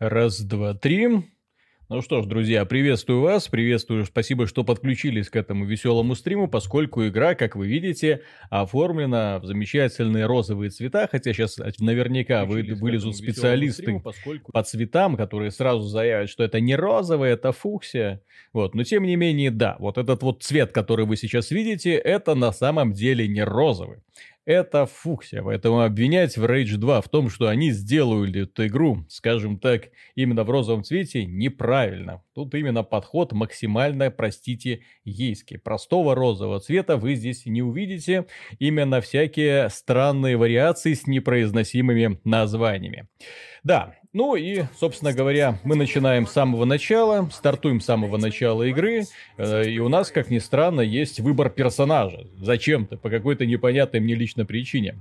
Раз, два, три. Ну что ж, друзья, приветствую вас, приветствую, спасибо, что подключились к этому веселому стриму, поскольку игра, как вы видите, оформлена в замечательные розовые цвета, хотя сейчас наверняка вы, вылезут специалисты стриму, поскольку... по цветам, которые сразу заявят, что это не розовый, это фуксия. Вот, но тем не менее, да, вот этот вот цвет, который вы сейчас видите, это на самом деле не розовый это фуксия. Поэтому обвинять в Rage 2 в том, что они сделали эту игру, скажем так, именно в розовом цвете, неправильно. Тут именно подход максимально, простите, ейский. Простого розового цвета вы здесь не увидите. Именно всякие странные вариации с непроизносимыми названиями. Да, ну и, собственно говоря, мы начинаем с самого начала, стартуем с самого начала игры, э, и у нас, как ни странно, есть выбор персонажа. Зачем-то, по какой-то непонятной мне лично причине.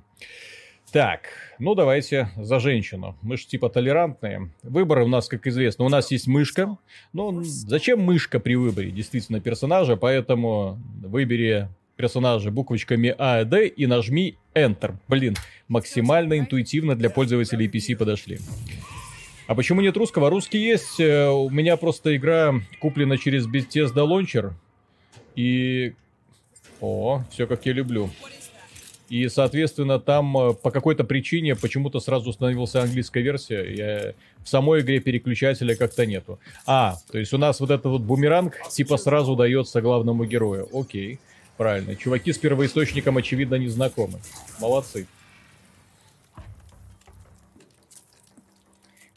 Так, ну давайте за женщину. Мы же типа толерантные. Выбор у нас, как известно, у нас есть мышка. Ну, зачем мышка при выборе действительно персонажа? Поэтому выбери персонажа буквочками А и Д и нажми Enter. Блин, максимально интуитивно для пользователей PC подошли. А почему нет русского? Русский есть. Э, у меня просто игра куплена через Bethesda Launcher. И... О, все как я люблю. И, соответственно, там э, по какой-то причине почему-то сразу установилась английская версия. Я... В самой игре переключателя как-то нету. А, то есть у нас вот этот вот бумеранг типа сразу дается главному герою. Окей, правильно. Чуваки с первоисточником, очевидно, не знакомы. Молодцы.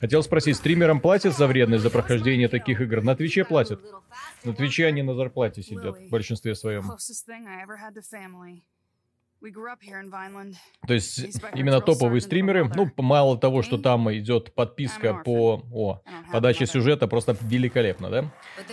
Хотел спросить, стримерам платят за вредность за прохождение таких игр? На Твиче платят. На Твиче они на зарплате сидят в большинстве своем. То есть именно топовые стримеры, ну, мало того, что там идет подписка по о, подаче сюжета, просто великолепно, да?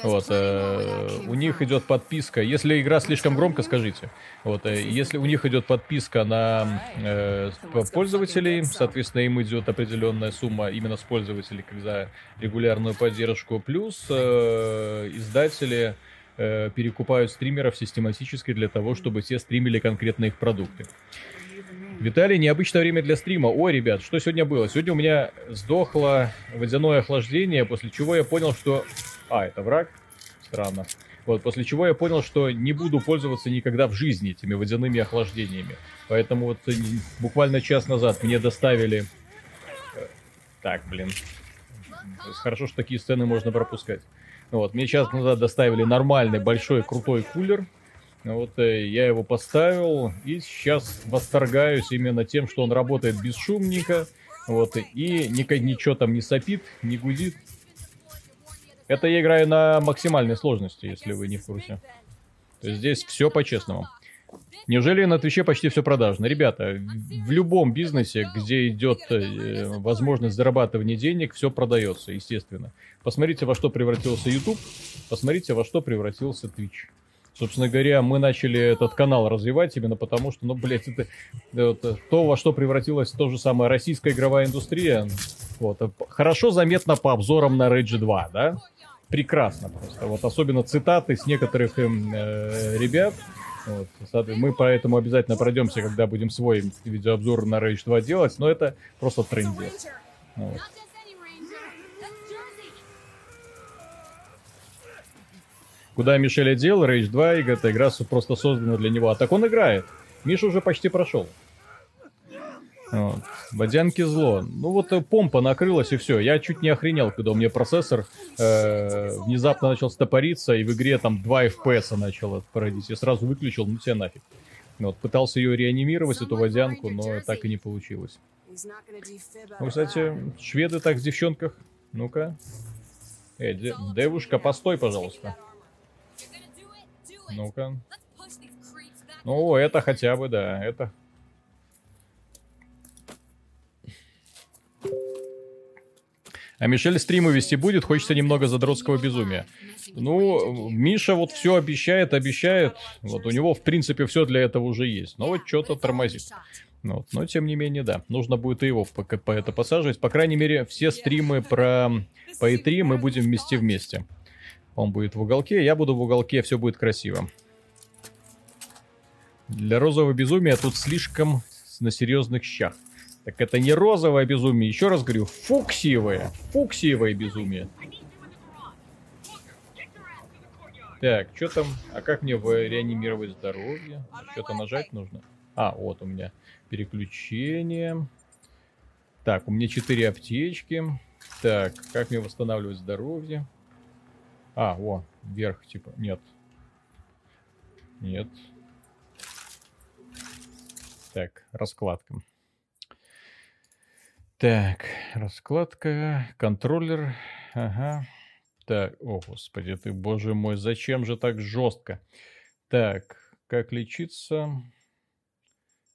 Вот, э, у них идет подписка, если игра слишком громко, скажите. Вот, э, если у них идет подписка на э, пользователей, соответственно, им идет определенная сумма именно с пользователей, как за регулярную поддержку, плюс э, издатели э, перекупают стримеров систематически для того, чтобы все стримили конкретно их продукты. Виталий, необычное время для стрима. Ой, ребят, что сегодня было? Сегодня у меня сдохло водяное охлаждение, после чего я понял, что... А, это враг? Странно. Вот, после чего я понял, что не буду пользоваться никогда в жизни этими водяными охлаждениями. Поэтому вот э, буквально час назад мне доставили... Э, так, блин. Хорошо, что такие сцены можно пропускать. Вот, мне сейчас назад доставили нормальный, большой, крутой кулер. Вот э, я его поставил и сейчас восторгаюсь именно тем, что он работает бесшумненько. Вот, и ни, ничего там не сопит, не гудит. Это я играю на максимальной сложности, если вы не в курсе. То есть здесь все по-честному. Неужели на Твиче почти все продажно? Ребята, в любом бизнесе, где идет э, возможность зарабатывания денег, все продается, естественно. Посмотрите, во что превратился YouTube, посмотрите, во что превратился Twitch. Собственно говоря, мы начали этот канал развивать именно потому, что, ну, блядь, это, это то, во что превратилась то же самое российская игровая индустрия. Вот. Хорошо заметно по обзорам на Rage 2, да? Прекрасно просто. Вот особенно цитаты с некоторых эм, э, ребят, вот. Мы поэтому обязательно пройдемся, когда будем свой видеообзор на Rage 2 делать, но это просто трендец. Вот. Куда Мишель одел, Rage 2, эта игра просто создана для него. А так он играет. Миша уже почти прошел. Вот. Водянки зло. Ну вот э, помпа накрылась и все. Я чуть не охренел, когда у меня процессор э, внезапно начал стопориться, и в игре там 2 FPS начало породить. Я сразу выключил, ну тебя нафиг. Вот, пытался ее реанимировать, эту водянку, но так и не получилось. Ну, кстати, шведы так в девчонках. Ну-ка. Эй, де девушка, постой, пожалуйста. Ну-ка. Ну, это хотя бы, да, это А Мишель стримы вести будет, хочется немного задротского безумия. Ну, Миша вот все обещает, обещает. Вот у него, в принципе, все для этого уже есть. Но вот что-то тормозит. Ну вот. Но, тем не менее, да, нужно будет и его по, по это посаживать. По крайней мере, все стримы про по E3 мы будем вместе вместе. Он будет в уголке, я буду в уголке, все будет красиво. Для розового безумия тут слишком на серьезных щах. Так это не розовое безумие, еще раз говорю, фуксиевое, фуксиевое безумие. Так, что там? А как мне реанимировать здоровье? Что-то нажать нужно? А, вот у меня переключение. Так, у меня 4 аптечки. Так, как мне восстанавливать здоровье? А, о, вверх, типа, нет. Нет. Так, раскладка. Так, раскладка, контроллер, ага. Так, о господи ты, боже мой, зачем же так жестко? Так, как лечиться?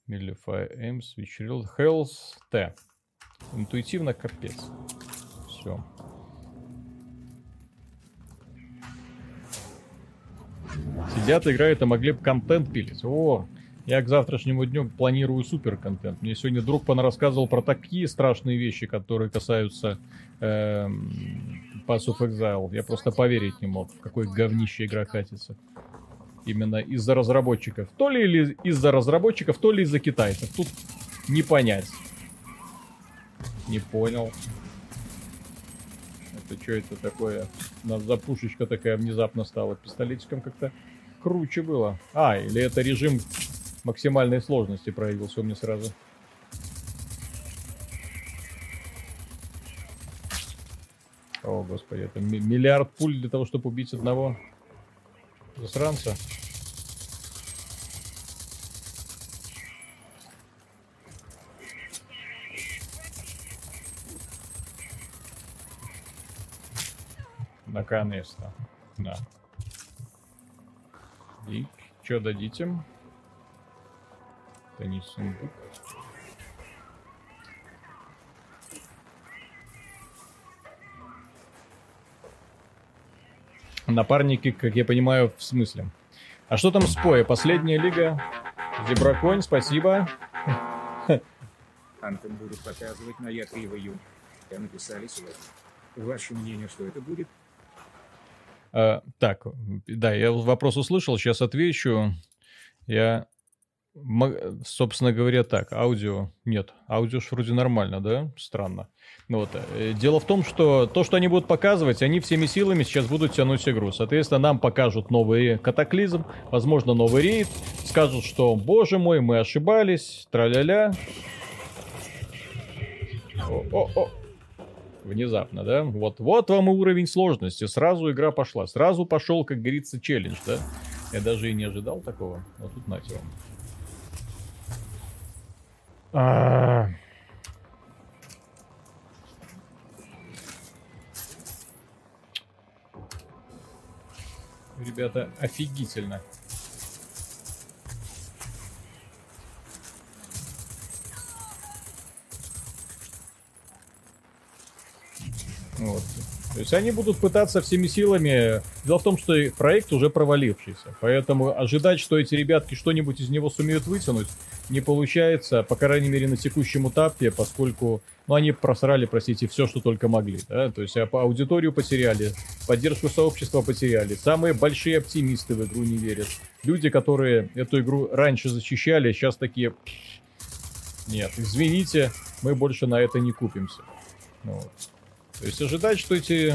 Millify M, Switch Real, Health, T. Интуитивно капец. Все. Сидят, играют, а могли бы контент пилить. О, я к завтрашнему дню планирую супер контент. Мне сегодня друг рассказывал про такие страшные вещи, которые касаются э, Pass of Exile. Я просто поверить не мог, в какое говнище игра катится. Именно из-за разработчиков. То ли из-за разработчиков, то ли из-за китайцев. Тут не понять. Не понял. Это что это такое? У нас запушечка такая внезапно стала. Пистолетиком как-то круче было. А, или это режим максимальной сложности проявился у меня сразу. О, господи, это миллиард пуль для того, чтобы убить одного засранца. Наконец-то. Да. И что дадите? Сундук. Напарники, как я понимаю, в смысле. А что там с Поя? Последняя лига? Зебраконь, спасибо. Антон будет показывать на Якре в июне. Написали сегодня. Ваше мнение, что это будет? А, так, да, я вопрос услышал, сейчас отвечу. Я, собственно говоря, так, аудио, нет, аудио ж вроде нормально, да? Странно. Ну вот, э, дело в том, что то, что они будут показывать, они всеми силами сейчас будут тянуть игру. Соответственно, нам покажут новый катаклизм, возможно, новый рейд, скажут, что, боже мой, мы ошибались, траля-ля. О-о-о внезапно, да? Вот, вот вам и уровень сложности. Сразу игра пошла. Сразу пошел, как говорится, челлендж, да? Я даже и не ожидал такого. Вот тут нате вам. А... Ребята, офигительно. Вот. То есть они будут пытаться всеми силами... Дело в том, что проект уже провалившийся. Поэтому ожидать, что эти ребятки что-нибудь из него сумеют вытянуть, не получается, по крайней мере, на текущем этапе, поскольку ну, они просрали, простите, все, что только могли. Да? То есть по аудиторию потеряли, поддержку сообщества потеряли. Самые большие оптимисты в игру не верят. Люди, которые эту игру раньше защищали, сейчас такие... Нет, извините, мы больше на это не купимся. Ну вот. То есть ожидать, что эти...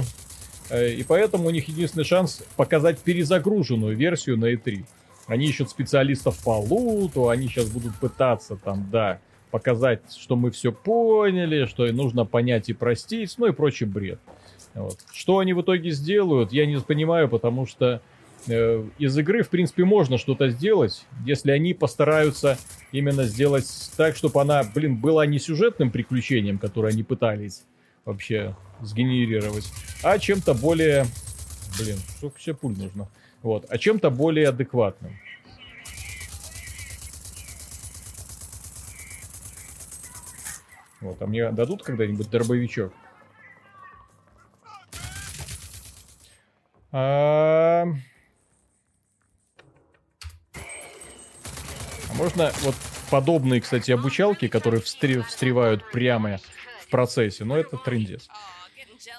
Э, и поэтому у них единственный шанс показать перезагруженную версию на E3. Они ищут специалистов по луту, они сейчас будут пытаться там, да, показать, что мы все поняли, что нужно понять и простить, ну и прочий бред. Вот. Что они в итоге сделают, я не понимаю, потому что э, из игры, в принципе, можно что-то сделать, если они постараются именно сделать так, чтобы она, блин, была не сюжетным приключением, которое они пытались вообще сгенерировать, а чем-то более... Блин, сколько себе пуль нужно? Вот, а чем-то более адекватным. Вот, а мне дадут когда-нибудь дробовичок? А... а можно вот подобные, кстати, обучалки, которые встр... встревают прямо процессе, но это трендец.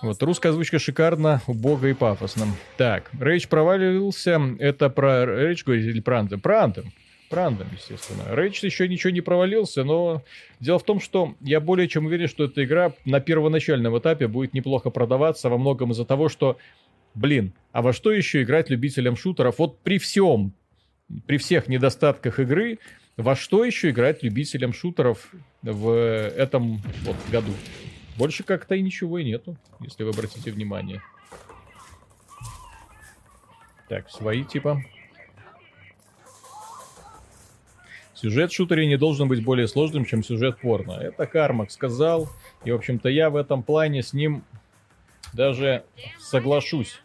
Вот, русская озвучка шикарно, убого и пафосно. Так, Рейдж провалился. Это про Рейдж говорить или про Anthem? Про Anthem. Про Anthem, естественно. Рейдж еще ничего не провалился, но дело в том, что я более чем уверен, что эта игра на первоначальном этапе будет неплохо продаваться во многом из-за того, что, блин, а во что еще играть любителям шутеров? Вот при всем, при всех недостатках игры, во что еще играть любителям шутеров в этом вот году? Больше как-то и ничего и нету, если вы обратите внимание. Так, свои типа. Сюжет в шутере не должен быть более сложным, чем сюжет порно. Это Кармак сказал. И, в общем-то, я в этом плане с ним даже соглашусь.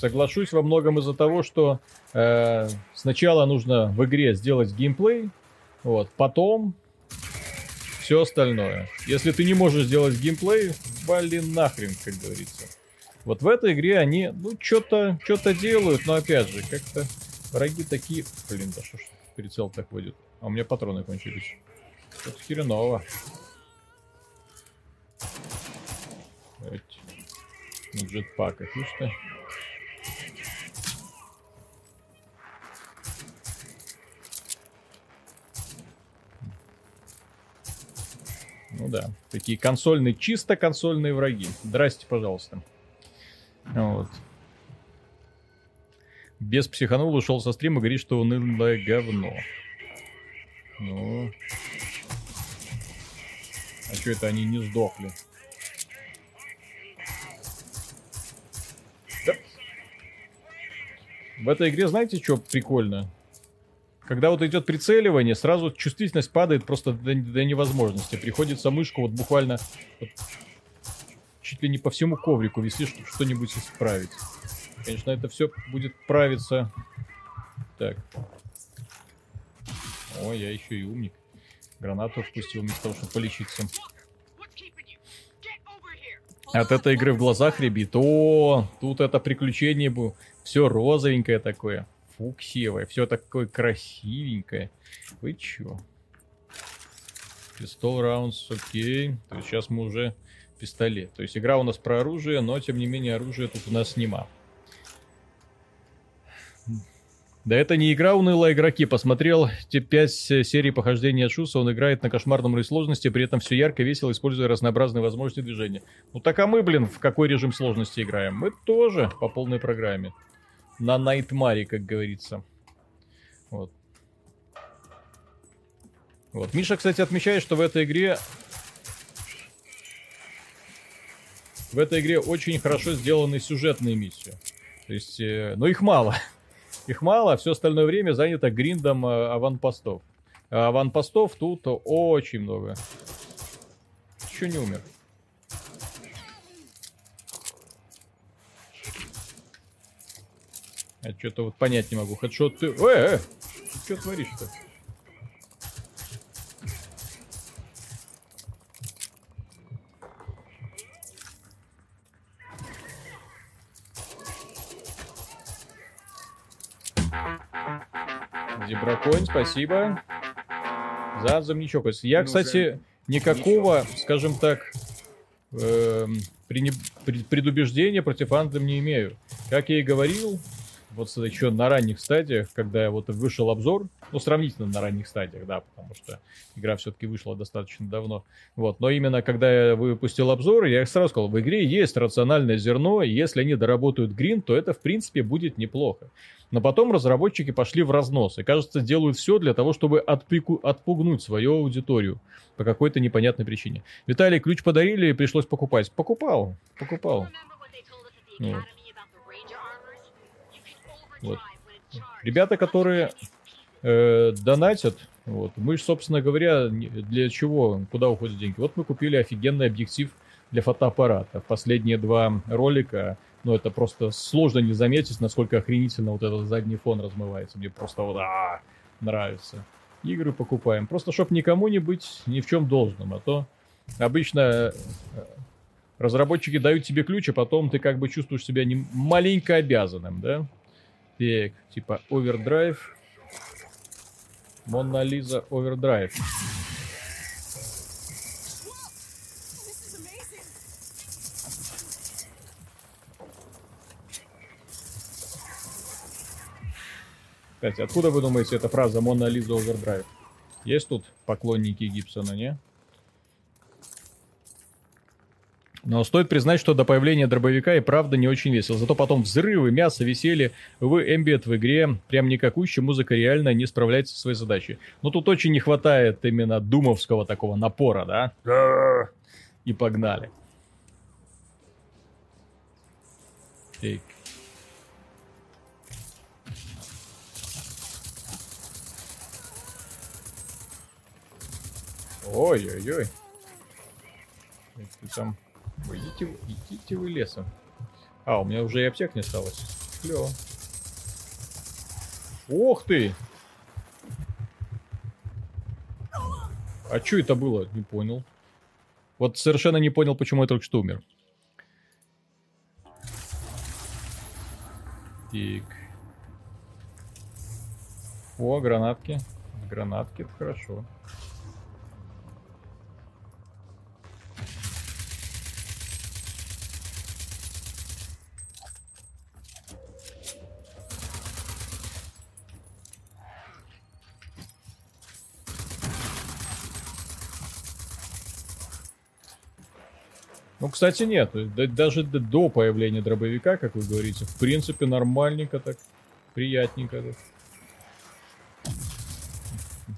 Соглашусь во многом из-за того, что э, сначала нужно в игре сделать геймплей, вот, потом все остальное. Если ты не можешь сделать геймплей, вали нахрен, как говорится. Вот в этой игре они, ну, что-то что делают, но опять же, как-то враги такие... Блин, да что ж прицел так выйдет? А у меня патроны кончились. Что-то хреново. На джетпаках, Ну да, такие консольные, чисто консольные враги. Здрасте, пожалуйста. Вот. Без психанул ушел со стрима, говорит, что унылое говно. Ну. А что это они не сдохли? Да. В этой игре, знаете, что прикольно? Когда вот идет прицеливание, сразу чувствительность падает просто до, до невозможности. Приходится мышку вот буквально вот чуть ли не по всему коврику вести, чтобы что-нибудь исправить. Конечно, это все будет правиться. Так. О, я еще и умник. Гранату впустил вместо того, чтобы полечиться. От этой игры в глазах ребит. О, тут это приключение было. Все розовенькое такое. Фуксиевое. Все такое красивенькое. Вы чё? Пистол раундс, окей. То есть сейчас мы уже пистолет. То есть игра у нас про оружие, но тем не менее оружие тут у нас нема. Да это не игра унылая игроки. Посмотрел те 5 серий похождения Шуса, он играет на кошмарном уровне сложности, при этом все ярко, весело, используя разнообразные возможности движения. Ну так а мы, блин, в какой режим сложности играем? Мы тоже по полной программе. На Найтмаре, как говорится. Вот. Вот. Миша, кстати, отмечает, что в этой игре в этой игре очень хорошо сделаны сюжетные миссии. То есть, э, но их мало. Их мало, а все остальное время занято гриндом э, аванпостов. А аванпостов тут очень много. Еще не умер. Я что-то вот понять не могу. Хедшот ты... Э, э! Что творишь-то? Зебракоин, спасибо. За замничок. Я, кстати, никакого, скажем так, э, предубеждения против Антhem не имею. Как я и говорил, вот еще на ранних стадиях, когда вот вышел обзор, ну, сравнительно на ранних стадиях, да, потому что игра все-таки вышла достаточно давно. Вот, но именно когда я выпустил обзор, я сразу сказал, в игре есть рациональное зерно, и если они доработают грин, то это, в принципе, будет неплохо. Но потом разработчики пошли в разнос и, кажется, делают все для того, чтобы отпику, отпугнуть свою аудиторию по какой-то непонятной причине. Виталий, ключ подарили и пришлось покупать. Покупал, покупал. Вот. Вот. Ребята, которые э, донатят, вот, мы собственно говоря, для чего, куда уходят деньги? Вот мы купили офигенный объектив для фотоаппарата. Последние два ролика, ну, это просто сложно не заметить, насколько охренительно вот этот задний фон размывается. Мне просто вот а, нравится. Игры покупаем. Просто чтоб никому не быть ни в чем должным, а то обычно э, разработчики дают тебе ключ, а потом ты как бы чувствуешь себя не маленько обязанным, да? Так, типа овердрайв. Мона Лиза овердрайв. Кстати, откуда вы думаете эта фраза Мона Лиза овердрайв? Есть тут поклонники Гибсона, не? Но стоит признать, что до появления дробовика и правда не очень весело. Зато потом взрывы, мясо, веселье. Вы Эмбиет в игре прям никакущая музыка реально не справляется со своей задачей. Но тут очень не хватает именно думовского такого напора, да? И погнали. Так. Ой-ой-ой. Там Ой, идите, идите вы лесом. А, у меня уже и аптек не осталось. Клево. Ох ты! А что это было? Не понял. Вот совершенно не понял, почему я только что умер. Так. О, гранатки. Гранатки, это хорошо. Ну, кстати, нет. Даже до появления дробовика, как вы говорите, в принципе, нормальненько так. Приятненько так.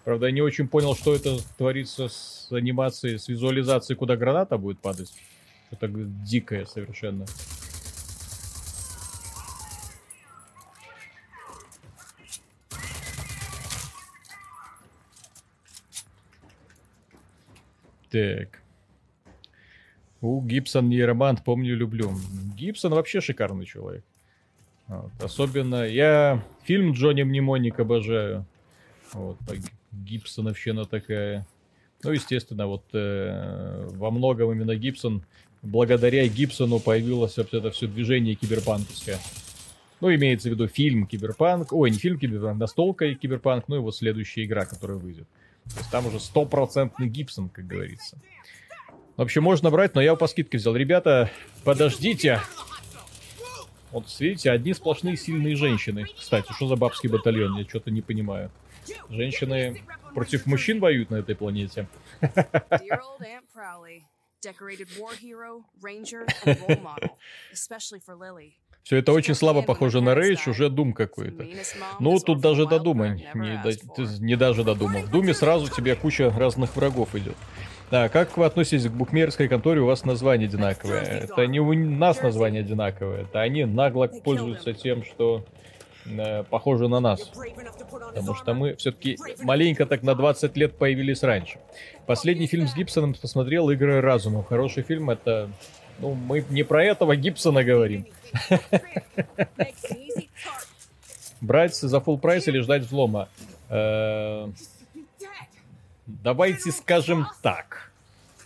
Правда, я не очень понял, что это творится с анимацией, с визуализацией, куда граната будет падать. Это дикое совершенно. Так. У Гибсон нейромант, помню, люблю. Гибсон вообще шикарный человек. Вот. Особенно я фильм Джонни Мнемоник обожаю. Вот, Гибсоновщина такая. Ну, естественно, вот э, во многом именно Гибсон, благодаря Гибсону появилось вот это все движение киберпанковское. Ну, имеется в виду фильм Киберпанк, ой, не фильм Киберпанк, настолка Киберпанк, ну, его следующая игра, которая выйдет. То есть там уже стопроцентный Гибсон, как говорится. Вообще можно брать, но я его по скидке взял. Ребята, подождите. Вот, видите, одни сплошные сильные женщины. Кстати, что за бабский батальон? Я что-то не понимаю. Женщины против мужчин воюют на этой планете. Все это очень слабо похоже на рейдж, уже дум какой-то. Ну, тут даже до дума, не, до, не даже до дума. В думе сразу тебе куча разных врагов идет. Да, как вы относитесь к букмекерской конторе, у вас название одинаковое. Это не у нас название одинаковое, это они нагло пользуются тем, что э, похоже на нас. Потому что мы все-таки маленько так на 20 лет появились раньше. Последний фильм с Гибсоном посмотрел «Игры разума». Хороший фильм, это... Ну, мы не про этого Гибсона говорим. Брать за full прайс или ждать взлома? Э, давайте скажем так.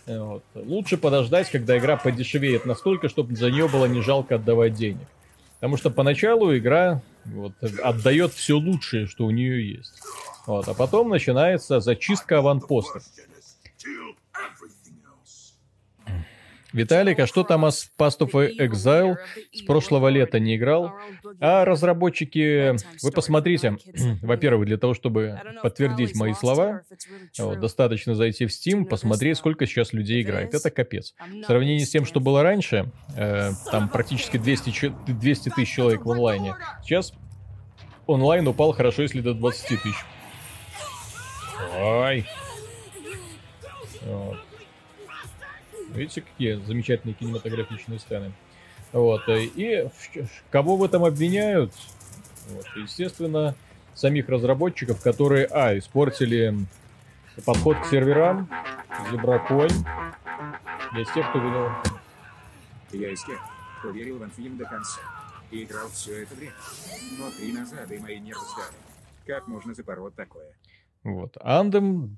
Вот. Лучше подождать, когда игра подешевеет настолько, чтобы за нее было не жалко отдавать денег. Потому что поначалу игра вот, отдает все лучшее, что у нее есть. Вот, а потом начинается зачистка аванпостов. Виталик, а что там о Past of Exile с прошлого лета не играл? А разработчики, вы посмотрите, во-первых, для того, чтобы подтвердить мои слова, вот, достаточно зайти в Steam, посмотреть, сколько сейчас людей играет. Это капец. В сравнении с тем, что было раньше, э, там практически 200, 200 тысяч человек в онлайне. Сейчас онлайн упал хорошо, если до 20 тысяч. Ой. Вот. Видите, какие замечательные кинематографичные сцены. Вот. Э, и кого в этом обвиняют? Вот. Естественно, самих разработчиков, которые, а, испортили подход к серверам, Зебракоин. Для тех, кто видел... Я из тех, кто верил в Анфим до конца. И играл все это время. Но три назад и мои нервы сдали. Как можно запороть такое? Вот. Андем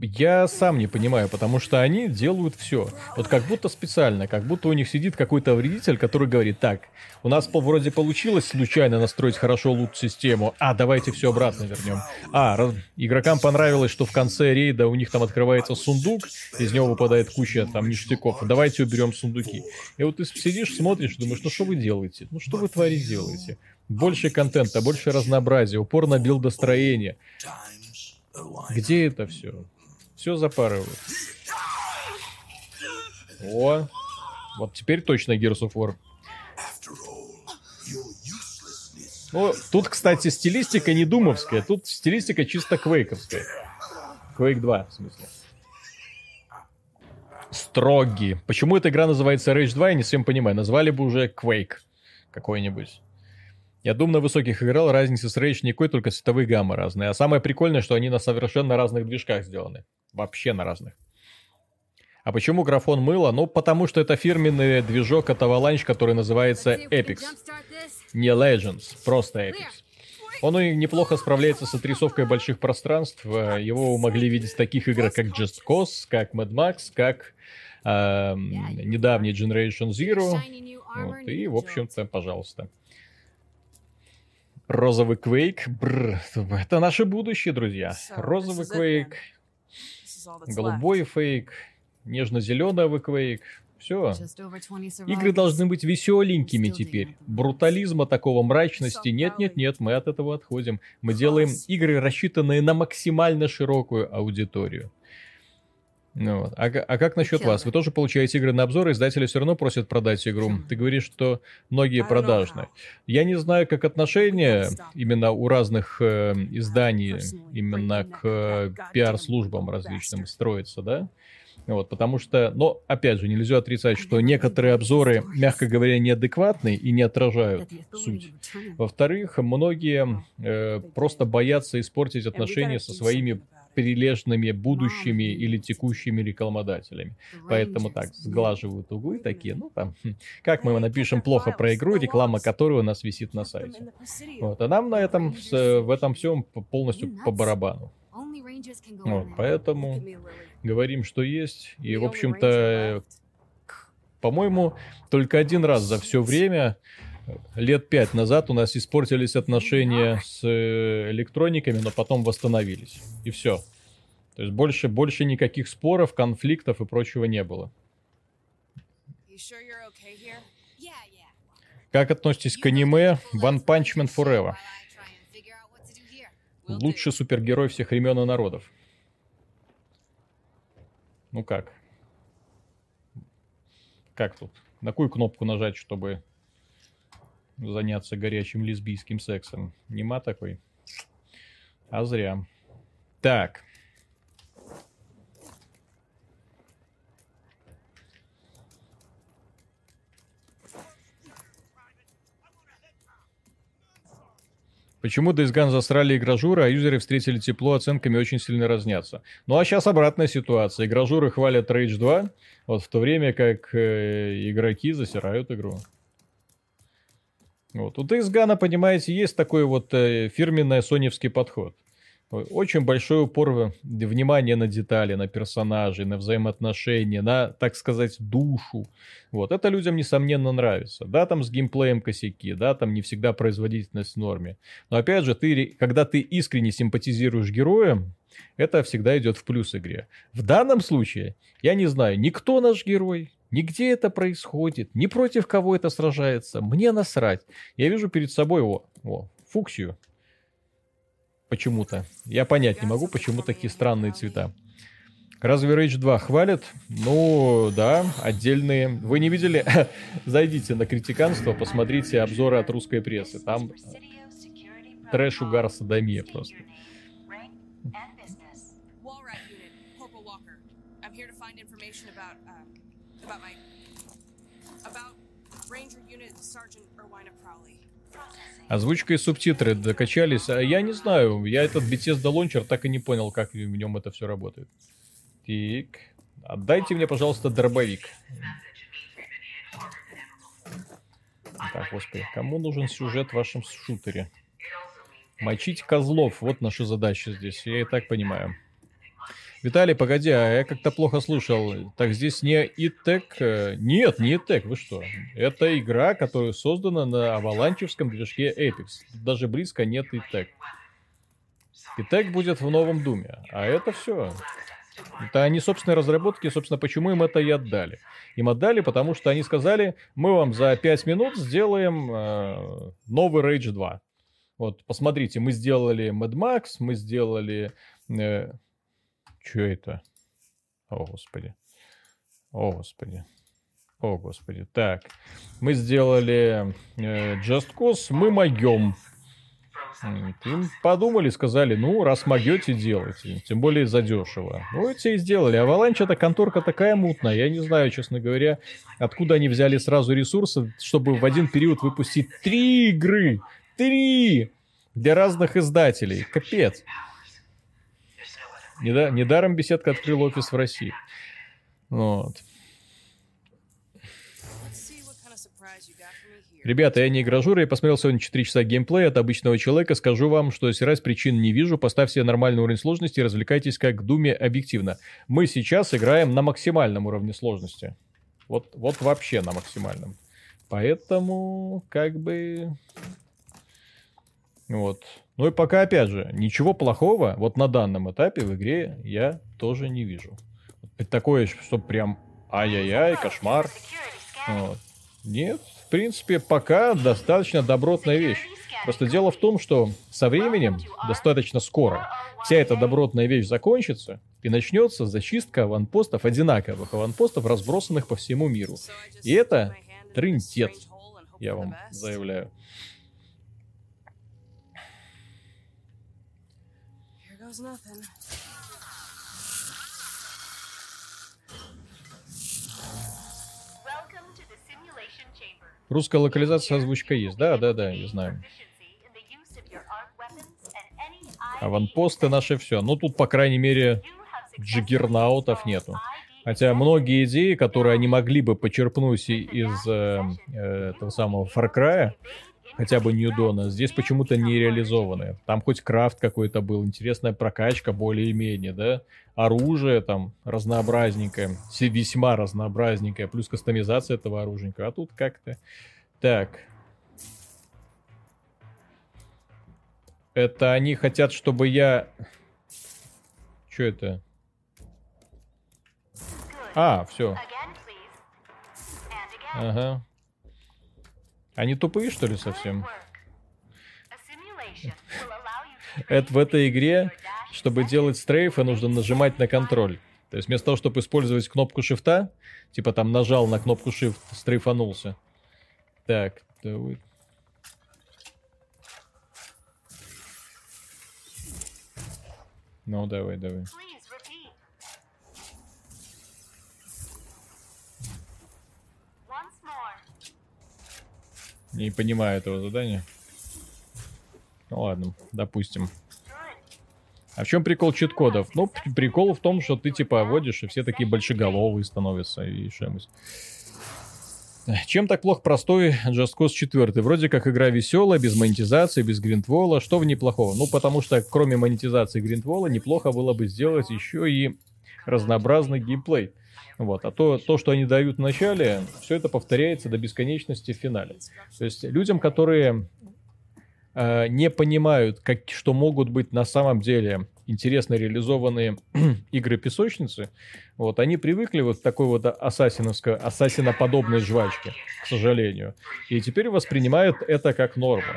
Я сам не понимаю, потому что они делают все. Вот как будто специально, как будто у них сидит какой-то вредитель, который говорит, так, у нас вроде получилось случайно настроить хорошо лут-систему, а давайте все обратно вернем. А, игрокам понравилось, что в конце рейда у них там открывается сундук, из него выпадает куча там ништяков, давайте уберем сундуки. И вот ты сидишь, смотришь, думаешь, ну что вы делаете? Ну что вы творить делаете? Больше контента, больше разнообразия, упор на билдостроение. Где это все? Все запарывают. О, вот теперь точно Gears of War. Ну, тут, кстати, стилистика не думовская, тут стилистика чисто квейковская. Quake 2, в смысле. Строгий. Почему эта игра называется Rage 2, я не совсем понимаю. Назвали бы уже Quake какой-нибудь. Я думаю, на высоких играл, разницы с Rage никакой, только цветовые гаммы разные. А самое прикольное, что они на совершенно разных движках сделаны. Вообще на разных. А почему графон мыло? Ну, потому что это фирменный движок от Avalanche, который называется Epix. Не Legends, просто Epix. Он неплохо справляется с отрисовкой больших пространств. Его могли видеть в таких играх, как Just Cause, как Mad Max, как э, недавний Generation Zero. Вот, и, в общем-то, пожалуйста. Розовый Квейк. Бррр, это наше будущее, друзья. Розовый Квейк. Голубой фейк. Нежно-зеленый Квейк. Все. Игры должны быть веселенькими теперь. Брутализма такого мрачности нет-нет-нет, мы от этого отходим. Мы делаем игры, рассчитанные на максимально широкую аудиторию. Ну, вот. а, а как насчет вас? Вы тоже получаете игры на обзор, издатели все равно просят продать игру. Ты говоришь, что многие продажные. Я не знаю, как отношение именно у разных э, изданий именно к э, пиар-службам различным строится, да? Вот, потому что, но, опять же, нельзя отрицать, что некоторые обзоры, мягко говоря, неадекватны и не отражают суть. Во-вторых, многие э, просто боятся испортить отношения со своими прилежными будущими или текущими рекламодателями. Поэтому так, сглаживают углы такие, ну там, как мы напишем плохо про игру, реклама которой у нас висит на сайте. Вот, а нам на этом, в этом всем полностью по барабану. Вот, поэтому говорим, что есть. И, в общем-то, по-моему, только один раз за все время лет пять назад у нас испортились отношения с э, электрониками, но потом восстановились. И все. То есть больше, больше никаких споров, конфликтов и прочего не было. Как относитесь к аниме One Punch Man Forever? Лучший супергерой всех времен и народов. Ну как? Как тут? На какую кнопку нажать, чтобы заняться горячим лесбийским сексом. Нема такой. А зря. Так. Почему Days Gone засрали игражуры, а юзеры встретили тепло, оценками очень сильно разнятся? Ну а сейчас обратная ситуация. Игражуры хвалят Rage 2, вот в то время как э, игроки засирают игру. Вот. У Days Gone, понимаете, есть такой вот э, фирменный соневский подход. Очень большой упор внимания на детали, на персонажей, на взаимоотношения, на, так сказать, душу. Вот. Это людям, несомненно, нравится. Да, там с геймплеем косяки, да, там не всегда производительность в норме. Но опять же, ты, когда ты искренне симпатизируешь героям, это всегда идет в плюс игре. В данном случае, я не знаю, никто наш герой, Нигде это происходит, ни против кого это сражается. Мне насрать. Я вижу перед собой о, о, фуксию. Почему-то. Я понять не могу, почему такие странные цвета. Разве Rage 2 хвалят? Ну, да, отдельные. Вы не видели? Зайдите на критиканство, посмотрите обзоры от русской прессы. Там трэш, угар, садомия просто. Озвучка и субтитры докачались. А я не знаю, я этот Bethesda Launcher так и не понял, как в нем это все работает. Так, отдайте мне, пожалуйста, дробовик. Так, господи, кому нужен сюжет в вашем шутере? Мочить козлов, вот наша задача здесь, я и так понимаю. Виталий, погоди, а я как-то плохо слушал. Так здесь не ИТЭК? Э, нет, не ИТЭК, вы что? Это игра, которая создана на аваланчевском движке Apex. Даже близко нет ИТЭК. ИТЭК будет в новом Думе, а это все. Это они собственные разработки, собственно, почему им это и отдали. Им отдали, потому что они сказали, мы вам за 5 минут сделаем э, новый Rage 2. Вот, посмотрите, мы сделали Mad Max, мы сделали... Э, что это? О, господи. О, господи. О, господи. Так, мы сделали э, Just Cause, мы могем. Им подумали, сказали, ну, раз могете, делайте. Тем более задешево. Ну, эти и сделали. А Avalanche это конторка такая мутная. Я не знаю, честно говоря, откуда они взяли сразу ресурсы, чтобы в один период выпустить три игры. Три! Для разных издателей. Капец. Недаром беседка открыл офис в России. Вот. Ребята, я не игражура, я посмотрел сегодня 4 часа геймплея от обычного человека. Скажу вам, что раз причин не вижу, поставьте нормальный уровень сложности и развлекайтесь как Думе объективно. Мы сейчас играем на максимальном уровне сложности. Вот, вот вообще на максимальном. Поэтому, как бы... Вот. Ну и пока, опять же, ничего плохого вот на данном этапе в игре я тоже не вижу. Такое, что прям ай-яй-яй, кошмар. Вот. Нет, в принципе, пока достаточно добротная вещь. Просто дело в том, что со временем, достаточно скоро, вся эта добротная вещь закончится, и начнется зачистка аванпостов, одинаковых аванпостов, разбросанных по всему миру. И это трындец, я вам заявляю. Русская локализация озвучка есть. Да, да, да, я знаю. Аванпосты наши все. Ну, тут, по крайней мере, джиггернаутов нету. Хотя многие идеи, которые они могли бы почерпнуть из э, э, этого самого Far Cry, хотя бы Ньюдона, здесь почему-то не реализованы. Там хоть крафт какой-то был, интересная прокачка более-менее, да, оружие там разнообразненькое, весьма разнообразненькое, плюс кастомизация этого оружия. А тут как-то... Так. Это они хотят, чтобы я... Что это? А, все. Ага. Они тупые, что ли, совсем? Это в этой игре, чтобы делать стрейфы, нужно нажимать на контроль. То есть вместо того, чтобы использовать кнопку шифта, типа там нажал на кнопку shift, стрейфанулся. Так, давай. Ну, давай, давай. Не понимаю этого задания. Ну ладно, допустим. А в чем прикол чит-кодов? Ну, прикол в том, что ты типа вводишь, и все такие большеголовые становятся, и шемусь. Чем так плохо простой Just Cause 4? Вроде как игра веселая, без монетизации, без гринтвола. Что в ней плохого? Ну, потому что кроме монетизации гринтвола, неплохо было бы сделать еще и разнообразный геймплей. Вот. А то, то, что они дают в начале, все это повторяется до бесконечности в финале. То есть людям, которые э, не понимают, как, что могут быть на самом деле интересно реализованные игры песочницы, вот, они привыкли вот к такой вот ассасиновской, ассасиноподобной жвачке, к сожалению. И теперь воспринимают это как норму.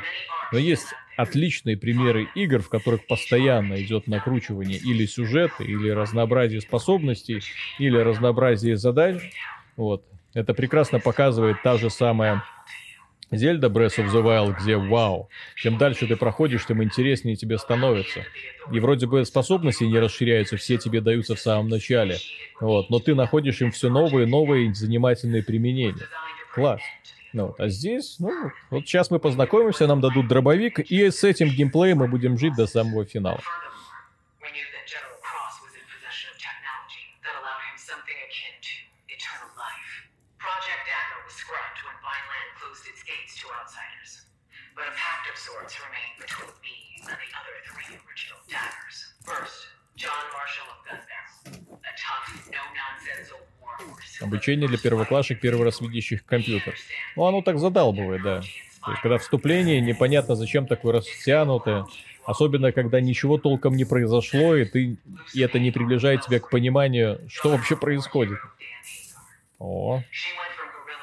Но есть отличные примеры игр, в которых постоянно идет накручивание или сюжета, или разнообразие способностей, или разнообразие задач. Вот. Это прекрасно показывает та же самая Зельда Breath of the Wild, где вау, чем дальше ты проходишь, тем интереснее тебе становится. И вроде бы способности не расширяются, все тебе даются в самом начале. Вот, но ты находишь им все новые, новые занимательные применения. Класс. Ну, вот, а здесь, ну, вот сейчас мы познакомимся, нам дадут дробовик, и с этим геймплеем мы будем жить до самого финала. Обучение для первоклашек, первый раз видящих компьютер. Ну, оно так задалбывает, да. То есть, когда вступление, непонятно, зачем такое растянутое. Особенно, когда ничего толком не произошло, и, ты, и это не приближает тебя к пониманию, что вообще происходит. О,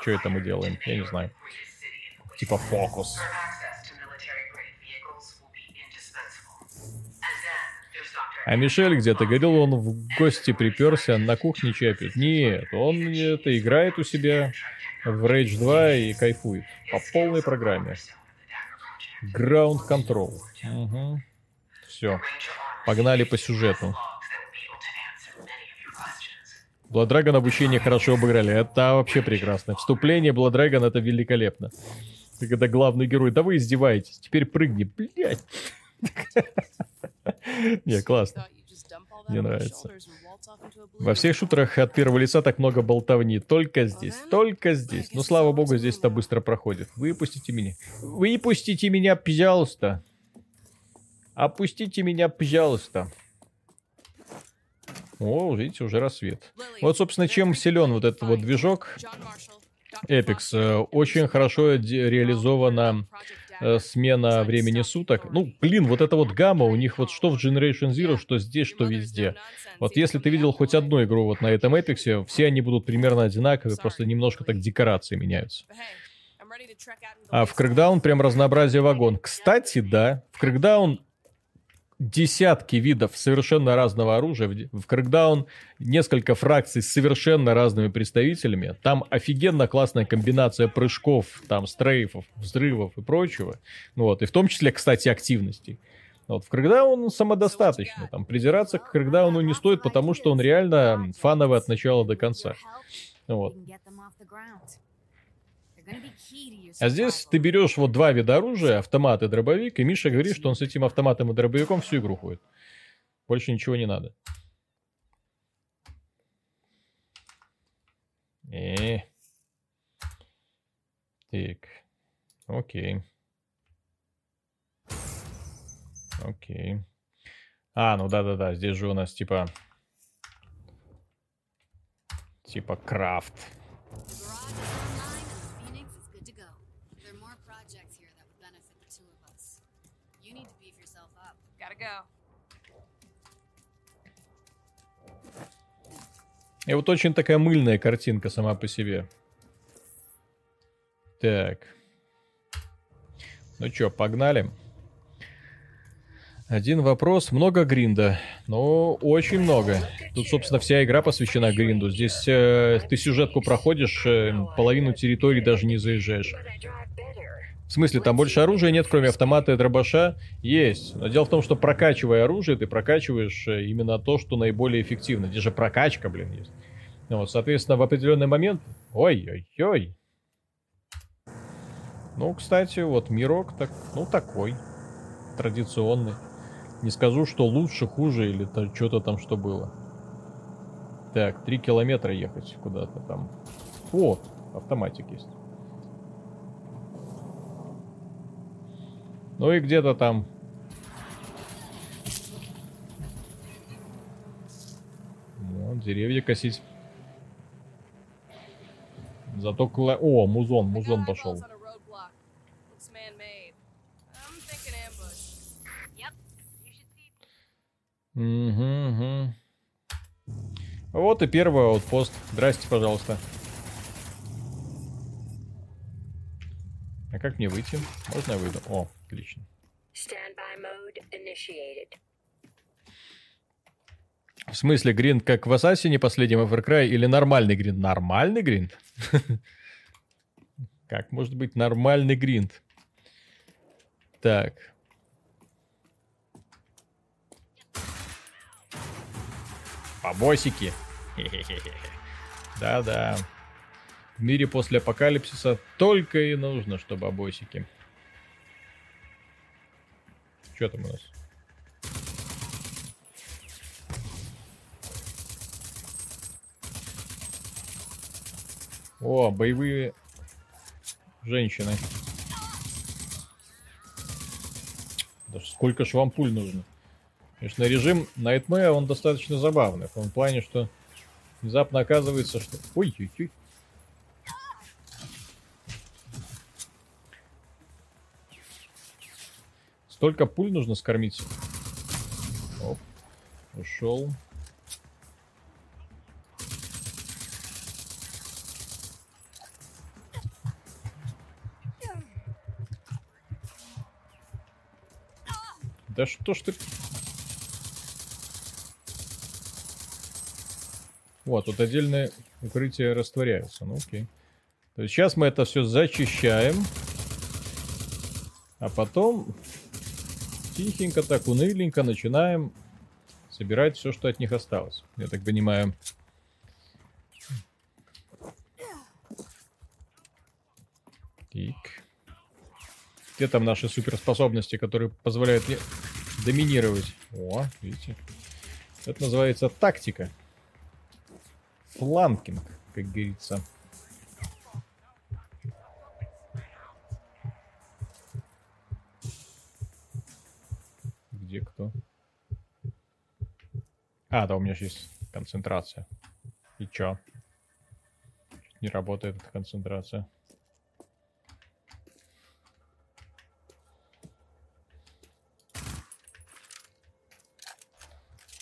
что это мы делаем? Я не знаю. Типа фокус. А Мишель где-то говорил, он в гости приперся, на кухне чай пьет. Нет, он это играет у себя в Rage 2 и кайфует. По полной программе. Ground Control. Угу. Все. Погнали по сюжету. Бладрагон обучение хорошо обыграли. Это вообще прекрасно. Вступление Бладрагон это великолепно. Когда главный герой, да вы издеваетесь, теперь прыгни, блядь. Не, классно. Мне нравится. Во всех шутерах от первого лица так много болтовни. Только здесь, только здесь. Но слава богу, здесь это быстро проходит. Выпустите меня. Выпустите меня, пожалуйста. Опустите меня, пожалуйста. О, видите, уже рассвет. Вот, собственно, чем силен вот этот вот движок. Эпикс. Э, очень хорошо реализована Э, смена времени суток. Ну, блин, вот это вот гамма, у них вот что в Generation Zero, что здесь, что везде. Вот если ты видел хоть одну игру вот на этом эпиксе, все они будут примерно одинаковые, просто немножко так декорации меняются. А в Crackdown прям разнообразие вагон. Кстати, да, в Crackdown десятки видов совершенно разного оружия. В Crackdown несколько фракций с совершенно разными представителями. Там офигенно классная комбинация прыжков, там стрейфов, взрывов и прочего. Вот. И в том числе, кстати, активностей. Вот. В Crackdown самодостаточно. Там придираться к Crackdown не стоит, потому что он реально фановый от начала до конца. Вот. А здесь ты берешь вот два вида оружия, автомат и дробовик, и Миша говорит, что он с этим автоматом и дробовиком всю игру ходит. Больше ничего не надо. Э. Так. Окей. Окей. А, ну да-да-да, здесь же у нас типа... Типа крафт. И вот очень такая мыльная картинка сама по себе. Так. Ну чё, погнали. Один вопрос. Много гринда. Ну, очень много. Тут, собственно, вся игра посвящена гринду. Здесь э, ты сюжетку проходишь, э, половину территории даже не заезжаешь. В смысле, там больше оружия нет, кроме автомата и дробаша? Есть. Но дело в том, что прокачивая оружие, ты прокачиваешь э, именно то, что наиболее эффективно. Здесь же прокачка, блин, есть. Ну, вот, соответственно, в определенный момент... Ой-ой-ой. Ну, кстати, вот мирок так, ну, такой. Традиционный. Не скажу, что лучше, хуже или что-то там, что было. Так, три километра ехать куда-то там. О, автоматик есть. Ну и где-то там... Вот, деревья косить. Зато кла... О, музон, музон пошел. Угу, угу. Вот и первый аутпост. Здрасте, пожалуйста. А как мне выйти? Можно я выйду? О, отлично. В смысле, гринд как в Ассасине последнем Far Cry или нормальный гринд? Нормальный гринд? Как может быть нормальный гринд? Так. Побосики. Да-да. В мире после апокалипсиса только и нужно, что бабосики. Что там у нас? О, боевые женщины. Да сколько ж вам пуль нужно? Конечно, режим Nightmare, он достаточно забавный. В том плане, что внезапно оказывается, что... Ой-ой-ой. Столько пуль нужно скормить. Оп. Ушел. Да что ж ты... Вот, тут отдельное укрытие растворяется. Ну окей. То есть сейчас мы это все зачищаем. А потом тихенько так, уныленько начинаем собирать все, что от них осталось. Я так понимаю. Так. Где там наши суперспособности, которые позволяют мне доминировать? О, видите. Это называется тактика. Фланкинг, как говорится. А, да, у меня есть концентрация. И чё? Не работает концентрация.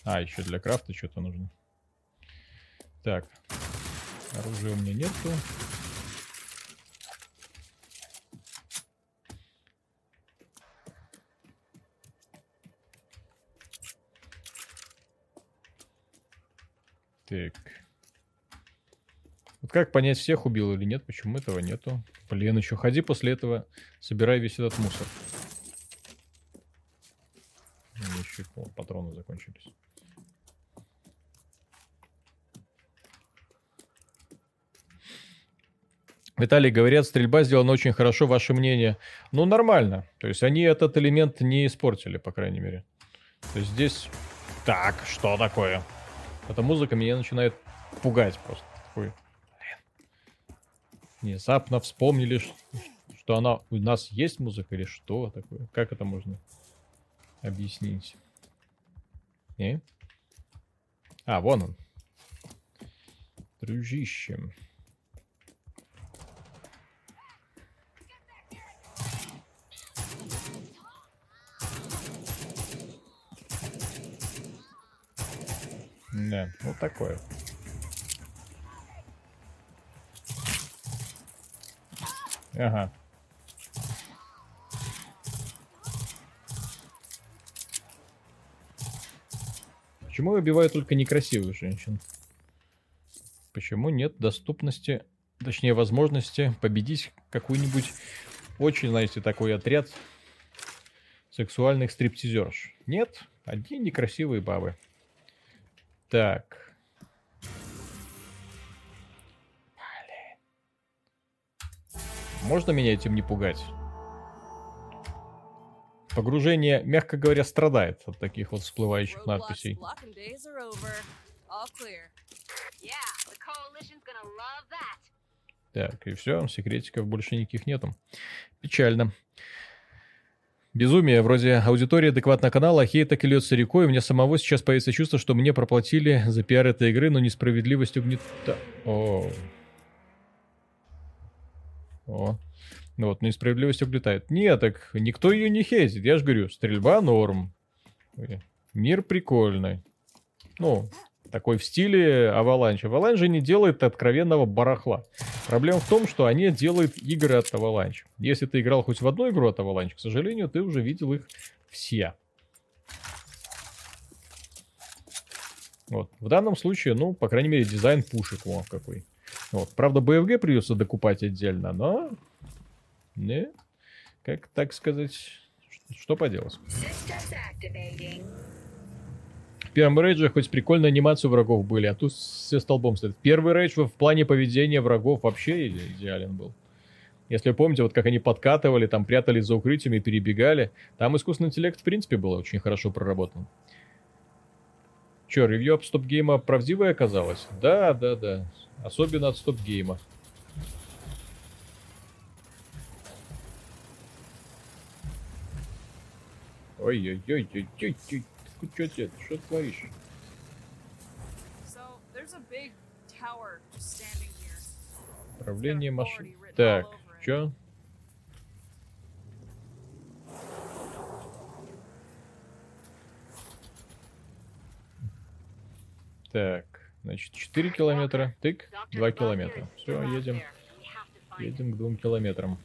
А, еще для крафта что-то нужно. Так. Оружия у меня нету. Так. Вот как понять, всех убил или нет? Почему этого нету? Блин, еще ходи после этого, собирай весь этот мусор. Еще патроны закончились. Виталий, говорят, стрельба сделана очень хорошо. Ваше мнение? Ну, нормально. То есть они этот элемент не испортили, по крайней мере. То есть здесь... Так, что такое? Эта музыка меня начинает пугать просто. Такой... Внезапно вспомнили, что она... У нас есть музыка или что такое? Как это можно объяснить? Не? А, вон он. Дружище. Да, вот такое. Ага. Почему убивают только некрасивых женщин? Почему нет доступности, точнее возможности победить какую-нибудь очень, знаете, такой отряд сексуальных стриптизерш? Нет, одни некрасивые бабы. Так. Блин. Можно меня этим не пугать? Погружение, мягко говоря, страдает от таких вот всплывающих надписей. Так, и все, секретиков больше никаких нету. Печально. Безумие, вроде аудитория адекватного канала, а хейт так и льется рекой, у меня самого сейчас появится чувство, что мне проплатили за пиар этой игры, но несправедливость угнета... О. О. Ну вот, несправедливость угнетает. Нет, так никто ее не хейтит, я же говорю, стрельба норм. Мир прикольный. Ну, такой в стиле Avalanche. Avalanche не делает откровенного барахла. Проблема в том, что они делают игры от Avalanche. Если ты играл хоть в одну игру от Avalanche, к сожалению, ты уже видел их все. Вот. В данном случае, ну, по крайней мере, дизайн пушек, вот какой. Вот. Правда, BFG придется докупать отдельно, но... Не, как так сказать, что поделать. В первом рейдже хоть прикольная анимация врагов были, а тут все столбом стоят. Первый рейдж в плане поведения врагов вообще идеален был. Если помните, вот как они подкатывали, там прятались за укрытиями, перебегали, там искусственный интеллект в принципе был очень хорошо проработан. Че, ревью от стоп-гейма правдивое оказалось? Да, да, да. Особенно от стоп-гейма. Ой-ой-ой-ой-ой-ой. Что тебе? Что творишь? Управление машин. Так, что? Так, значит, 4 километра. Тык, 2 километра. Все, едем. Едем к двум километрам.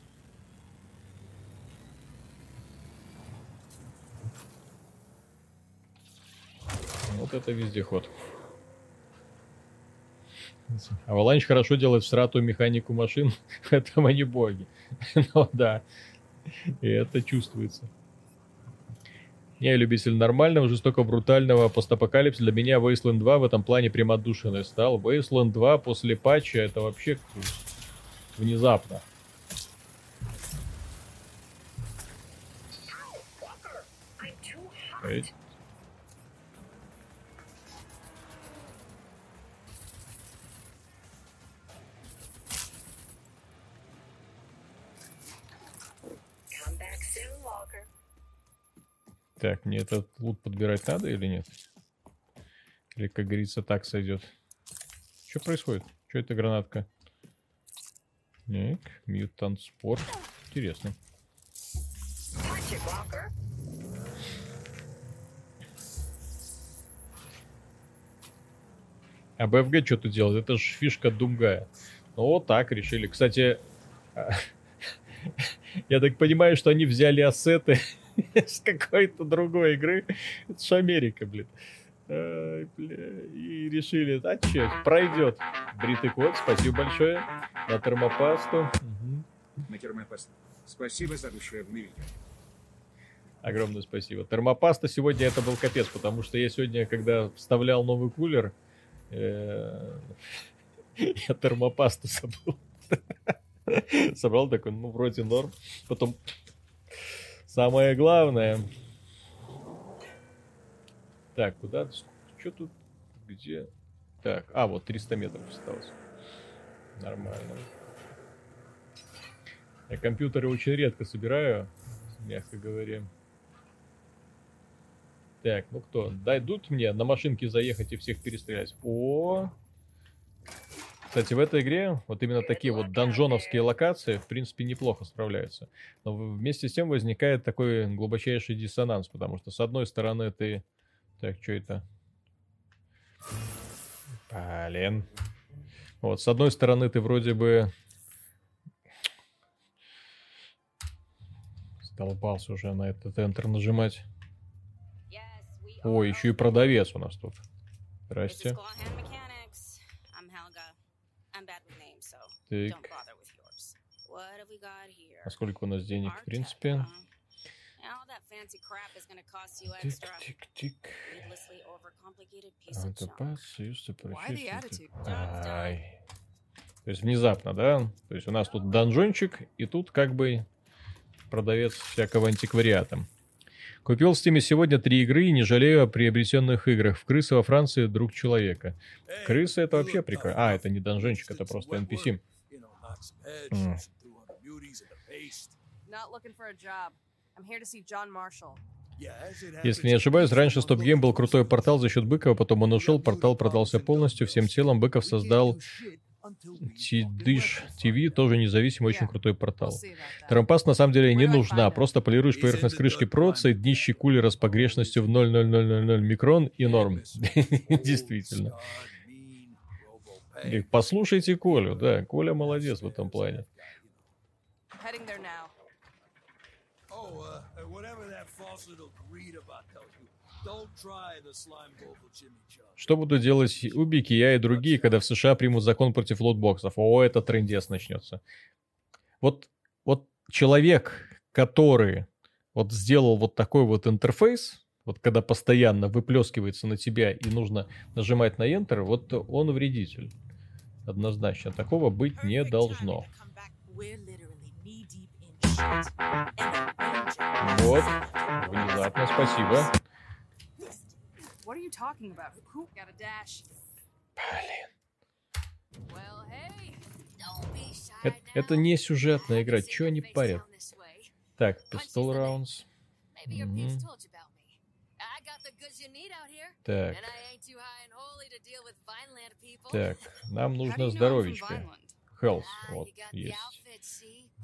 Вот это вездеход. Аваланч хорошо делает в страту механику машин, в этом они боги. ну да, и это чувствуется. Я любитель нормального, жестоко брутального постапокалипсиса. Для меня Wasteland 2 в этом плане прям отдушиной стал. Wasteland 2 после патча это вообще внезапно. Эй. Так, мне этот лут подбирать надо или нет? Или, как говорится, так сойдет? Что происходит? Что это гранатка? Так, мьютант спорт. Интересно. А БФГ что тут делает? Это же фишка Думгая. Ну вот так решили. Кстати, я так понимаю, что они взяли ассеты с какой-то другой игры. Это же Америка, блин. Бля. И решили, а че, пройдет. Бритый кот, спасибо большое. На термопасту. Угу. На термопасту. Спасибо за душевный видео. Огромное спасибо. Термопаста сегодня это был капец, потому что я сегодня, когда вставлял новый кулер, э, я термопасту забыл. Собрал такой, ну, вроде норм. Потом Самое главное. Так, куда? Что тут? Где? Так, а, вот 300 метров осталось. Нормально. Я компьютеры очень редко собираю, мягко говоря. Так, ну кто? Дойдут мне на машинке заехать и всех перестрелять? О, кстати, в этой игре вот именно такие вот донжоновские локации, в принципе, неплохо справляются. Но вместе с тем возникает такой глубочайший диссонанс, потому что с одной стороны ты... Так, что это? Блин. Вот, с одной стороны ты вроде бы... Столбался уже на этот Enter нажимать. Ой, еще и продавец у нас тут. Здрасте. Так. А сколько у нас денег, в принципе? Тик-тик-тик. Антопас, союз Ай. То есть внезапно, да? То есть у нас тут донжончик, и тут как бы продавец всякого антиквариата. Купил в Стиме сегодня три игры и не жалею о приобретенных играх. В крысы во Франции друг человека. Крысы это вообще прикольно. А, это не донжончик, это просто NPC. Если не ошибаюсь, раньше Стоп Гейм был крутой портал за счет Быкова, потом он ушел, портал продался полностью, всем телом. Быков создал Тидыш ТВ, тоже независимый, очень крутой портал. Трампас на самом деле не нужна, просто полируешь поверхность крышки проца, днище кулера с погрешностью в 0,0000 микрон и норм. Действительно. И послушайте Колю, да, Коля молодец в этом плане. Что будут делать Убики, я и другие, когда в США примут закон против лотбоксов? О, это трендец начнется. Вот, вот человек, который вот сделал вот такой вот интерфейс, вот когда постоянно выплескивается на тебя и нужно нажимать на Enter, вот он вредитель. Однозначно. Такого быть не должно. Вот. Внезапно, спасибо. Блин. Это, это не сюжетная игра. Чего они парят? Так, Rounds. Угу. Так. Так, нам нужно здоровечко. Health, вот, есть.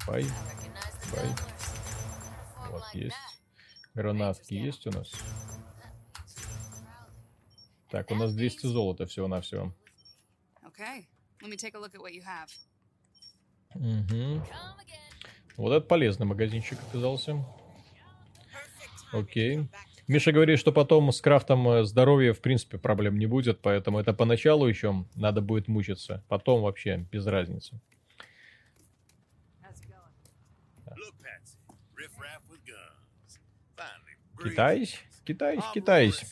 Бай, бай. Вот, есть. Гранатки есть у нас? Так, у нас 200 золота всего-навсего. Угу. Вот это полезный магазинчик оказался. Окей. Миша говорит, что потом с крафтом э, здоровья в принципе проблем не будет, поэтому это поначалу еще надо будет мучиться. Потом вообще без разницы. Китайсь? Китайсь, китайсь.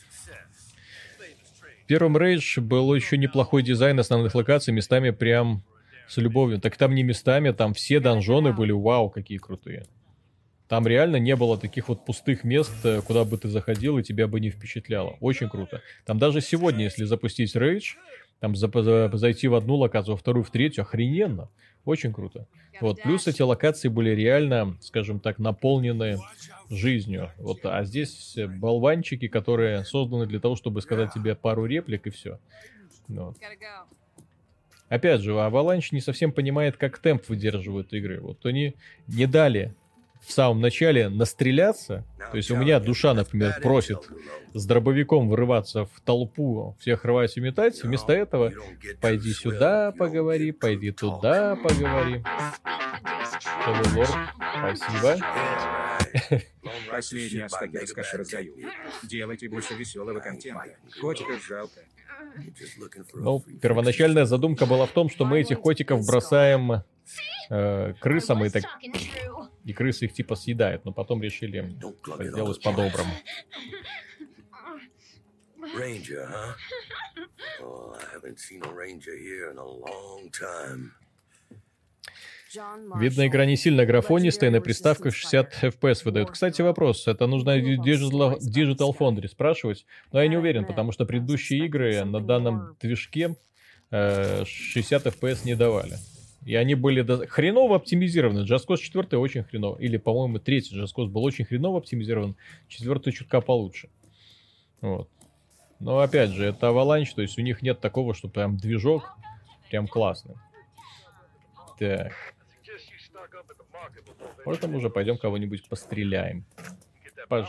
В первом Рейдж был еще неплохой дизайн основных локаций, местами прям с любовью. Так там не местами, там все донжоны были, вау, какие крутые. Там реально не было таких вот пустых мест, э, куда бы ты заходил и тебя бы не впечатляло. Очень круто. Там даже сегодня, если запустить Rage, там за, за, зайти в одну локацию, во вторую, в третью, охрененно. Очень круто. Вот, плюс эти локации были реально, скажем так, наполнены жизнью. Вот, а здесь болванчики, которые созданы для того, чтобы сказать тебе пару реплик и все. Вот. Опять же, Avalanche не совсем понимает, как темп выдерживают игры. Вот они не дали в самом начале настреляться, то есть у меня душа, например, просит с дробовиком вырываться в толпу, всех рвать и метать, вместо этого пойди сюда поговори, пойди туда поговори. Лорд, спасибо. С каши раздаю. Делайте больше веселого контента. Котиков жалко. Ну, первоначальная задумка была в том, что мы этих котиков бросаем э, крысам и так и крысы их типа съедают, но потом решили сделать по-доброму. Ranger, huh? Oh, I haven't seen a ranger here in a long time. Видно, игра не сильно графонистая, на приставках 60 FPS выдает. Кстати, вопрос, это нужно Digital, Digital Foundry спрашивать, но я не уверен, потому что предыдущие игры на данном движке 60 FPS не давали. И они были до... хреново оптимизированы. Cause 4 очень хреново. Или, по-моему, третий Cause был очень хреново оптимизирован. Четвертый чутка получше. Вот. Но опять же, это Avalanche, то есть у них нет такого, что прям движок прям классный. Так. Может, мы уже пойдем кого-нибудь постреляем. Пож...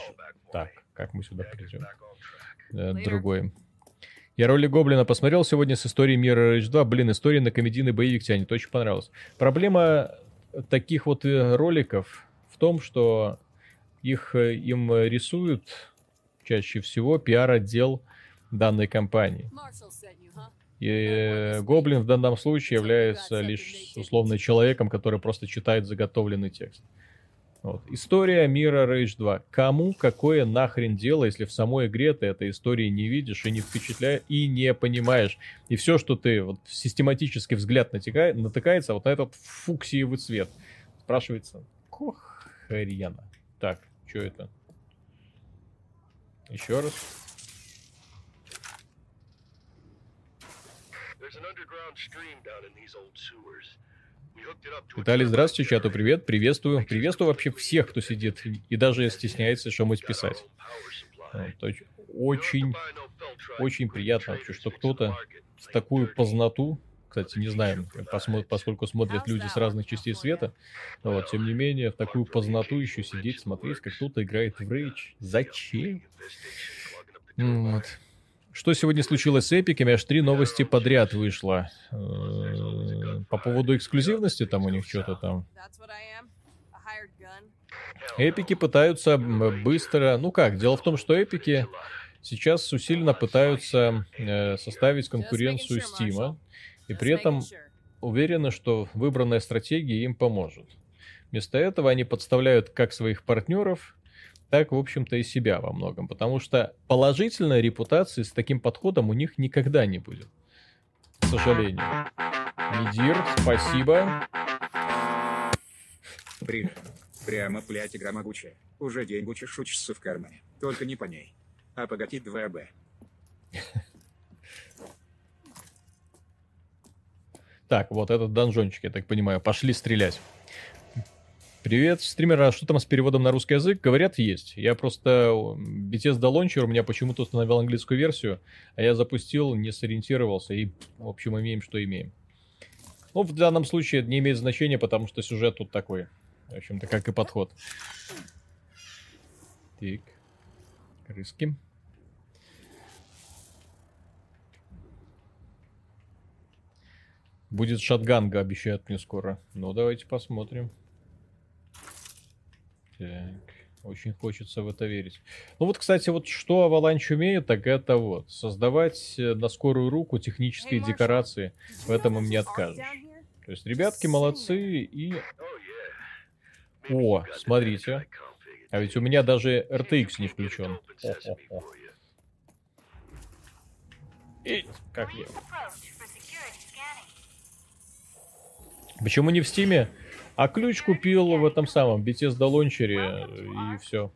Так, как мы сюда придем? Э, другой. Я роли Гоблина посмотрел сегодня с историей Мира Рейдж 2. Блин, история на комедийный боевик тянет. Очень понравилось. Проблема таких вот э, роликов в том, что их э, им рисуют чаще всего пиар-отдел данной компании. И э, Гоблин в данном случае является лишь условно человеком, который просто читает заготовленный текст. Вот. История мира Rage 2. Кому какое нахрен дело, если в самой игре ты этой истории не видишь и не впечатляешь, и не понимаешь. И все, что ты, вот систематический взгляд натекает, натыкается вот на этот фуксиевый цвет. Спрашивается, кох. Так, что это? Еще раз. There's an underground stream down in these old sewers. Виталий, здравствуйте, чату привет, приветствую. Приветствую вообще всех, кто сидит и даже стесняется что-нибудь писать. Очень, очень приятно вообще, что кто-то в такую познату, кстати, не знаем, поскольку смотрят люди с разных частей света, вот, тем не менее, в такую познату еще сидеть, смотреть, как кто-то играет в Рейдж. Зачем? Вот. Что сегодня случилось с эпиками? Аж три новости подряд вышло. Э, по поводу эксклюзивности там у них что-то там. Эпики пытаются быстро... Ну как, дело в том, что эпики сейчас усиленно пытаются э, составить конкуренцию Стима. И при этом уверены, что выбранная стратегия им поможет. Вместо этого они подставляют как своих партнеров, так, в общем-то, и себя во многом. Потому что положительной репутации с таким подходом у них никогда не будет. К сожалению. Медир, спасибо. Привет. Прямо плять игра могучая. Уже деньгу чешучится в кармане. Только не по ней. А погатит 2Б. Так, вот этот донжончик, я так понимаю. Пошли стрелять. Привет, стример, а что там с переводом на русский язык? Говорят, есть. Я просто Bethesda Launcher у меня почему-то установил английскую версию, а я запустил, не сориентировался, и, в общем, имеем, что имеем. Ну, в данном случае не имеет значения, потому что сюжет тут такой. В общем-то, как и подход. Так. Крыски. Будет шатганга, обещают мне скоро. Ну, давайте посмотрим. Так, очень хочется в это верить. Ну вот, кстати, вот что Avalanche умеет, так это вот создавать э, на скорую руку технические декорации. В этом им не откажешь. То есть ребятки молодцы и... О, смотрите. А ведь у меня даже RTX не включен. О-о-о. И, как я. Почему не в Стиме? А ключ купил в этом самом Bethesda лончере и все.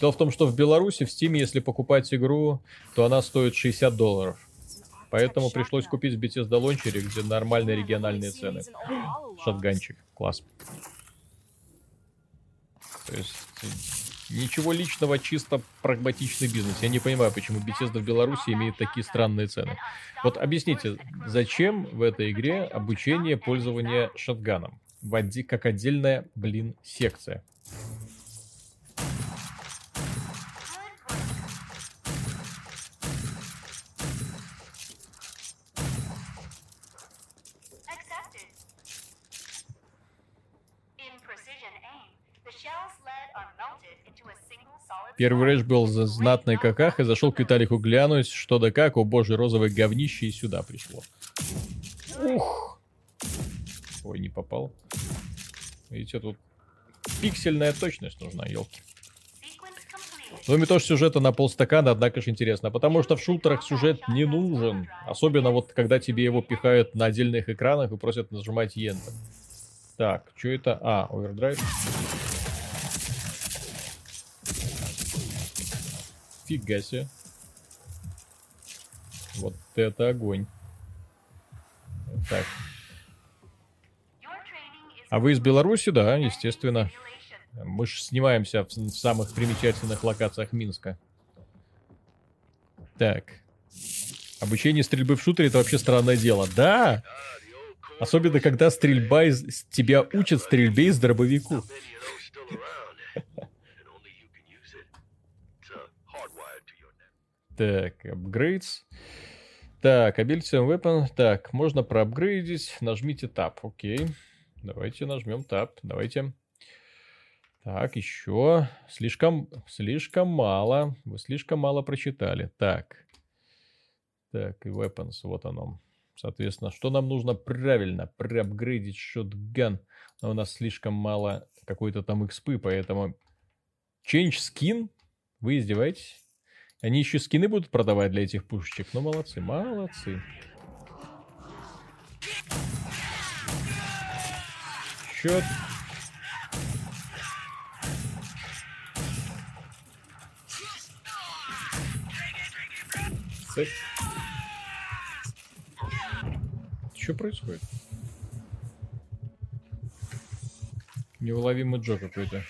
Дело в том, что в Беларуси в Steam, если покупать игру, то она стоит 60 долларов. Поэтому пришлось купить в Bethesda лончере, где нормальные региональные цены. Шотганчик. Класс. То есть ничего личного, чисто прагматичный бизнес. Я не понимаю, почему Bethesda в Беларуси имеет такие странные цены. Вот объясните, зачем в этой игре обучение пользования шотганом? В отде- как отдельная, блин, секция. Первый рэш был за знатной каках и зашел к Виталику глянуть, что да как, о боже, розовое говнище и сюда пришло. Ух! Ой, не попал. Видите, тут пиксельная точность нужна, елки. Кроме того, сюжета на полстакана, однако же интересно, потому что в шутерах сюжет не нужен. Особенно вот, когда тебе его пихают на отдельных экранах и просят нажимать Enter. Так, что это? А, овердрайв. Фига себе. Вот это огонь. Так, а вы из Беларуси, да, естественно. Мы же снимаемся в самых примечательных локациях Минска. Так. Обучение стрельбы в шутере это вообще странное дело. Да! Особенно, когда стрельба из... Тебя учат стрельбе из дробовику. Так, апгрейдс. Так, ability weapon. Так, можно проапгрейдить. Нажмите Tab. Окей. Давайте нажмем Tab. Давайте. Так, еще. Слишком, слишком мало. Вы слишком мало прочитали. Так. Так, и weapons. Вот оно. Соответственно, что нам нужно правильно? Проапгрейдить шотган. Но у нас слишком мало какой-то там XP, поэтому... Change skin? Вы издеваетесь? Они еще скины будут продавать для этих пушечек? Ну, молодцы, молодцы. Счет. Что происходит? Неуловимый Джо какой-то.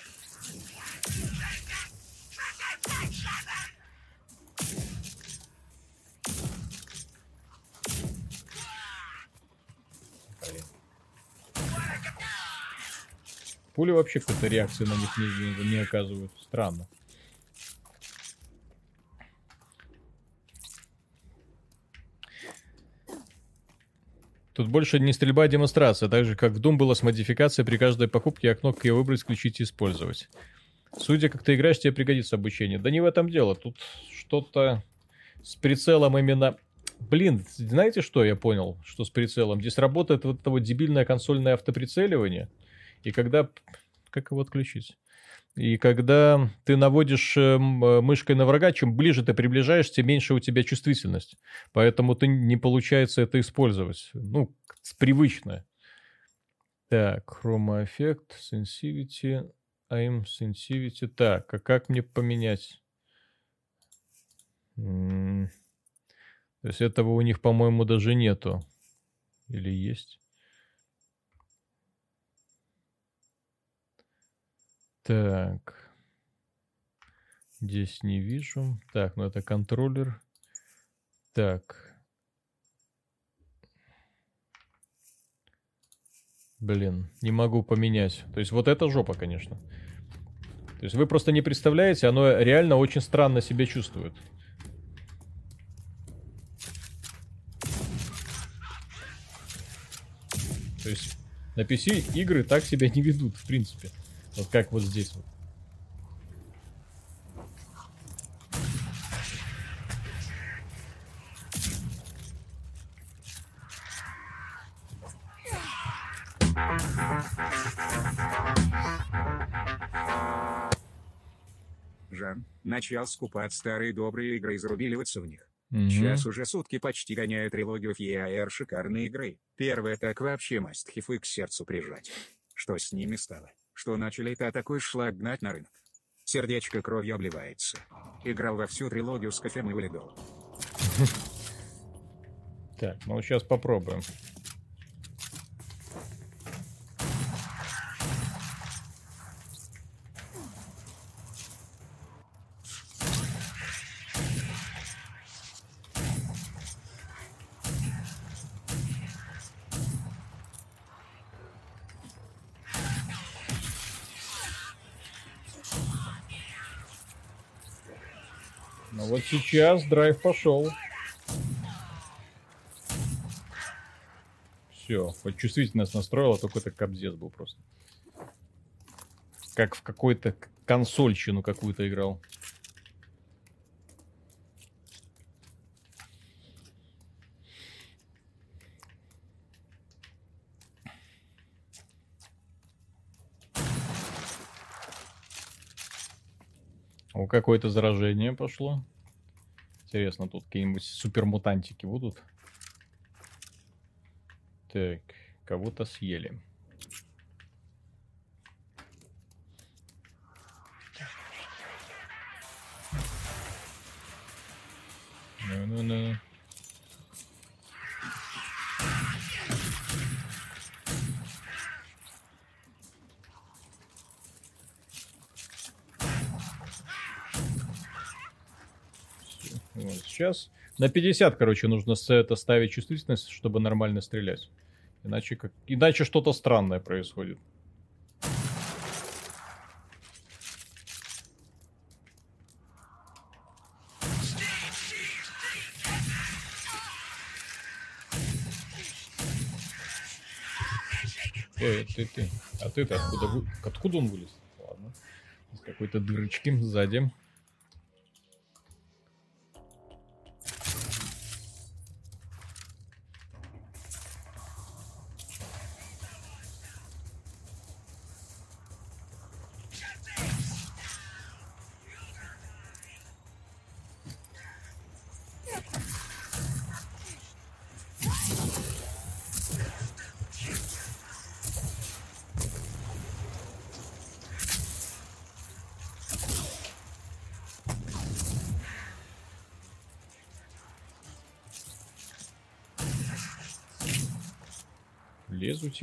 Пули вообще какой-то реакции на них не, не оказывают. Странно. Тут больше не стрельба, а демонстрация. Так же, как в Doom было с модификацией при каждой покупке окно к ее выбрать, включить и использовать. Судя, как ты играешь, тебе пригодится обучение. Да не в этом дело. Тут что-то с прицелом именно... Блин, знаете, что я понял? Что с прицелом? Здесь работает вот это вот дебильное консольное автоприцеливание. И когда... Как его отключить? И когда ты наводишь эм, э, мышкой на врага, чем ближе ты приближаешься, тем меньше у тебя чувствительность. Поэтому ты не получается это использовать. Ну, привычно. Так, Effect, Sensivity, Aim Sensivity. Так, а как мне поменять? То есть этого у них, по-моему, даже нету. Или есть? Так. Здесь не вижу. Так, ну это контроллер. Так. Блин, не могу поменять. То есть вот это жопа, конечно. То есть вы просто не представляете, оно реально очень странно себя чувствует. То есть на PC игры так себя не ведут, в принципе. Вот как вот здесь вот. Жан, начал скупать старые добрые игры и зарубиливаться в них. Мгм. Сейчас уже сутки почти гоняю трилогию FEAR шикарные игры. Первая так вообще мастхив и к сердцу прижать. Что с ними стало? Что начали это такой шлак гнать на рынок? Сердечко кровью обливается. Играл во всю трилогию с кофем и валидол. Так, ну сейчас попробуем. Ну вот сейчас драйв пошел. Все, хоть чувствительность настроила, только это кобзец был просто. Как в какой-то консольщину какую-то играл. О, какое-то заражение пошло. Интересно, тут какие-нибудь супермутантики будут? Так, кого-то съели. На 50, короче, нужно с- это ставить чувствительность, чтобы нормально стрелять. Иначе, как... Иначе что-то странное происходит. Эй, ты, ты. А ты-то откуда, откуда он вылез? Ладно. Из какой-то дырочки сзади.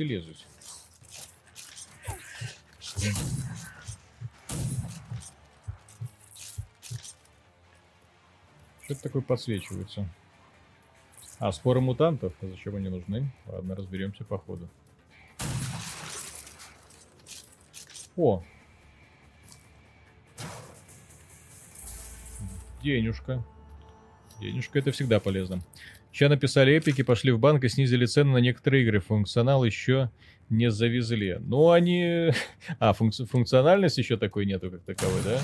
Лезуть и лезуть. Что это такое подсвечивается? А, споры мутантов? Зачем они нужны? Ладно, разберемся по ходу. О! Денежка. Денежка это всегда полезно. Сейчас написали эпики, пошли в банк и снизили цены на некоторые игры. Функционал еще не завезли. Ну, они... А, функци- функциональность еще такой нету, как таковой, да?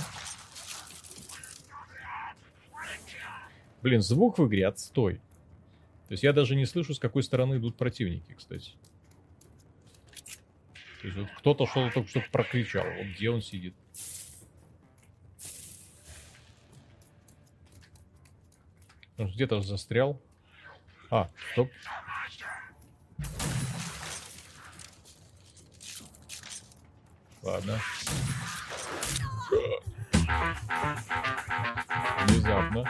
Блин, звук в игре отстой. То есть я даже не слышу, с какой стороны идут противники, кстати. То есть вот кто-то что-то только что прокричал. Вот где он сидит. Где-то застрял. А, стоп. Ладно. Внезапно.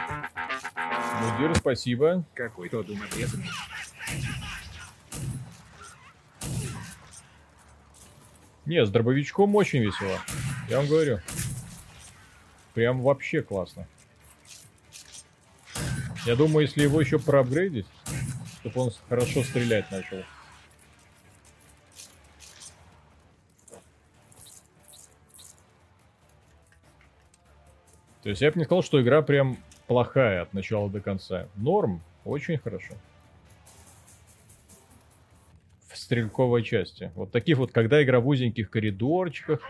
Мудир, спасибо. Какой-то дум обрезанный. Не, с дробовичком очень весело. Я вам говорю. Прям вообще классно. Я думаю, если его еще проапгрейдить, чтобы он хорошо стрелять начал. То есть я бы не сказал, что игра прям плохая от начала до конца. Норм, очень хорошо. В стрельковой части. Вот таких вот, когда игра в узеньких коридорчиках,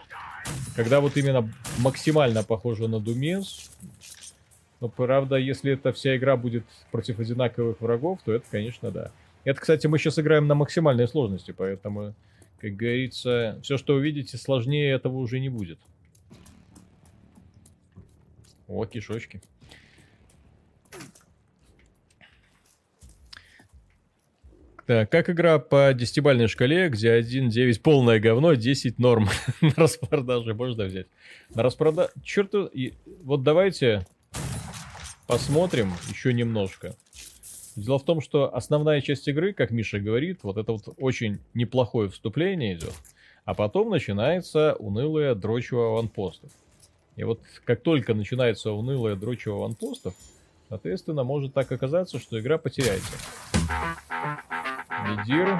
когда вот именно максимально похожа на Думес. Но правда, если эта вся игра будет против одинаковых врагов, то это, конечно, да. Это, кстати, мы сейчас играем на максимальной сложности, поэтому, как говорится, все, что увидите, сложнее этого уже не будет. О, кишочки. Так, как игра по десятибальной шкале, где 1.9 полное говно, 10 норм на распродаже можно взять. На распродаже... Черт, вот давайте посмотрим еще немножко. Дело в том, что основная часть игры, как Миша говорит, вот это вот очень неплохое вступление идет, а потом начинается унылое дрочево аванпостов. И вот как только начинается унылое дрочево аванпостов, соответственно, может так оказаться, что игра потеряется. Лидир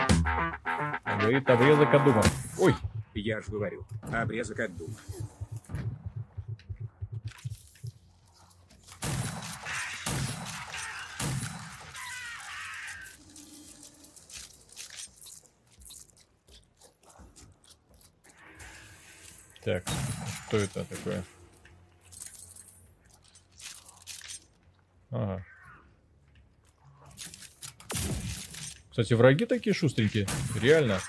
говорит обрезок от дума. Ой! Я же говорю, обрезок от дума. Так, что это такое? Ага. Кстати, враги такие шустренькие. Реально.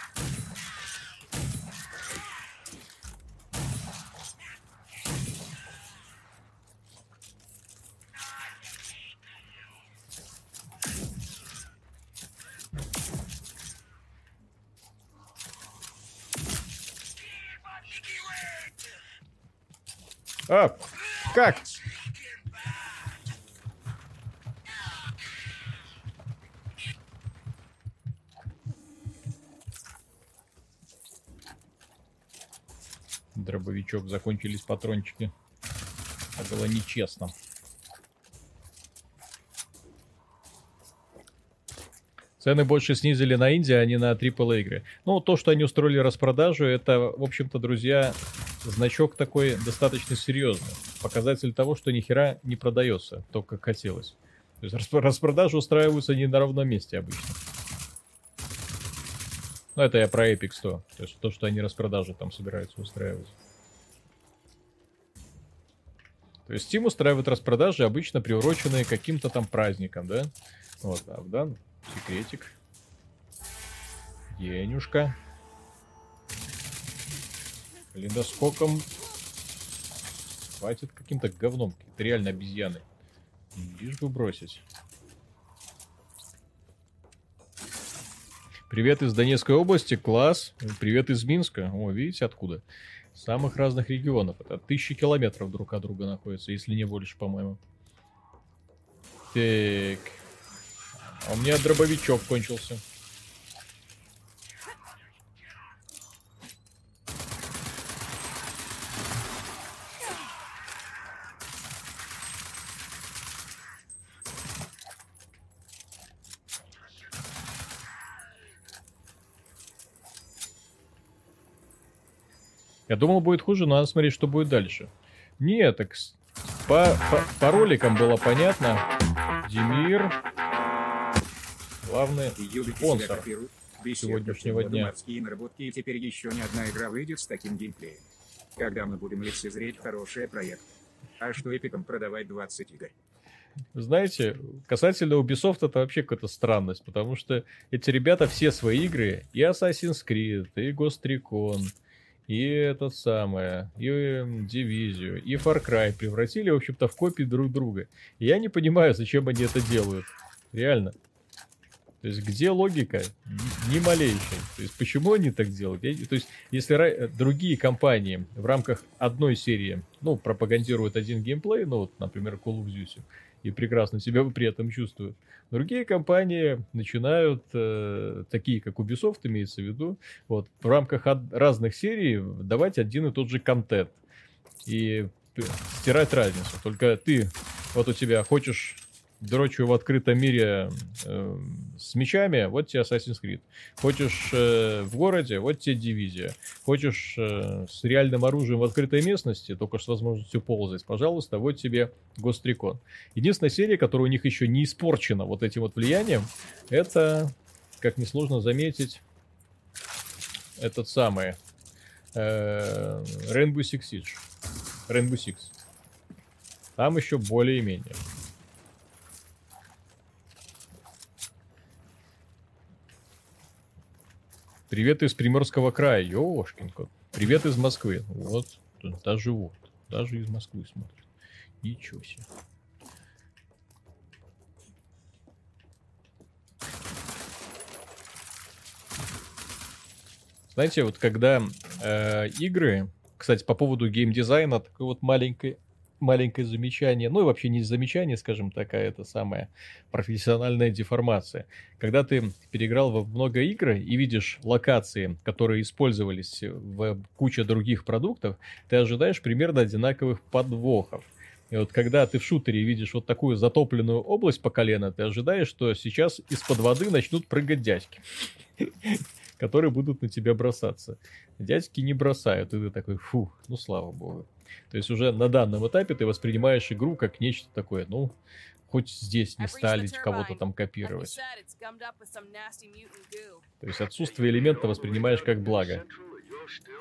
А, как? Дробовичок, закончились патрончики. Это было нечестно. Цены больше снизили на Индии, а не на AAA игры. Ну, то, что они устроили распродажу, это, в общем-то, друзья, значок такой достаточно серьезный. Показатель того, что ни хера не продается, то, как хотелось. То есть распродажи устраиваются не на ровном месте обычно. Ну, это я про Epic 100. То есть то, что они распродажи там собираются устраивать. То есть Steam устраивает распродажи, обычно приуроченные каким-то там праздником, да? Вот, а в данном секретик. Денюшка. Блин, да скоком... Хватит каким-то говном. Это реально обезьяны. Лишь бы бросить. Привет из Донецкой области, класс. Привет из Минска. О, видите откуда? Самых разных регионов. Это тысячи километров друг от друга находятся, если не больше, по-моему. Так. А у меня дробовичок кончился. Я думал, будет хуже, но надо смотреть, что будет дальше. Нет, так по, по, по роликам было понятно. Демир. Главный спонсор сегодняшнего дня. наработки, и теперь еще ни одна игра выйдет с таким геймплеем. Когда мы будем лицезреть хороший проект. А что эпиком продавать 20 игр? Знаете, касательно Ubisoft это вообще какая-то странность, потому что эти ребята все свои игры, и Assassin's Creed, и Ghost Recon, и этот самое, и Дивизию, и Far Cry превратили, в общем-то, в копии друг друга. Я не понимаю, зачем они это делают. Реально. То есть, где логика? Ни малейшей. То есть, почему они так делают? Я, то есть, если другие компании в рамках одной серии, ну, пропагандируют один геймплей, ну, вот, например, Call of Duty, и прекрасно себя при этом чувствуют. Другие компании начинают, э, такие как Ubisoft имеется в виду, вот, в рамках од- разных серий давать один и тот же контент. и стирать разницу. Только ты, вот у тебя, хочешь дрочу в открытом мире э, с мечами, вот тебе Assassin's Creed. Хочешь э, в городе, вот тебе дивизия. Хочешь э, с реальным оружием в открытой местности, только с возможностью ползать, пожалуйста, вот тебе Recon. Единственная серия, которая у них еще не испорчена вот этим вот влиянием, это, как несложно заметить, этот самый э, Rainbow Six Siege. Rainbow Six. Там еще более-менее. Привет из Приморского края. Ёшкин. Привет из Москвы. Вот, даже вот. Даже из Москвы смотрит. Ничего себе. Знаете, вот когда э, игры, кстати, по поводу геймдизайна, такой вот маленькой маленькое замечание, ну и вообще не замечание, скажем так, а это самая профессиональная деформация. Когда ты переиграл во много игр и видишь локации, которые использовались в куче других продуктов, ты ожидаешь примерно одинаковых подвохов. И вот когда ты в шутере видишь вот такую затопленную область по колено, ты ожидаешь, что сейчас из-под воды начнут прыгать дядьки, которые будут на тебя бросаться. Дядьки не бросают, и ты такой, фу, ну слава богу. То есть уже на данном этапе ты воспринимаешь игру как нечто такое, ну, хоть здесь не стали кого-то там копировать. То есть отсутствие элемента воспринимаешь как благо.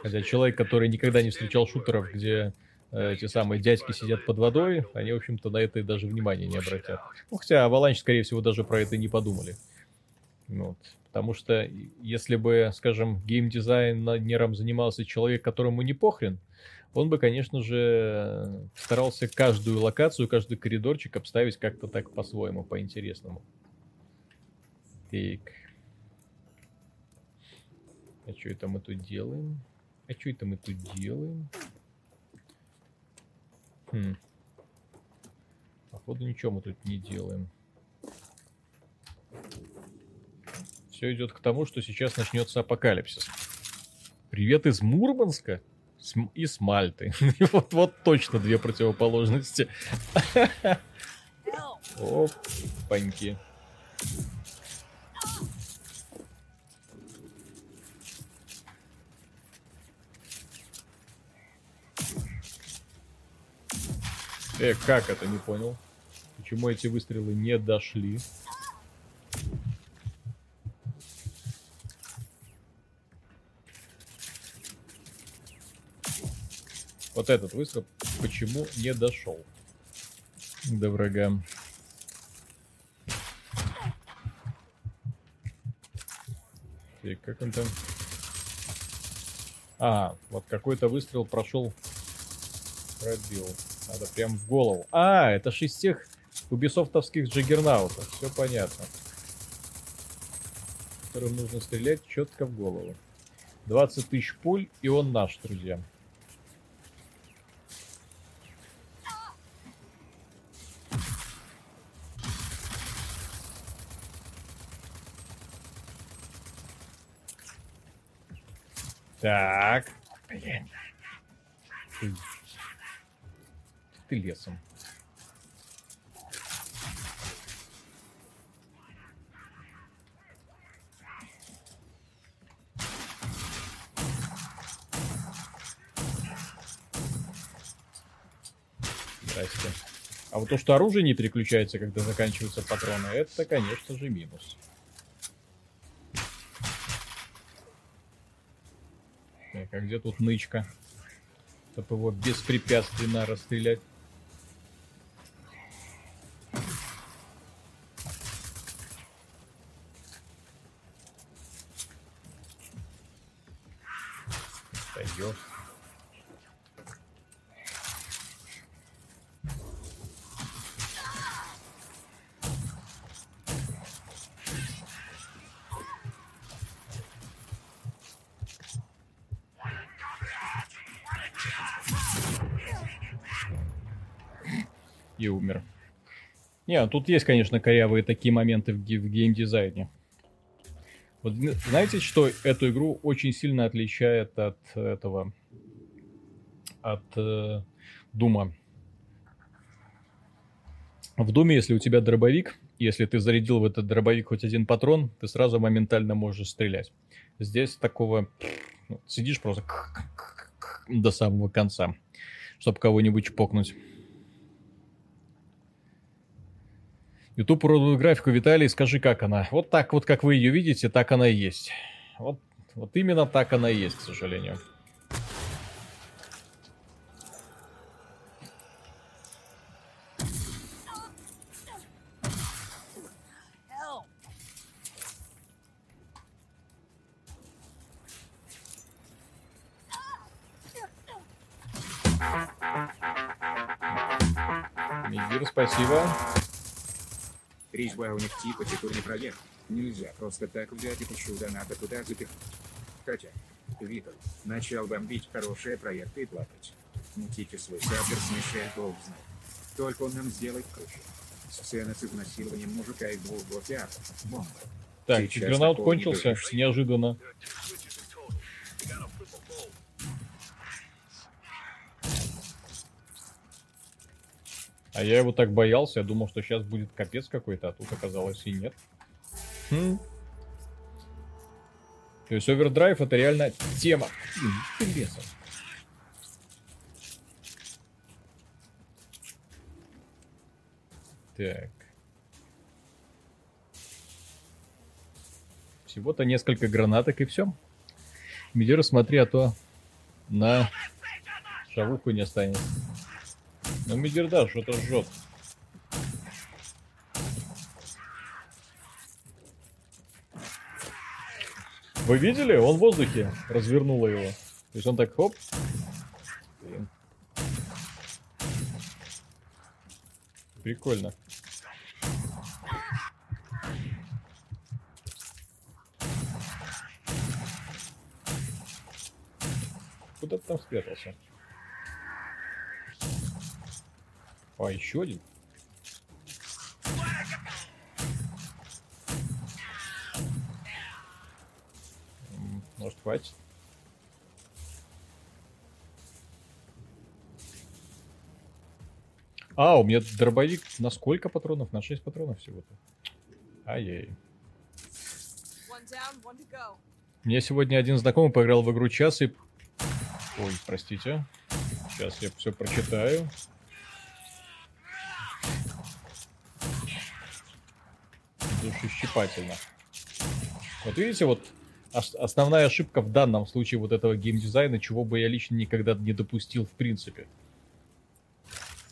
Хотя человек, который никогда не встречал шутеров, где э, эти самые дядьки сидят под водой, они, в общем-то, на это даже внимания не обратят. Ну, хотя Avalanche, скорее всего, даже про это не подумали. Вот. Потому что если бы, скажем, геймдизайнером занимался человек, которому не похрен, он бы, конечно же, старался каждую локацию, каждый коридорчик обставить как-то так по-своему, по-интересному. Так. А что это мы тут делаем? А что это мы тут делаем? Хм. Походу ничего мы тут не делаем. Все идет к тому, что сейчас начнется апокалипсис. Привет из Мурманска? и с Мальты. вот, вот точно две противоположности. Опаньки. Э, как это, не понял? Почему эти выстрелы не дошли? Вот этот выстрел почему не дошел до врага. И как он там? А, вот какой-то выстрел прошел, пробил. Надо прям в голову. А, это же из тех убисофтовских джиггернаутов. Все понятно. Которым нужно стрелять четко в голову. 20 тысяч пуль, и он наш, друзья. Так. Блин. Ты, ты лесом. Здрасте. А вот то, что оружие не переключается, когда заканчиваются патроны, это, конечно же, минус. Так, а где тут нычка? Чтобы его беспрепятственно расстрелять. Не, тут есть, конечно, корявые такие моменты в, в геймдизайне. Вот знаете, что эту игру очень сильно отличает от этого от э, Дума. В Думе, если у тебя дробовик, если ты зарядил в этот дробовик хоть один патрон, ты сразу моментально можешь стрелять. Здесь такого... Ну, сидишь просто до самого конца, чтобы кого-нибудь чпокнуть. YouTube уродует графику. Виталий, скажи, как она? Вот так вот, как вы ее видите, так она и есть. Вот, вот именно так она и есть, к сожалению. Мигир, спасибо. Резьба у них типа типа не проверка. Нельзя просто так взять и по чудо надо туда запихать. Хотя, Витал, начал бомбить хорошая проекта и плакать. Мутите свой сапер смешает бог знает. Только он нам сделает круче. Сцена с изнасилованием мужика из двух блокиатов. Бомба. Так, чемпионат кончился неожиданно. А я его так боялся, я думал, что сейчас будет капец какой-то, а тут оказалось и нет. Хм. То есть овердрайв это реально тема. Интересно. Так. Всего-то несколько гранаток и все. Медер, смотри, а то на шавуху не останется. Ну, Медерда что-то жжет. Вы видели? Он в воздухе развернуло его. То есть он так хоп. Блин. Прикольно. Куда ты там спрятался? А, еще один. Может, хватит? А, у меня дробовик на сколько патронов? На 6 патронов всего-то. Ай-яй. Мне сегодня один знакомый поиграл в игру час и... Ой, простите. Сейчас я все прочитаю. Душещипательно. Вот видите, вот основная ошибка в данном случае вот этого геймдизайна, чего бы я лично никогда не допустил в принципе.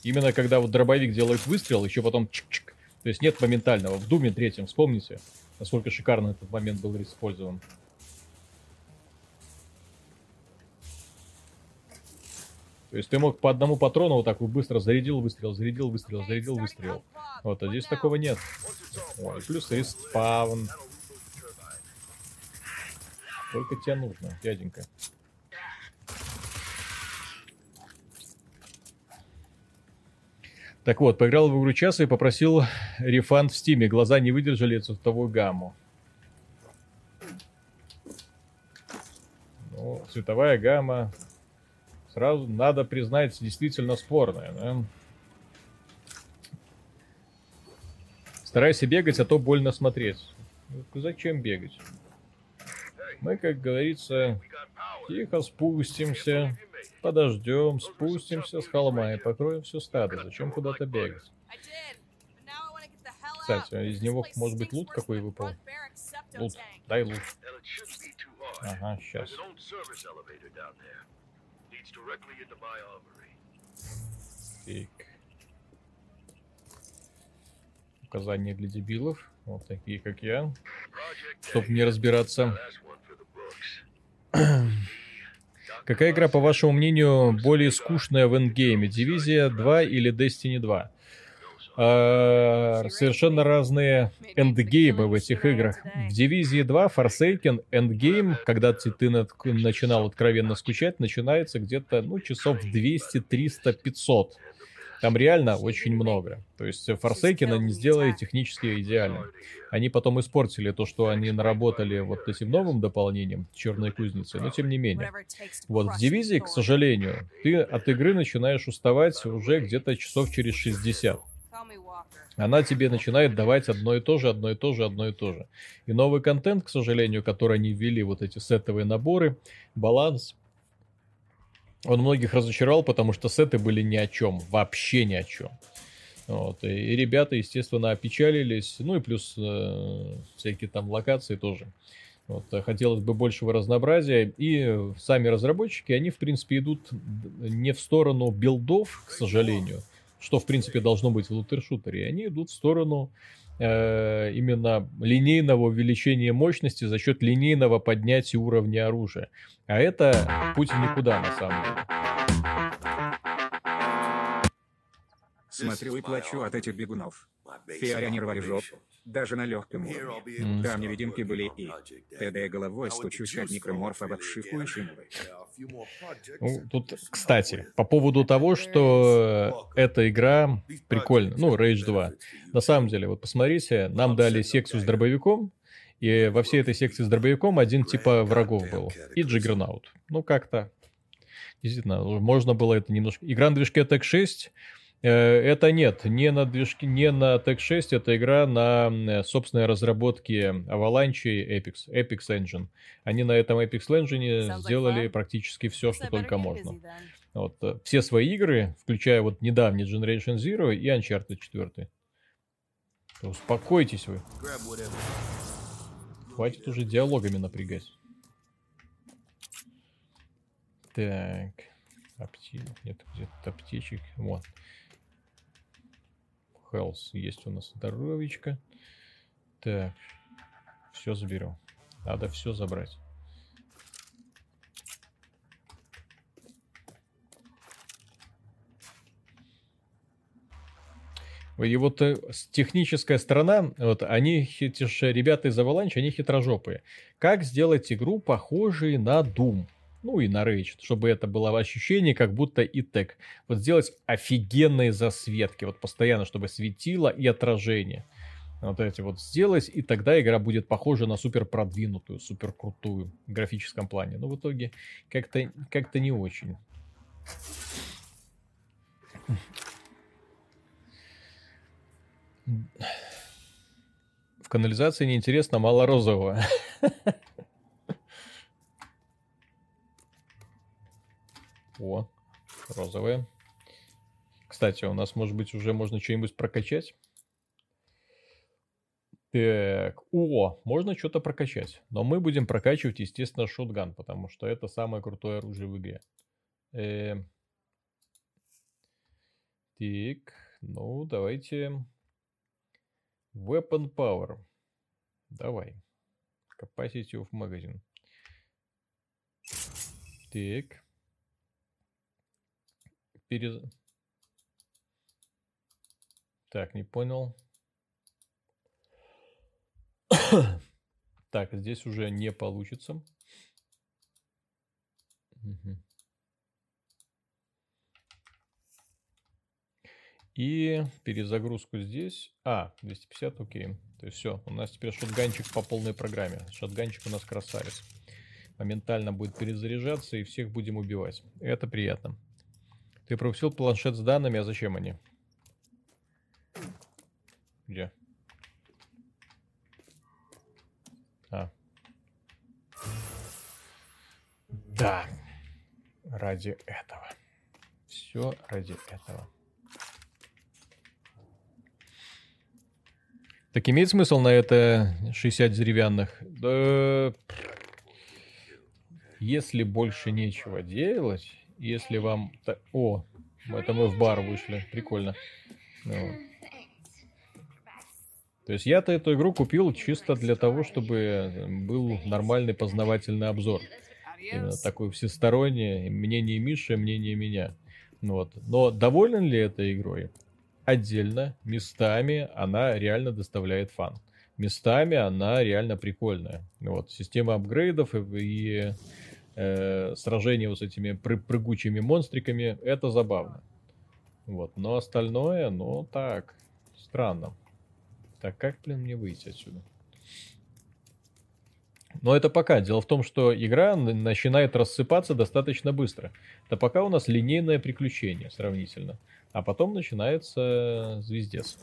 Именно когда вот дробовик делает выстрел, еще потом чик-чик. То есть нет моментального. В Думе третьем, вспомните, насколько шикарно этот момент был использован. То есть ты мог по одному патрону вот так вот быстро зарядил выстрел, зарядил выстрел, зарядил выстрел. Вот, а здесь такого нет. Ой, плюс респаун. Только тебе нужно, дяденька. Так вот, поиграл в игру часа и попросил рефанд в стиме. Глаза не выдержали цветовую гамму. Ну, цветовая гамма сразу надо признать, действительно спорная. Да? Старайся бегать, а то больно смотреть. Ну, зачем бегать? Мы, как говорится, тихо спустимся, подождем, спустимся с холма и покроем все стадо. Зачем куда-то бегать? Кстати, а из него может быть лут какой выпал? Лут, дай лут. Ага, сейчас directly into my armory. Так. Указания для дебилов. Вот такие, как я. Чтоб не разбираться. Какая игра, по вашему мнению, более скучная в эндгейме? Дивизия 2 или Destiny 2? Э, совершенно разные эндгеймы в этих играх. В Дивизии 2 Forsaken эндгейм, когда ты, ты начинал откровенно скучать, начинается где-то, ну, часов 200, 300, 500. Там реально очень много. То есть Forsaken они сделали технически идеально. Они потом испортили то, что они наработали вот этим новым дополнением Черной Кузницы, но тем не менее. Вот в Дивизии, к сожалению, ты от игры начинаешь уставать уже где-то часов через 60 она тебе начинает давать одно и то же, одно и то же, одно и то же. И новый контент, к сожалению, который они ввели, вот эти сетовые наборы, баланс, он многих разочаровал, потому что сеты были ни о чем, вообще ни о чем. Вот, и, и ребята, естественно, опечалились, ну и плюс э, всякие там локации тоже. Вот, хотелось бы большего разнообразия, и сами разработчики, они, в принципе, идут не в сторону билдов, к сожалению, что, в принципе, должно быть в лутер-шутере, они идут в сторону э, именно линейного увеличения мощности за счет линейного поднятия уровня оружия. А это путь никуда, на самом деле. Смотрю и плачу от этих бегунов. Фиорянировали жопу. Даже на легком уровне. Там невидимки были и ТД головой стучусь от некроморфа в обшивку и шиновой. Ну, тут, кстати, по поводу того, что эта игра прикольная, ну, Rage 2. На самом деле, вот посмотрите, нам дали секцию с дробовиком, и во всей этой секции с дробовиком один типа врагов был. И Джиггернаут. Ну, как-то. Действительно, можно было это немножко... Игра на движке Tech 6 Э, это нет, не на движке, не на Tech 6, это игра на собственной разработке Avalanche и Epix, Epix Engine. Они на этом Epix Engine сделали практически все, что только можно. Вот, э, все свои игры, включая вот недавний Generation Zero и Uncharted 4. Успокойтесь вы. Хватит уже диалогами напрягать. Так. Апти... Нет, где-то аптечек. Вот health есть у нас здоровечко. Так, все заберем. Надо все забрать. И вот э, техническая сторона, вот они, эти же ребята из Avalanche, они хитрожопые. Как сделать игру похожей на Doom? Ну и Rage, чтобы это было ощущение, как будто и тег. Вот сделать офигенные засветки, вот постоянно, чтобы светило и отражение. Вот эти вот сделать, и тогда игра будет похожа на супер продвинутую, супер крутую в графическом плане. Но в итоге как-то как не очень. В канализации неинтересно, мало розового. О, розовые. Кстати, у нас, может быть, уже можно что-нибудь прокачать? Так, о, можно что-то прокачать. Но мы будем прокачивать, естественно, шотган, потому что это самое крутое оружие в игре. Э... Так, ну, давайте... Weapon Power. Давай. Capacity of Magazine. Так перез... Так, не понял. так, здесь уже не получится. И перезагрузку здесь. А, 250, окей. То есть все, у нас теперь шотганчик по полной программе. Шотганчик у нас красавец. Моментально будет перезаряжаться и всех будем убивать. Это приятно. Ты пропустил планшет с данными, а зачем они? Где? А. Да. Ради этого. Все ради этого. Так имеет смысл на это 60 деревянных? Да... Если больше нечего делать, если вам... О, это мы в бар вышли. Прикольно. Ну. То есть я-то эту игру купил чисто для того, чтобы был нормальный познавательный обзор. Именно такой всесторонний. Мнение Миши, мнение меня. Вот. Но доволен ли этой игрой? Отдельно, местами она реально доставляет фан. Местами она реально прикольная. Вот. Система апгрейдов и, и э, сражения вот с этими пры прыгучими монстриками, это забавно. Вот. Но остальное, ну так, странно. Так, как, блин, мне выйти отсюда? Но это пока. Дело в том, что игра начинает рассыпаться достаточно быстро. Это пока у нас линейное приключение сравнительно. А потом начинается звездец.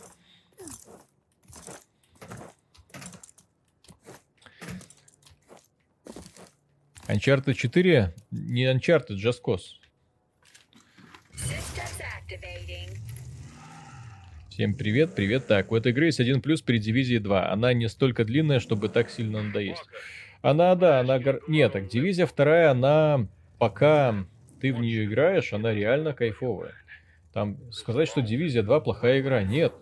Uncharted 4 не Uncharted, Just Cause. Всем привет, привет. Так, у этой игры есть один плюс при дивизии 2. Она не столько длинная, чтобы так сильно надоесть. Она, да, она... Нет, так, дивизия вторая, она пока ты в нее играешь, она реально кайфовая. Там сказать, что дивизия 2 плохая игра, нет.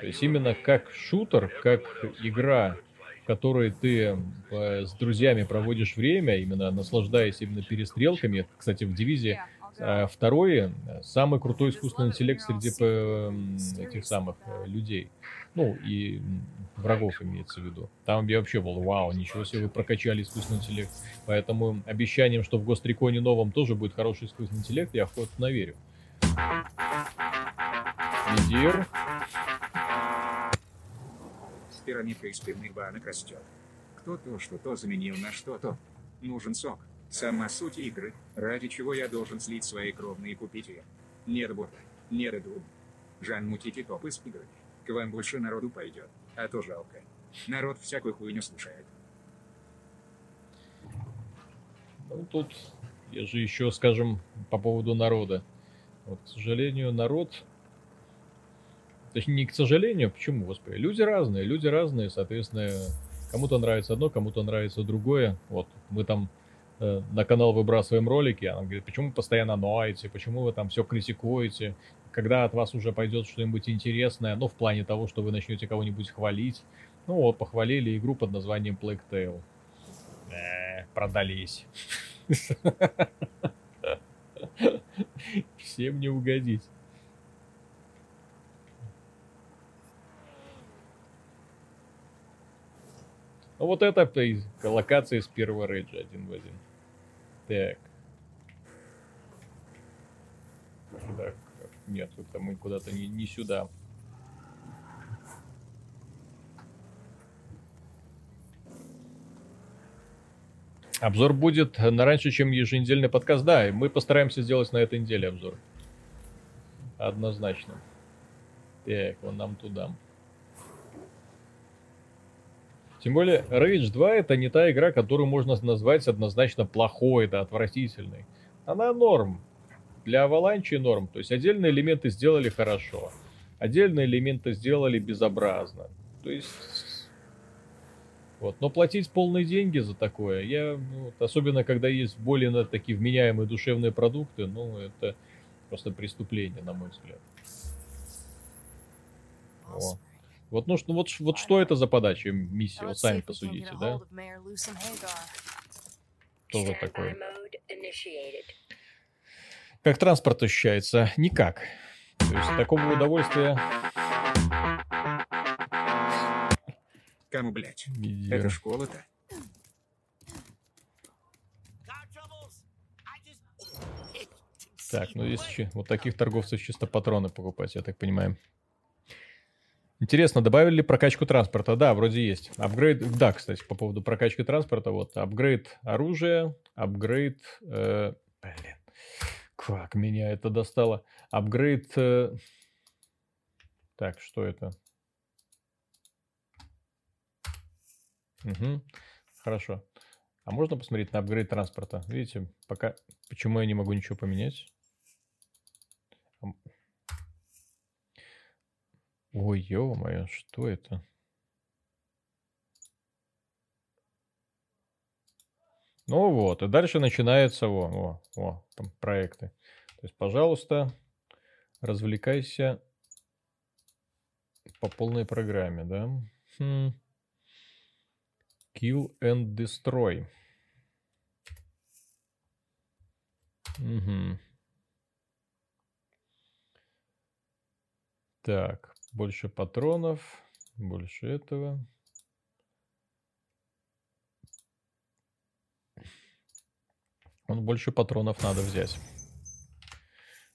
То есть именно как шутер, как игра в которой ты э, с друзьями проводишь время, именно наслаждаясь именно перестрелками. Кстати, в дивизии э, второй э, самый крутой искусственный интеллект среди этих самых людей. Ну, и врагов имеется в виду. Там я вообще был, вау, ничего себе, вы прокачали искусственный интеллект. Поэтому обещанием, что в Гостриконе новом тоже будет хороший искусственный интеллект, я охотно верю. Лидер пирамидка из пивных банок растет. Кто то что-то заменил на что-то. Нужен сок. Сама суть игры, ради чего я должен слить свои кровные и купить ее. Не работа. Не. Жан мутите топ из игры. К вам больше народу пойдет. А то жалко. Народ всякую хуйню слушает. Ну, тут я же еще, скажем, по поводу народа. Вот, к сожалению, народ Точнее, не к сожалению, почему, господи, люди разные, люди разные, соответственно, кому-то нравится одно, кому-то нравится другое. Вот, мы там э, на канал выбрасываем ролики, она говорит, почему вы постоянно ноете, почему вы там все критикуете, когда от вас уже пойдет что-нибудь интересное, ну, в плане того, что вы начнете кого-нибудь хвалить. Ну вот, похвалили игру под названием Plague Tale. Э, продались. Всем не угодить. Ну вот это локация из первого рейджа один в один. Так. Куда? Нет, это мы куда-то не, не сюда. Обзор будет на раньше, чем еженедельный подкаст. Да, мы постараемся сделать на этой неделе обзор. Однозначно. Так, вон нам туда. Тем более, Rage 2 это не та игра, которую можно назвать однозначно плохой, да, отвратительной. Она норм. Для Avalanche норм. То есть отдельные элементы сделали хорошо. Отдельные элементы сделали безобразно. То есть... Вот. Но платить полные деньги за такое, я, ну, вот, особенно когда есть более такие вменяемые душевные продукты, ну, это просто преступление, на мой взгляд. О. Вот, ну, вот, вот что это за подача миссия? Вот сами посудите, да? Тоже такое. Как транспорт ощущается? Никак. То есть такого удовольствия... Кому, блядь? Видео. Это школа-то? Так, ну здесь еще вот таких торговцев чисто патроны покупать, я так понимаю. Интересно, добавили ли прокачку транспорта? Да, вроде есть. Апгрейд, да, кстати, по поводу прокачки транспорта, вот, апгрейд оружия, апгрейд, э, блин, как меня это достало, апгрейд, э, так, что это? Угу, хорошо. А можно посмотреть на апгрейд транспорта? Видите, пока, почему я не могу ничего поменять? Ой, ё-моё, что это? Ну вот, и дальше начинается, о, о, о, там проекты. То есть, пожалуйста, развлекайся по полной программе, да? Хм. Kill and destroy. Угу. Так, больше патронов, больше этого. Он больше патронов надо взять.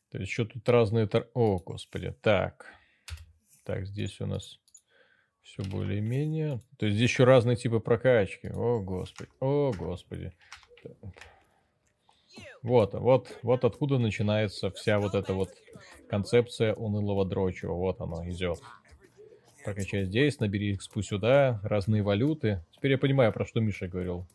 То есть еще тут разные... О, господи. Так. Так, здесь у нас все более-менее. То есть здесь еще разные типы прокачки. О, господи. О, господи. Вот, вот, вот откуда начинается вся вот эта вот концепция унылого дрочева. Вот оно идет. Прокачай здесь, набери экспу сюда, разные валюты. Теперь я понимаю, про что Миша говорил.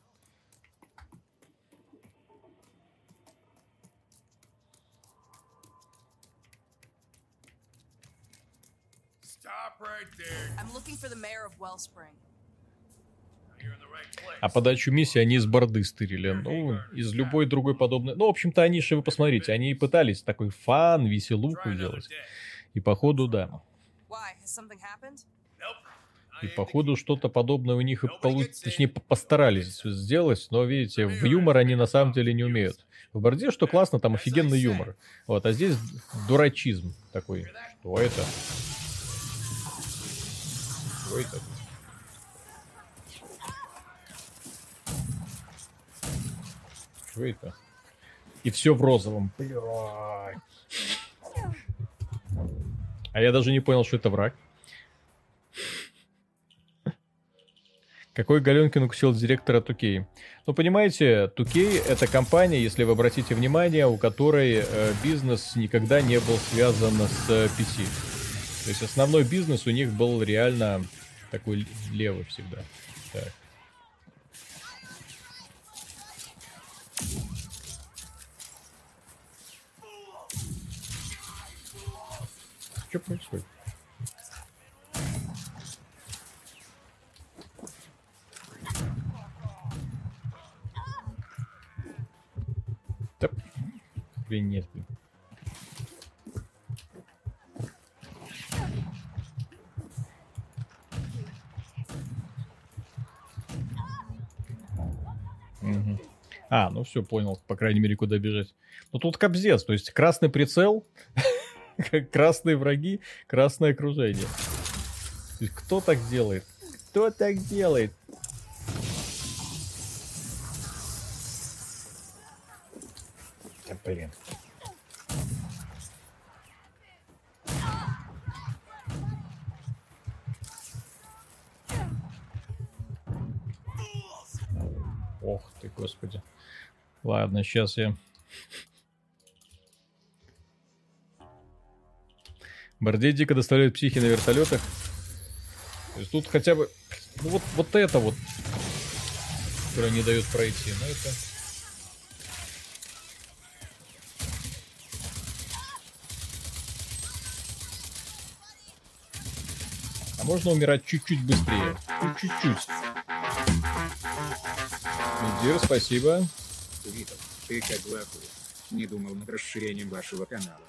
А подачу миссии они из борды стырили. Ну, из любой другой подобной. Ну, в общем-то, они же, вы посмотрите, они и пытались такой фан, веселуху делать. И походу, да. И походу что-то подобное у них и получ... точнее постарались сделать, но видите, в юмор они на самом деле не умеют. В Борде, что классно, там офигенный юмор. Вот, а здесь дурачизм такой. Что это? Что это? Что это? И все в розовом. А я даже не понял, что это враг. Какой Галенкин укусил директора Тукей? Ну, понимаете, Тукей — это компания, если вы обратите внимание, у которой э, бизнес никогда не был связан с э, PC. То есть основной бизнес у них был реально такой левый всегда. Так. Что происходит? Да, блин, нет, блин. А, ну все, понял, по крайней мере, куда бежать. Ну тут кобзец, то есть красный прицел, красные враги, красное окружение. Кто так делает? Кто так делает? Да блин. Ох ты, господи. Ладно, сейчас я... Бордей дико доставляют психи на вертолетах. То есть тут хотя бы... Ну вот, вот это вот, которое не дает пройти. Но это... А можно умирать чуть-чуть быстрее. Чуть-чуть. Дир, спасибо. Ты как главный. Не думал над расширением вашего канала.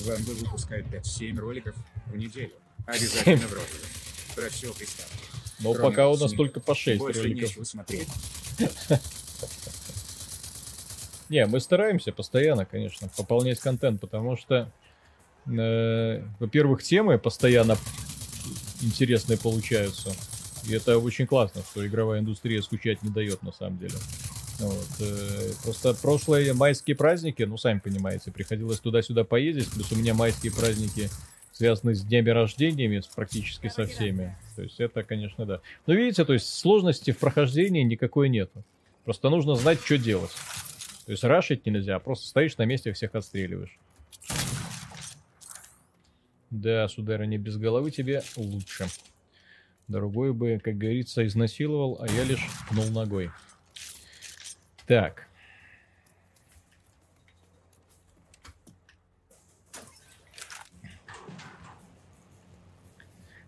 Вам бы выпускать 5-7 роликов в неделю. Обязательно в розовом. Просил приставки. Но Кроме пока у нас только по 6 больше роликов. смотреть. Не, мы стараемся постоянно, конечно, пополнять контент, потому что, э, во-первых, темы постоянно интересные получаются. И это очень классно, что игровая индустрия скучать не дает на самом деле. Вот. э, Просто прошлые майские праздники, ну, сами понимаете, приходилось туда-сюда поездить, плюс у меня майские праздники связаны с днями рождениями с- практически со всеми. То есть это, конечно, да. Но видите, то есть сложности в прохождении никакой нету. Просто нужно знать, что делать. То есть рашить нельзя, а просто стоишь на месте и всех отстреливаешь. Да, сударыня, без головы тебе лучше. Другой бы, как говорится, изнасиловал, а я лишь пнул ногой. Так.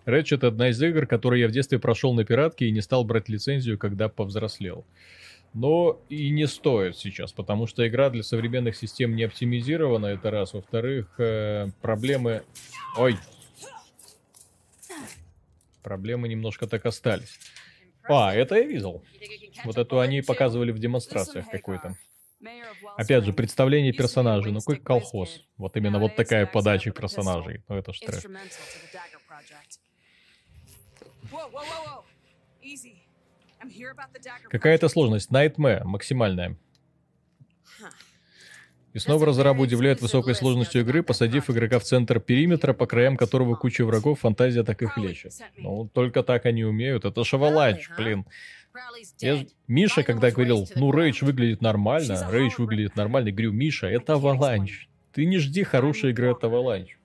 Ratchet одна из игр, которые я в детстве прошел на пиратке и не стал брать лицензию, когда повзрослел. Но и не стоит сейчас, потому что игра для современных систем не оптимизирована, это раз. Во-вторых, э, проблемы... Ой! Проблемы немножко так остались. А, это я видел. Вот эту они показывали в демонстрациях какой-то. Опять же, представление персонажей, ну какой колхоз. Вот именно вот такая подача персонажей. Ну это ж трэш. Какая-то сложность. Nightmare максимальная. И снова разрабы удивляют высокой сложностью игры, посадив игрока в центр периметра, по краям которого куча врагов, фантазия так их лечит. Ну, только так они умеют. Это ж Avalanche, блин. Я... Миша, когда говорил, ну, Рейдж выглядит нормально, Рейдж выглядит нормально, я говорю, Миша, это Avalanche. Ты не жди хорошей игры от Avalanche.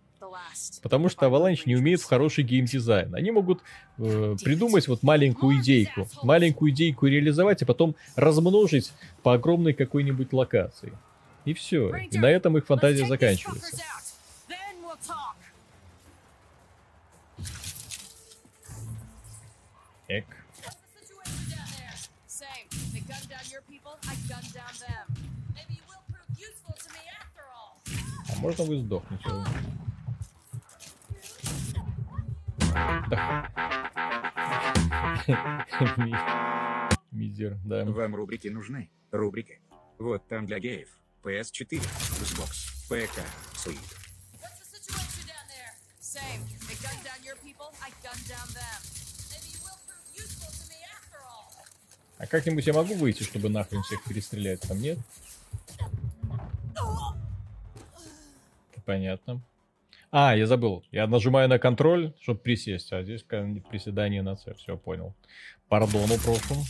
Потому что Avalanche не умеет в хороший геймдизайн. Они могут э, придумать вот маленькую идейку, маленькую идейку реализовать, и потом размножить по огромной какой-нибудь локации. И все. И на этом их фантазия заканчивается. Эк. А можно вы сдохнете? Да. Мизер, да. Вам рубрики нужны? Рубрики. Вот там для геев. PS4, Xbox, ПК, Switch. А как-нибудь я могу выйти, чтобы нахрен всех перестрелять? Там нет? Понятно. А, я забыл. Я нажимаю на контроль, чтобы присесть, а здесь приседание на C. Все, понял. Пардону прошу.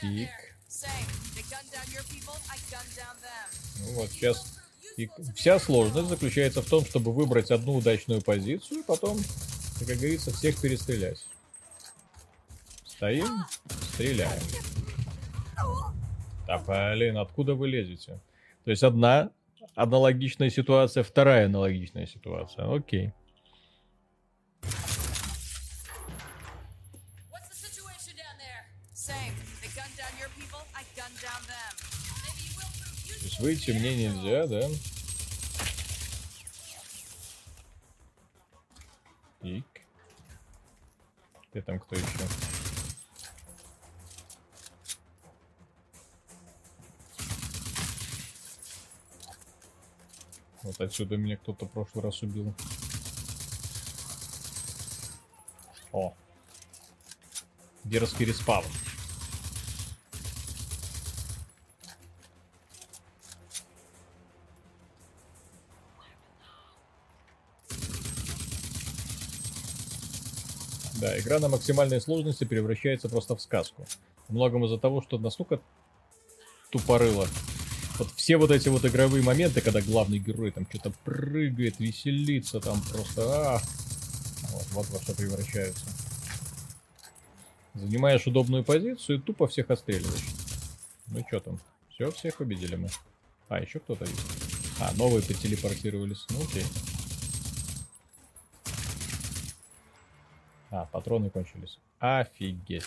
Тик. Ну вот, сейчас. И вся сложность заключается в том, чтобы выбрать одну удачную позицию, и потом, как говорится, всех перестрелять. Стоим, стреляем. Да, блин, откуда вы лезете? То есть одна аналогичная ситуация, вторая аналогичная ситуация. Окей. Выйти мне нельзя, да? Ик. Где там кто еще? Вот отсюда меня кто-то в прошлый раз убил. О. Дерзкий респаун. Да, игра на максимальной сложности превращается просто в сказку. Многом из-за того, что настолько тупорыло вот все вот эти вот игровые моменты, когда главный герой там что-то прыгает, веселится, там просто... А, вот, вот во что превращаются. Занимаешь удобную позицию и тупо всех отстреливаешь. Ну что там? Все, всех победили мы. А, еще кто-то есть. А, новые потелепортировались. Ну окей. А, патроны кончились. Офигеть.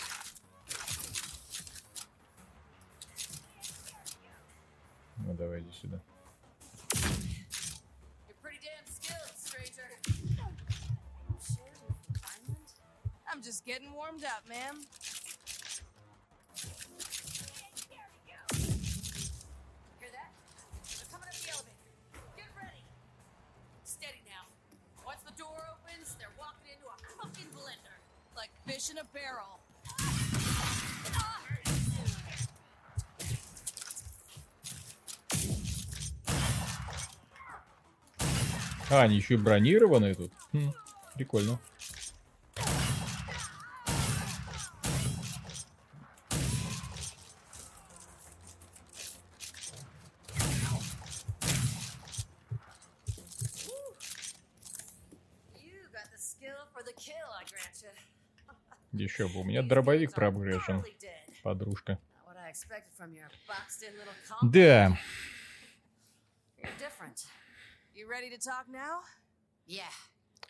Ну давай иди сюда. I'm just getting warmed up, ma'am. Fish in a barrel. А, они еще и бронированные тут. Хм, прикольно. Еще бы, у меня дробовик проапгрежен, подружка. Да.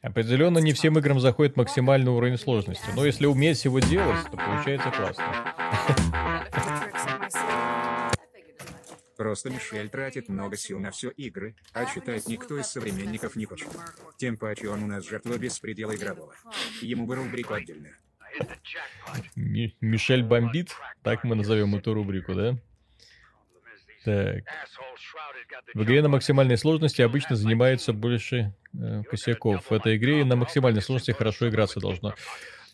Определенно не всем играм заходит максимальный уровень сложности, но если уметь его делать, то получается классно. Просто Мишель тратит много сил на все игры, а читает никто из современников не хочет. Тем паче он у нас жертва беспредела игрового. Ему бы рубрику отдельную. Ми Мишель бомбит? Так мы назовем эту рубрику, да? Так. В игре на максимальной сложности обычно занимается больше э, косяков. В этой игре на максимальной сложности хорошо играться должно.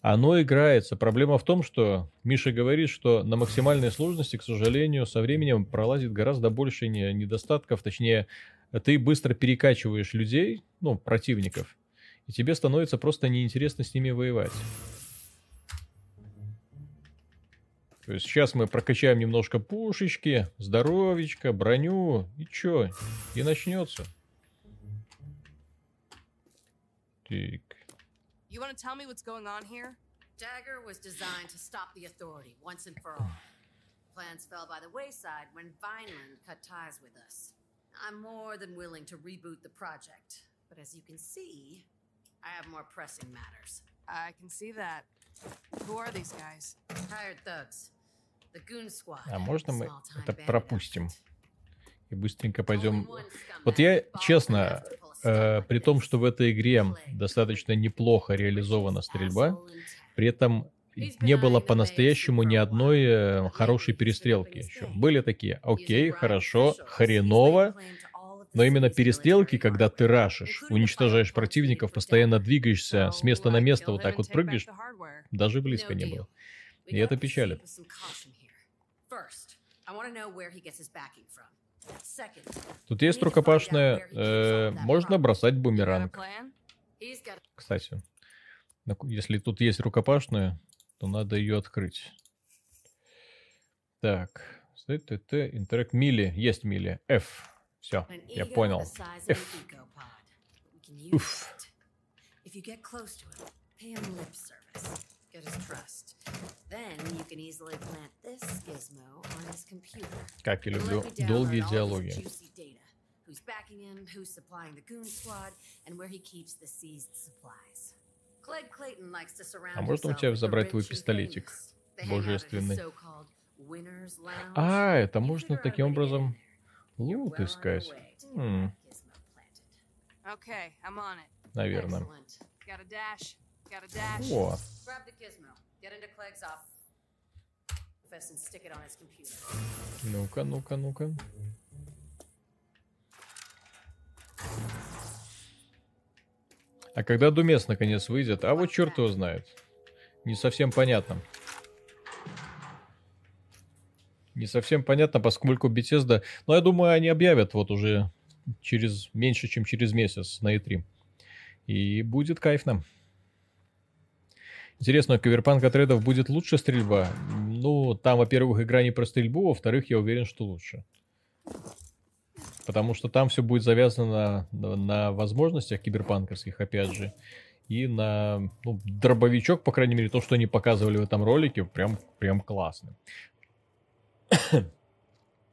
Оно играется. Проблема в том, что Миша говорит, что на максимальной сложности, к сожалению, со временем пролазит гораздо больше недостатков. Точнее, ты быстро перекачиваешь людей, ну, противников, и тебе становится просто неинтересно с ними воевать. То есть сейчас мы прокачаем немножко пушечки, здоровечко, броню, и чё? И начнется. Так. You want to tell me what's going on here? Dagger was designed to stop the authority once and for all. Plans fell by the wayside when Vineland cut ties with us. I'm more than willing to reboot the project, but as you can see, I have more pressing matters. I can see that. Who are these guys? Hired thugs. А можно мы это пропустим? И быстренько пойдем. Вот я, честно, э, при том, что в этой игре достаточно неплохо реализована стрельба, при этом не было по-настоящему ни одной э, хорошей перестрелки еще. Были такие, окей, хорошо, хреново, но именно перестрелки, когда ты рашишь, уничтожаешь противников, постоянно двигаешься с места на место, вот так вот прыгаешь, даже близко не было. И это печалит. Тут есть рукопашная. Э, можно бросать бумеранг. Кстати, если тут есть рукопашная, то надо ее открыть. Так, ТТ, интеракт, мили, есть мили, F. Все, я понял. F. Уф. Get his trust. Then you can easily plant this gizmo on his computer. Как я люблю долгие диалоги. Who's backing him, who's supplying the goon squad, and where he keeps the seized supplies. Clegg Clayton likes to surround а можно у тебя забрать твой пистолетик божественный? А, это можно таким образом лут искать. Хм. Наверное. О. Ну-ка, ну-ка, ну-ка. А когда Думес наконец выйдет? А вот черт его знает. Не совсем понятно. Не совсем понятно, поскольку Bethesda... Но я думаю, они объявят вот уже через меньше, чем через месяц на E3. И будет кайфно. Интересно, у Киберпанк отрядов будет лучше стрельба? Ну, там, во-первых, игра не про стрельбу, во-вторых, я уверен, что лучше. Потому что там все будет завязано на, на возможностях киберпанковских, опять же. И на ну, дробовичок, по крайней мере, то, что они показывали в этом ролике, прям, прям классно.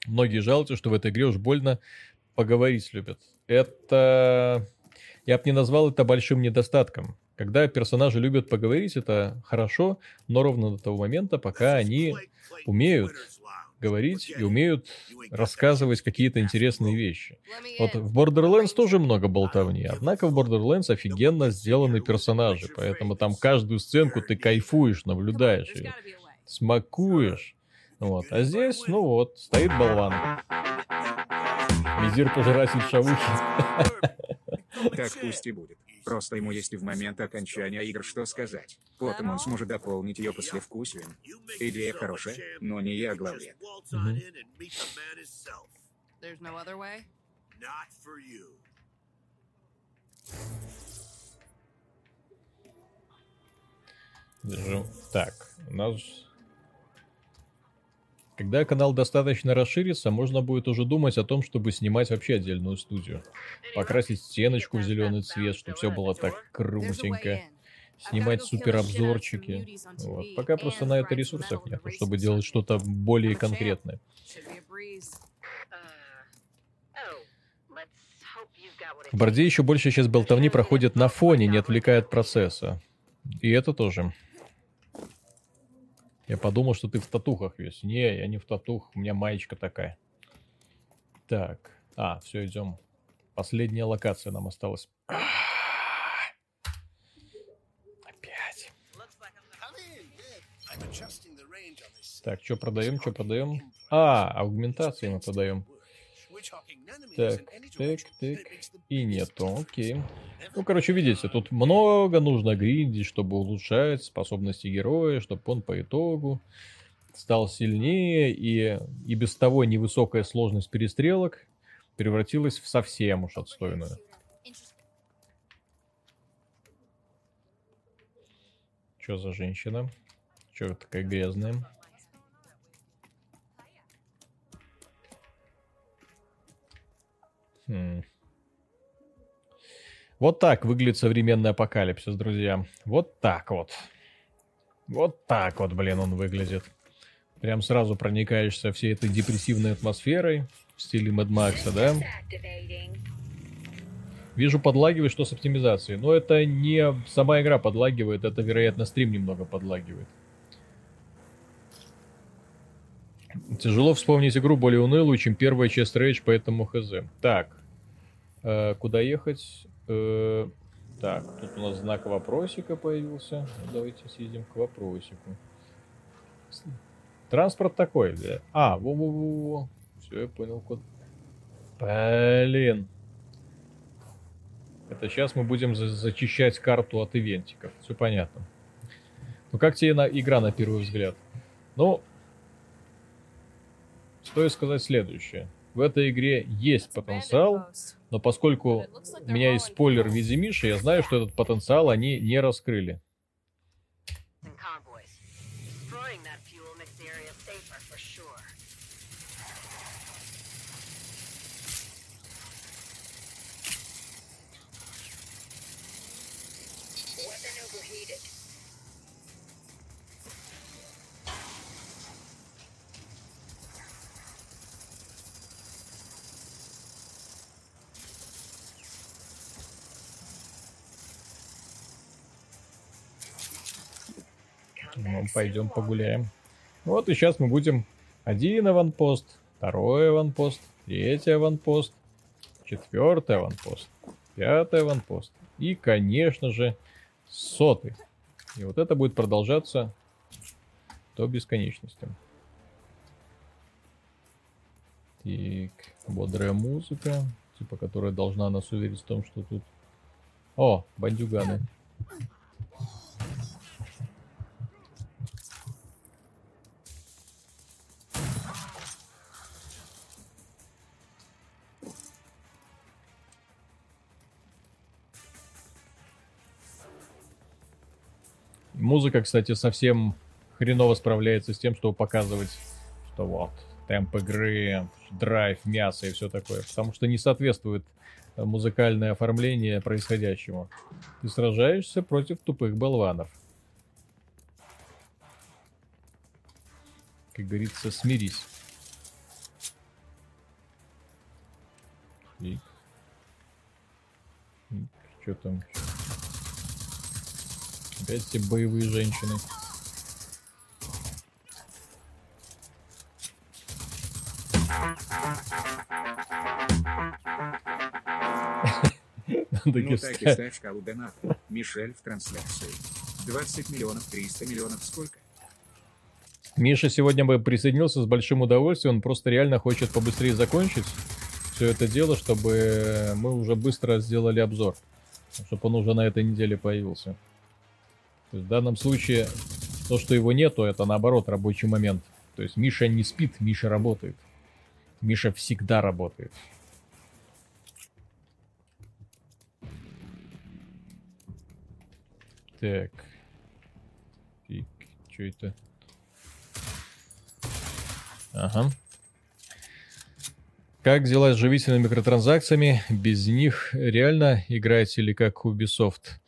Многие жалуются, что в этой игре уж больно поговорить любят. Это... Я бы не назвал это большим недостатком. Когда персонажи любят поговорить, это хорошо, но ровно до того момента, пока они умеют говорить и умеют рассказывать какие-то интересные вещи. Вот в Borderlands тоже много болтовни, однако в Borderlands офигенно сделаны персонажи, поэтому там каждую сценку ты кайфуешь, наблюдаешь и смакуешь. Вот. А здесь, ну вот, стоит болван. Визир пожиратель шавухи. Так пусть и будет. Просто ему если в момент окончания игр что сказать. Потом он сможет дополнить ее послевкусием. Идея хорошая, но не я главе. Держу. Так, у нас когда канал достаточно расширится, можно будет уже думать о том, чтобы снимать вообще отдельную студию. Покрасить стеночку в зеленый цвет, чтобы все было так крутенько. Снимать супер обзорчики. Вот. Пока просто на это ресурсов нет, чтобы делать что-то более конкретное. В борде еще больше сейчас болтовни проходит на фоне, не отвлекая от процесса. И это тоже. Я подумал, что ты в татухах весь. Не, я не в татух, у меня маечка такая. Так. А, все, идем. Последняя локация нам осталась. Опять. Так, что продаем, что продаем? А, аугментации мы продаем. Так, так, так. И нету, окей. Ну, короче, видите, тут много нужно гриндить, чтобы улучшать способности героя, чтобы он по итогу стал сильнее, и, и без того невысокая сложность перестрелок превратилась в совсем уж отстойную. Что за женщина? Че такая грязная? Вот так выглядит современный апокалипсис, друзья. Вот так вот. Вот так вот, блин, он выглядит. Прям сразу проникаешься всей этой депрессивной атмосферой в стиле Mad Max, да? Вижу, подлагивает, что с оптимизацией. Но это не сама игра подлагивает, это, вероятно, стрим немного подлагивает. Тяжело вспомнить игру более унылую, чем первая часть Rage, поэтому хз. Так, э, куда ехать? Э, так, тут у нас знак вопросика появился. Давайте съездим к вопросику. Транспорт такой, да? А, во-во-во. Все, я понял код. Блин. Это сейчас мы будем за зачищать карту от ивентиков. Все понятно. Ну как тебе на игра на первый взгляд? Ну, стоит сказать следующее. В этой игре есть потенциал, но поскольку у меня есть спойлер в виде Миши, я знаю, что этот потенциал они не раскрыли. Пойдем погуляем. Вот и сейчас мы будем один аванпост, второй аванпост, третий аванпост, четвертый аванпост, пятый аванпост и, конечно же, сотый. И вот это будет продолжаться до бесконечности. Так, бодрая музыка, типа, которая должна нас уверить в том, что тут... О, бандюганы. Музыка, кстати, совсем хреново справляется с тем, чтобы показывать, что вот, темп игры, драйв, мясо и все такое. Потому что не соответствует э, музыкальное оформление происходящему. Ты сражаешься против тупых болванов. Как говорится, смирись. И... Что там? Опять все боевые женщины. Ну так и ставь шкалу доната. Мишель в трансляции. 20 миллионов, 300 миллионов, сколько? Миша сегодня бы присоединился с большим удовольствием. Он просто реально хочет побыстрее закончить все это дело, чтобы мы уже быстро сделали обзор. Чтобы он уже на этой неделе появился. В данном случае то, что его нету, это наоборот рабочий момент. То есть Миша не спит, Миша работает. Миша всегда работает. Так. И что это? Ага. Как дела с живительными микротранзакциями? Без них реально играете или как Ubisoft?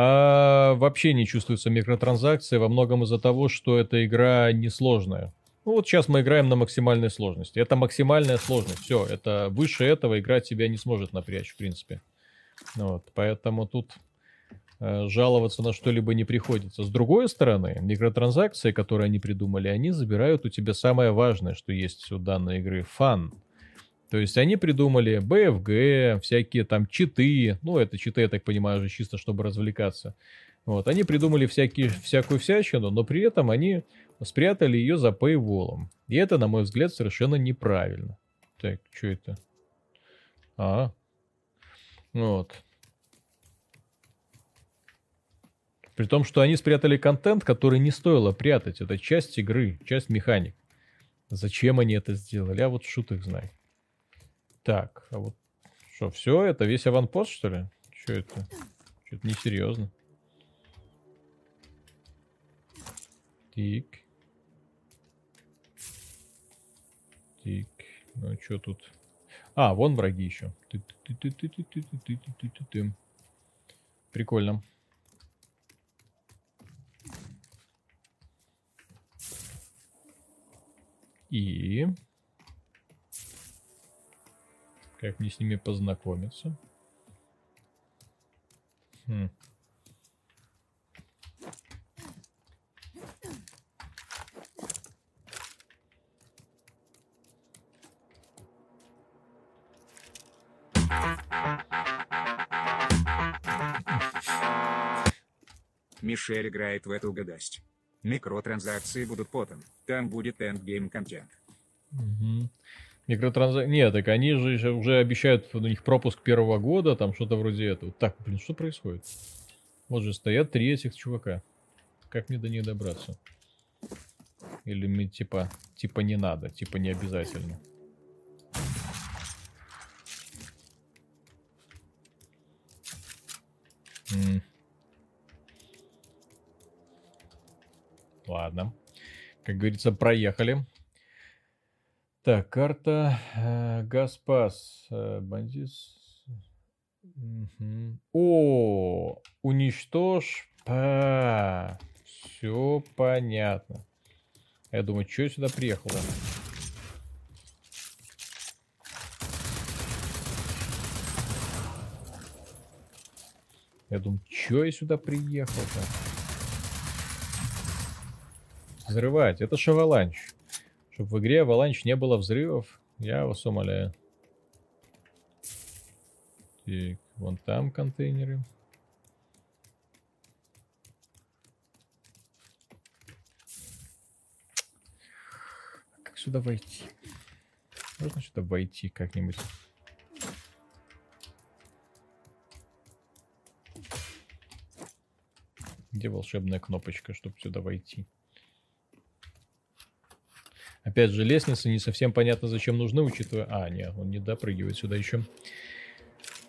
А вообще не чувствуются микротранзакции во многом из-за того, что эта игра несложная. Ну вот сейчас мы играем на максимальной сложности. Это максимальная сложность. Все, это выше этого игра тебя не сможет напрячь, в принципе. Вот, поэтому тут э, жаловаться на что-либо не приходится. С другой стороны, микротранзакции, которые они придумали, они забирают у тебя самое важное, что есть у данной игры — фан. То есть они придумали BFG, всякие там читы, ну это читы, я так понимаю, уже чисто чтобы развлекаться. Вот, они придумали всякие, всякую всячину, но при этом они спрятали ее за paywall. И это, на мой взгляд, совершенно неправильно. Так, что это? А. Вот. При том, что они спрятали контент, который не стоило прятать. Это часть игры, часть механик. Зачем они это сделали? А вот шут их знает. Так, а вот что, все? Это весь аванпост, что ли? Что это? Что-то несерьезно. Тик. Тик. Ну, что тут? А, вон враги еще. Прикольно. И... Как мне с ними познакомиться? Хм. Мишель играет в эту гадость. Микротранзакции будут потом. Там будет эндгейм контент. Угу. Микротранзакции... Нет, так они же уже обещают у них пропуск первого года, там что-то вроде этого. Так, блин, что происходит? Вот же стоят три этих чувака. Как мне до них добраться? Или мне типа, типа не надо, типа не обязательно. Ладно. Как говорится, проехали. Так, карта э, Гаспас. Э, бандис. Угу. О, уничтожь. Па. Все понятно. Я думаю, что я сюда приехал? -то? Я думаю, что я сюда приехал-то? Взрывать. Это же аваланч. Чтобы в игре аваланч не было взрывов, я вас умоляю. Так, вон там контейнеры. Как сюда войти? Можно сюда войти как-нибудь? Где волшебная кнопочка, чтобы сюда войти? Опять же, лестницы не совсем понятно, зачем нужны, учитывая... А, нет, он не допрыгивает сюда еще.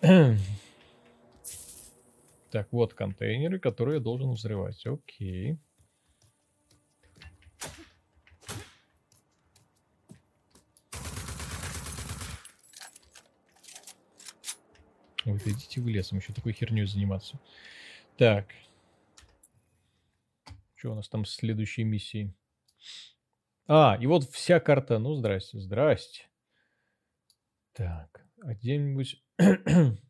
так, вот контейнеры, которые я должен взрывать. Окей. Ой, да идите в лесом, еще такой херней заниматься. Так. Что у нас там с следующей миссией? А, и вот вся карта. Ну, здрасте, здрасте. Так, а где-нибудь...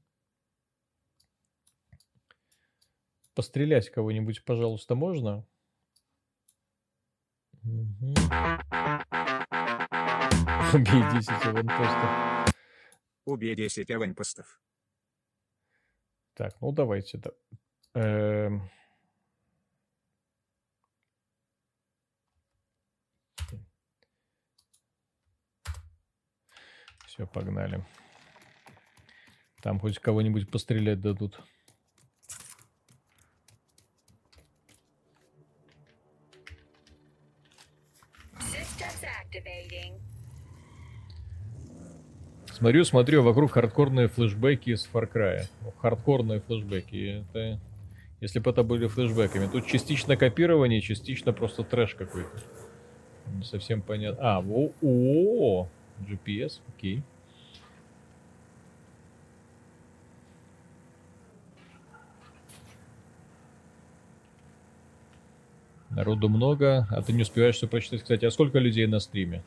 Пострелять кого-нибудь, пожалуйста, можно? Угу. Убей 10 аванпостов. Убей 10 аванпостов. Так, ну давайте. Да. Эм... Все, погнали. Там хоть кого-нибудь пострелять дадут. Смотрю, смотрю, вокруг хардкорные флешбеки с Far Cry. Хардкорные флешбеки. Это... Если бы это были флешбеками. Тут частично копирование, частично просто трэш какой-то. Не совсем понятно. А, о, о, -о, -о GPS, окей. Народу много, а ты не успеваешь все прочитать. Кстати, а сколько людей на стриме?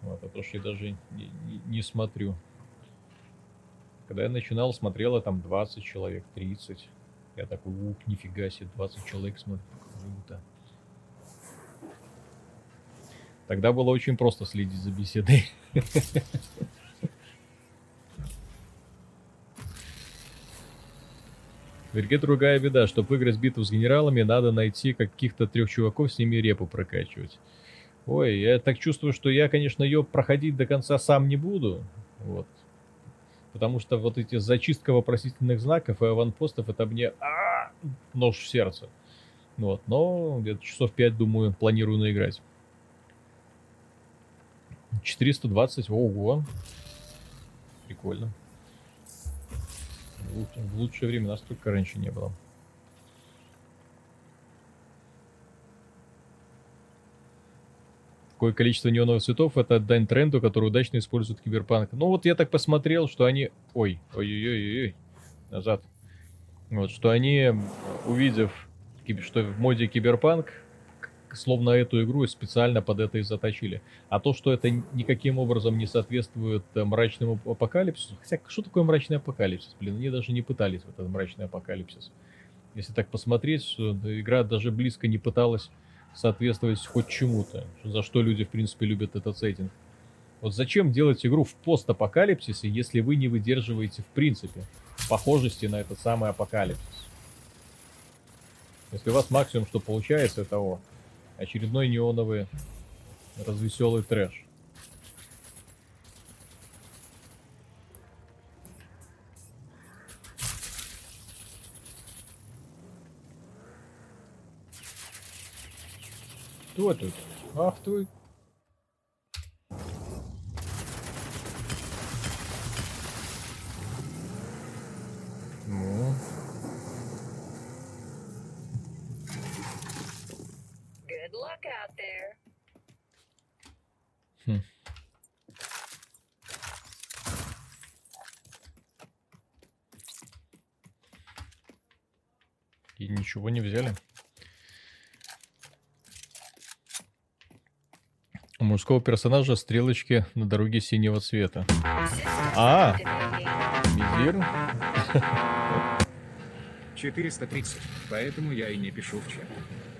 Вот, а то, что я даже не, не, не смотрю. Когда я начинал, смотрело там 20 человек, 30. Я такой, ух, нифига себе, 20 человек смотрит. Круто. Тогда было очень просто следить за беседой. В игре другая беда. Чтобы выиграть битву с генералами, надо найти каких-то трех чуваков, с ними репу прокачивать. Ой, я так чувствую, что я, конечно, ее проходить до конца сам не буду. Вот. Потому что вот эти зачистка вопросительных знаков и аванпостов, это мне а, нож в сердце. Вот, но где-то часов 5, думаю, планирую наиграть. 420, ого. Прикольно. В лучшее время настолько раньше не было. Какое количество неоновых цветов, это дань тренду, который удачно использует киберпанк. Ну вот я так посмотрел, что они... Ой, ой-ой-ой, назад. Вот, что они, увидев, что в моде киберпанк, словно эту игру специально под это и заточили. А то, что это никаким образом не соответствует э, мрачному апокалипсису... Хотя, что такое мрачный апокалипсис? Блин, они даже не пытались в этот мрачный апокалипсис. Если так посмотреть, игра даже близко не пыталась соответствовать хоть чему-то, за что люди, в принципе, любят этот сеттинг. Вот зачем делать игру в постапокалипсисе, если вы не выдерживаете, в принципе, похожести на этот самый апокалипсис? Если у вас максимум, что получается, это о, очередной неоновый развеселый трэш. Кто тут? Ах ты. Ну. Luck out there. Хм. И ничего не взяли. У мужского персонажа стрелочки на дороге синего цвета. А, Мизир? 430, поэтому я и не пишу в чат.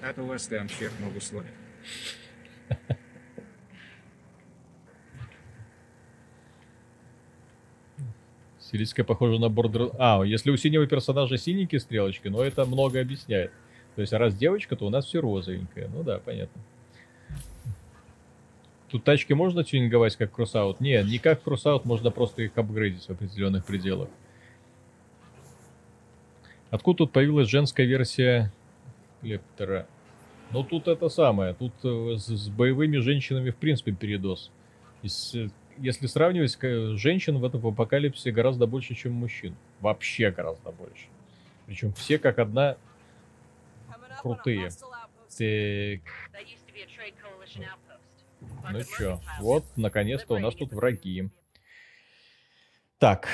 А там черт ногу сломит. Сирийская похожа на бордер... А, если у синего персонажа синенькие стрелочки, но это много объясняет. То есть, раз девочка, то у нас все розовенькое. Ну да, понятно. Тут тачки можно тюнинговать как кроссаут? Нет, не как кроссаут, можно просто их апгрейдить в определенных пределах. Откуда тут появилась женская версия Лептера? Ну тут это самое, тут э, с, с боевыми женщинами в принципе передос. Если, если сравнивать, женщин в этом апокалипсисе гораздо больше, чем мужчин. Вообще гораздо больше. Причем все как одна крутые. Так. Ну чё, вот, наконец-то у нас тут враги. Так,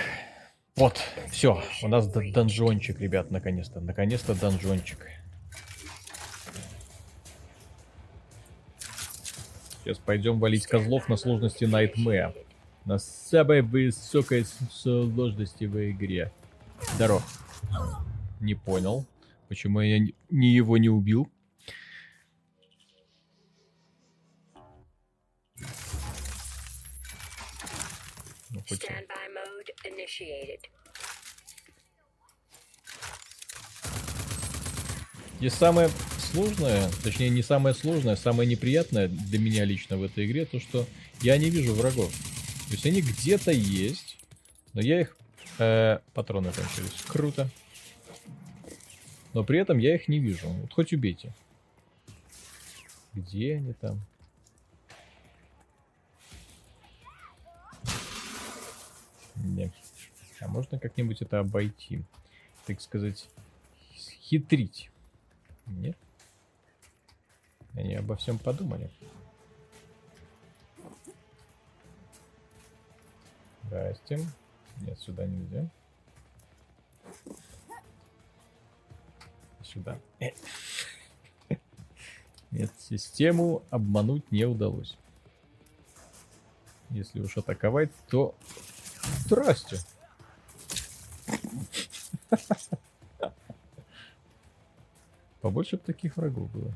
вот, все, у нас донжончик, ребят, наконец-то. Наконец-то донжончик. Сейчас пойдем валить козлов на сложности Nightmare. На самой высокой сложности в игре. Здоров. Не понял, почему я не его не убил. Ну, хоть... И самое сложное, точнее не самое сложное, самое неприятное для меня лично в этой игре, то что я не вижу врагов. То есть они где-то есть, но я их... Э, патроны кончились. Круто. Но при этом я их не вижу. Вот хоть убейте. Где они там? Не. А можно как-нибудь это обойти? Так сказать, хитрить? Нет? Они обо всем подумали. Здрасте. Нет, сюда нельзя. Сюда. Нет, систему обмануть не удалось. Если уж атаковать, то Здрасте. Побольше бы таких врагов было.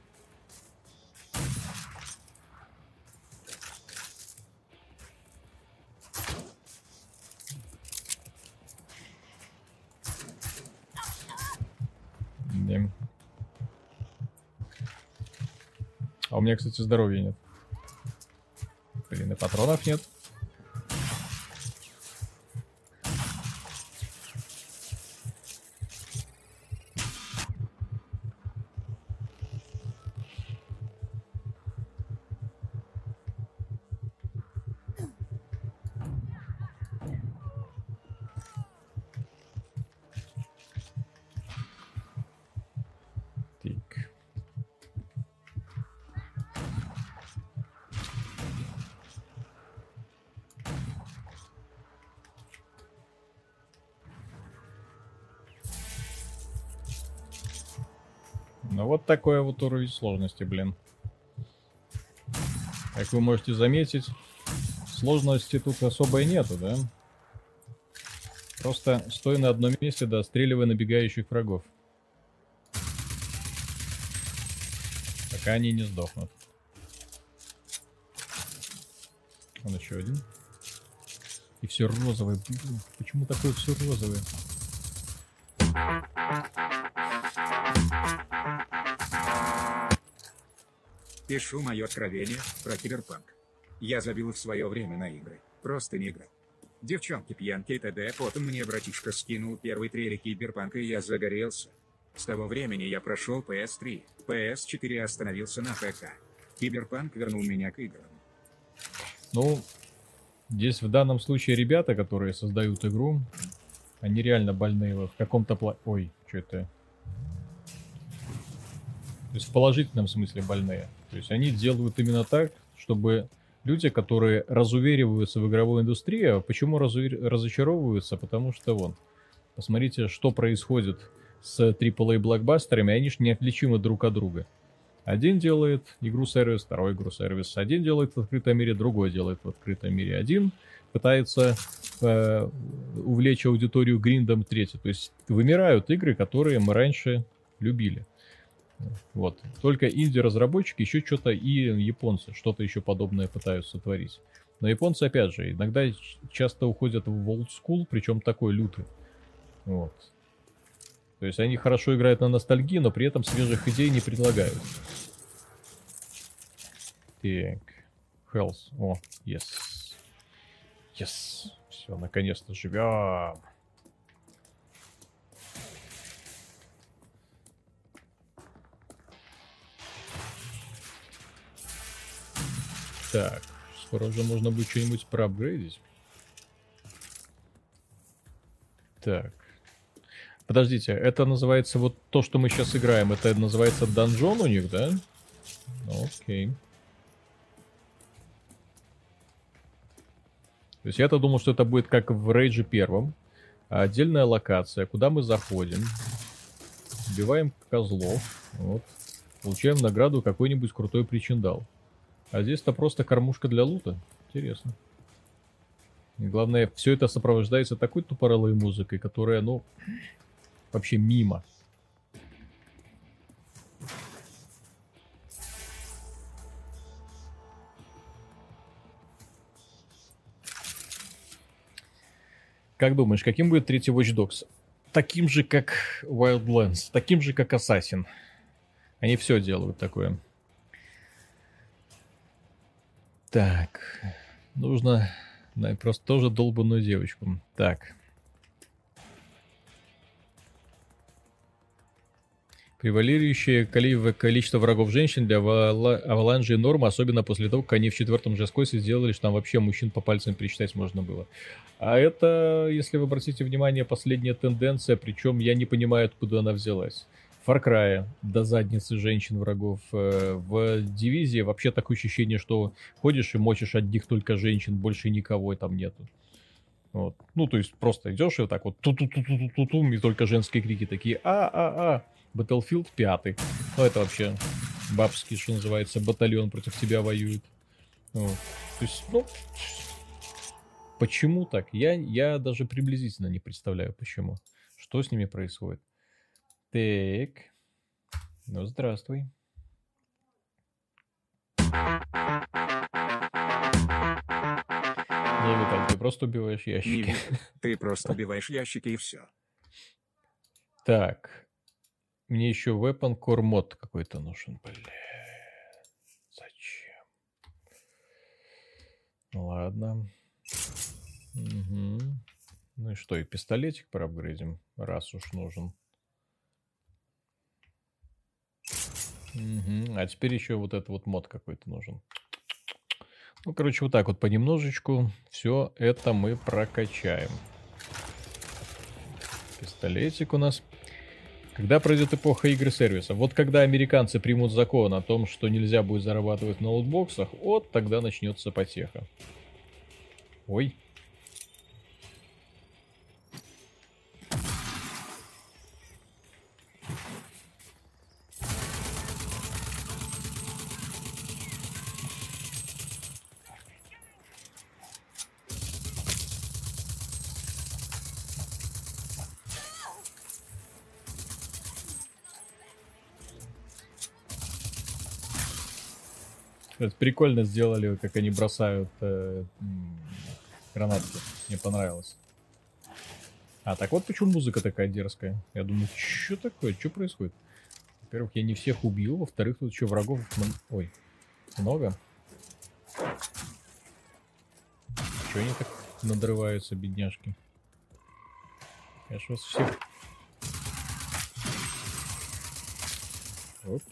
А у меня, кстати, здоровья нет. Блин, и патронов нет. Такой вот уровень сложности, блин. Как вы можете заметить, сложности тут особой нету, да? Просто стой на одном месте, да, стреливай набегающих врагов. Пока они не сдохнут. Он еще один. И все розовое. Почему такое все розовое? Пишу мое откровение про киберпанк. Я забил в свое время на игры. Просто не играл. Девчонки, пьянки и т.д. Потом мне братишка скинул первый трейлер киберпанка и я загорелся. С того времени я прошел PS3, PS4 остановился на ПК. Киберпанк вернул меня к играм. Ну, здесь в данном случае ребята, которые создают игру, они реально больные в каком-то пла... Ой, что это? То есть в положительном смысле больные. То есть они делают именно так, чтобы люди, которые разувериваются в игровой индустрии, а почему разувер... разочаровываются? Потому что вон, посмотрите, что происходит с AAA блокбастерами, они же неотличимы друг от друга. Один делает игру-сервис, второй игру-сервис. Один делает в открытом мире, другой делает в открытом мире. Один пытается э, увлечь аудиторию гриндом, третий. То есть вымирают игры, которые мы раньше любили. Вот. Только инди-разработчики еще что-то и японцы что-то еще подобное пытаются творить. Но японцы, опять же, иногда часто уходят в old school, причем такой лютый. Вот. То есть они хорошо играют на ностальгии, но при этом свежих идей не предлагают. Так. Health. О, yes. Yes. Все, наконец-то живем. Так, скоро уже можно будет что-нибудь проапгрейдить. Так. Подождите, это называется вот то, что мы сейчас играем, это называется донжон у них, да? Окей. То есть я-то думал, что это будет как в Рейдже первом. Отдельная локация, куда мы заходим. Убиваем козлов. Вот. Получаем награду какой-нибудь крутой причиндал. А здесь-то просто кормушка для лута. Интересно. И главное, все это сопровождается такой тупорылой музыкой, которая, ну, вообще мимо. Как думаешь, каким будет третий Watch Dogs? Таким же, как Wildlands, таким же, как Assassin. Они все делают такое. Так, нужно да, просто тоже долбанную девочку. Так. Превалирующее количество врагов женщин для аваланжи норма, особенно после того, как они в четвертом же сделали, что там вообще мужчин по пальцам пересчитать можно было. А это, если вы обратите внимание, последняя тенденция, причем я не понимаю, откуда она взялась. Far Cry до задницы женщин-врагов. Э, в дивизии вообще такое ощущение, что ходишь и мочишь одних только женщин, больше никого там нету. Вот. Ну, то есть просто идешь и вот так вот ту ту ту ту ту ту ту и только женские крики такие а-а-а. Battlefield 5. Ну, это вообще бабский, что называется, батальон против тебя воюет. Вот. То есть, ну, почему так? Я, я даже приблизительно не представляю, почему. Что с ними происходит. Так. Ну, здравствуй. Не, Виталь, ты просто убиваешь ящики. Не, ты просто убиваешь ящики и все. Так. Мне еще Weapon Core мод какой-то нужен, блин. Зачем? Ладно. Угу. Ну и что, и пистолетик проапгрейдим, раз уж нужен. А теперь еще вот этот вот мод какой-то нужен. Ну, короче, вот так вот понемножечку все это мы прокачаем. Пистолетик у нас. Когда пройдет эпоха игры сервиса? Вот когда американцы примут закон о том, что нельзя будет зарабатывать на ноутбоксах, вот тогда начнется потеха. Ой. Это прикольно сделали, как они бросают э, гранатки. Мне понравилось. А, так вот почему музыка такая дерзкая. Я думаю, что такое, что происходит? Во-первых, я не всех убил, во-вторых, тут еще врагов... Ой, много. Чего они так надрываются, бедняжки? Ж вас всех... Опс.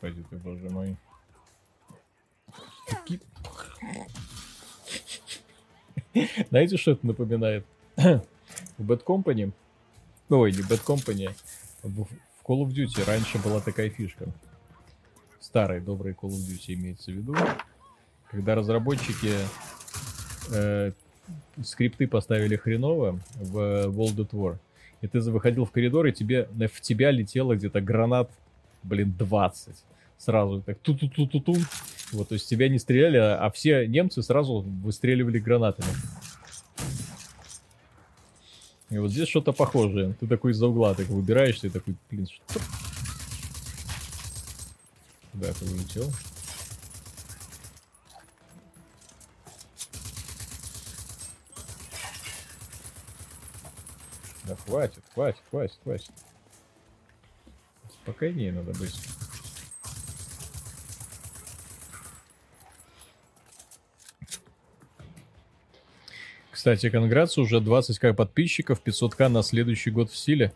Господи ты, боже мой. Знаете, что это напоминает? В Bad Company, ой, не Bad Company, в Call of Duty раньше была такая фишка. Старый добрый Call of Duty имеется в виду. Когда разработчики э, скрипты поставили хреново в World at War, и ты выходил в коридор, и тебе, в тебя летело где-то гранат, блин, 20. Сразу так ту-ту-ту-ту-ту. Вот, то есть тебя не стреляли, а все немцы сразу выстреливали гранатами. И вот здесь что-то похожее. Ты такой из-за угла так выбираешься и такой, блин, что? Куда ты улетел? Да хватит, хватит, хватит, хватит. Спокойнее надо быть. Кстати, конграцию уже 20к подписчиков, 500к на следующий год в силе.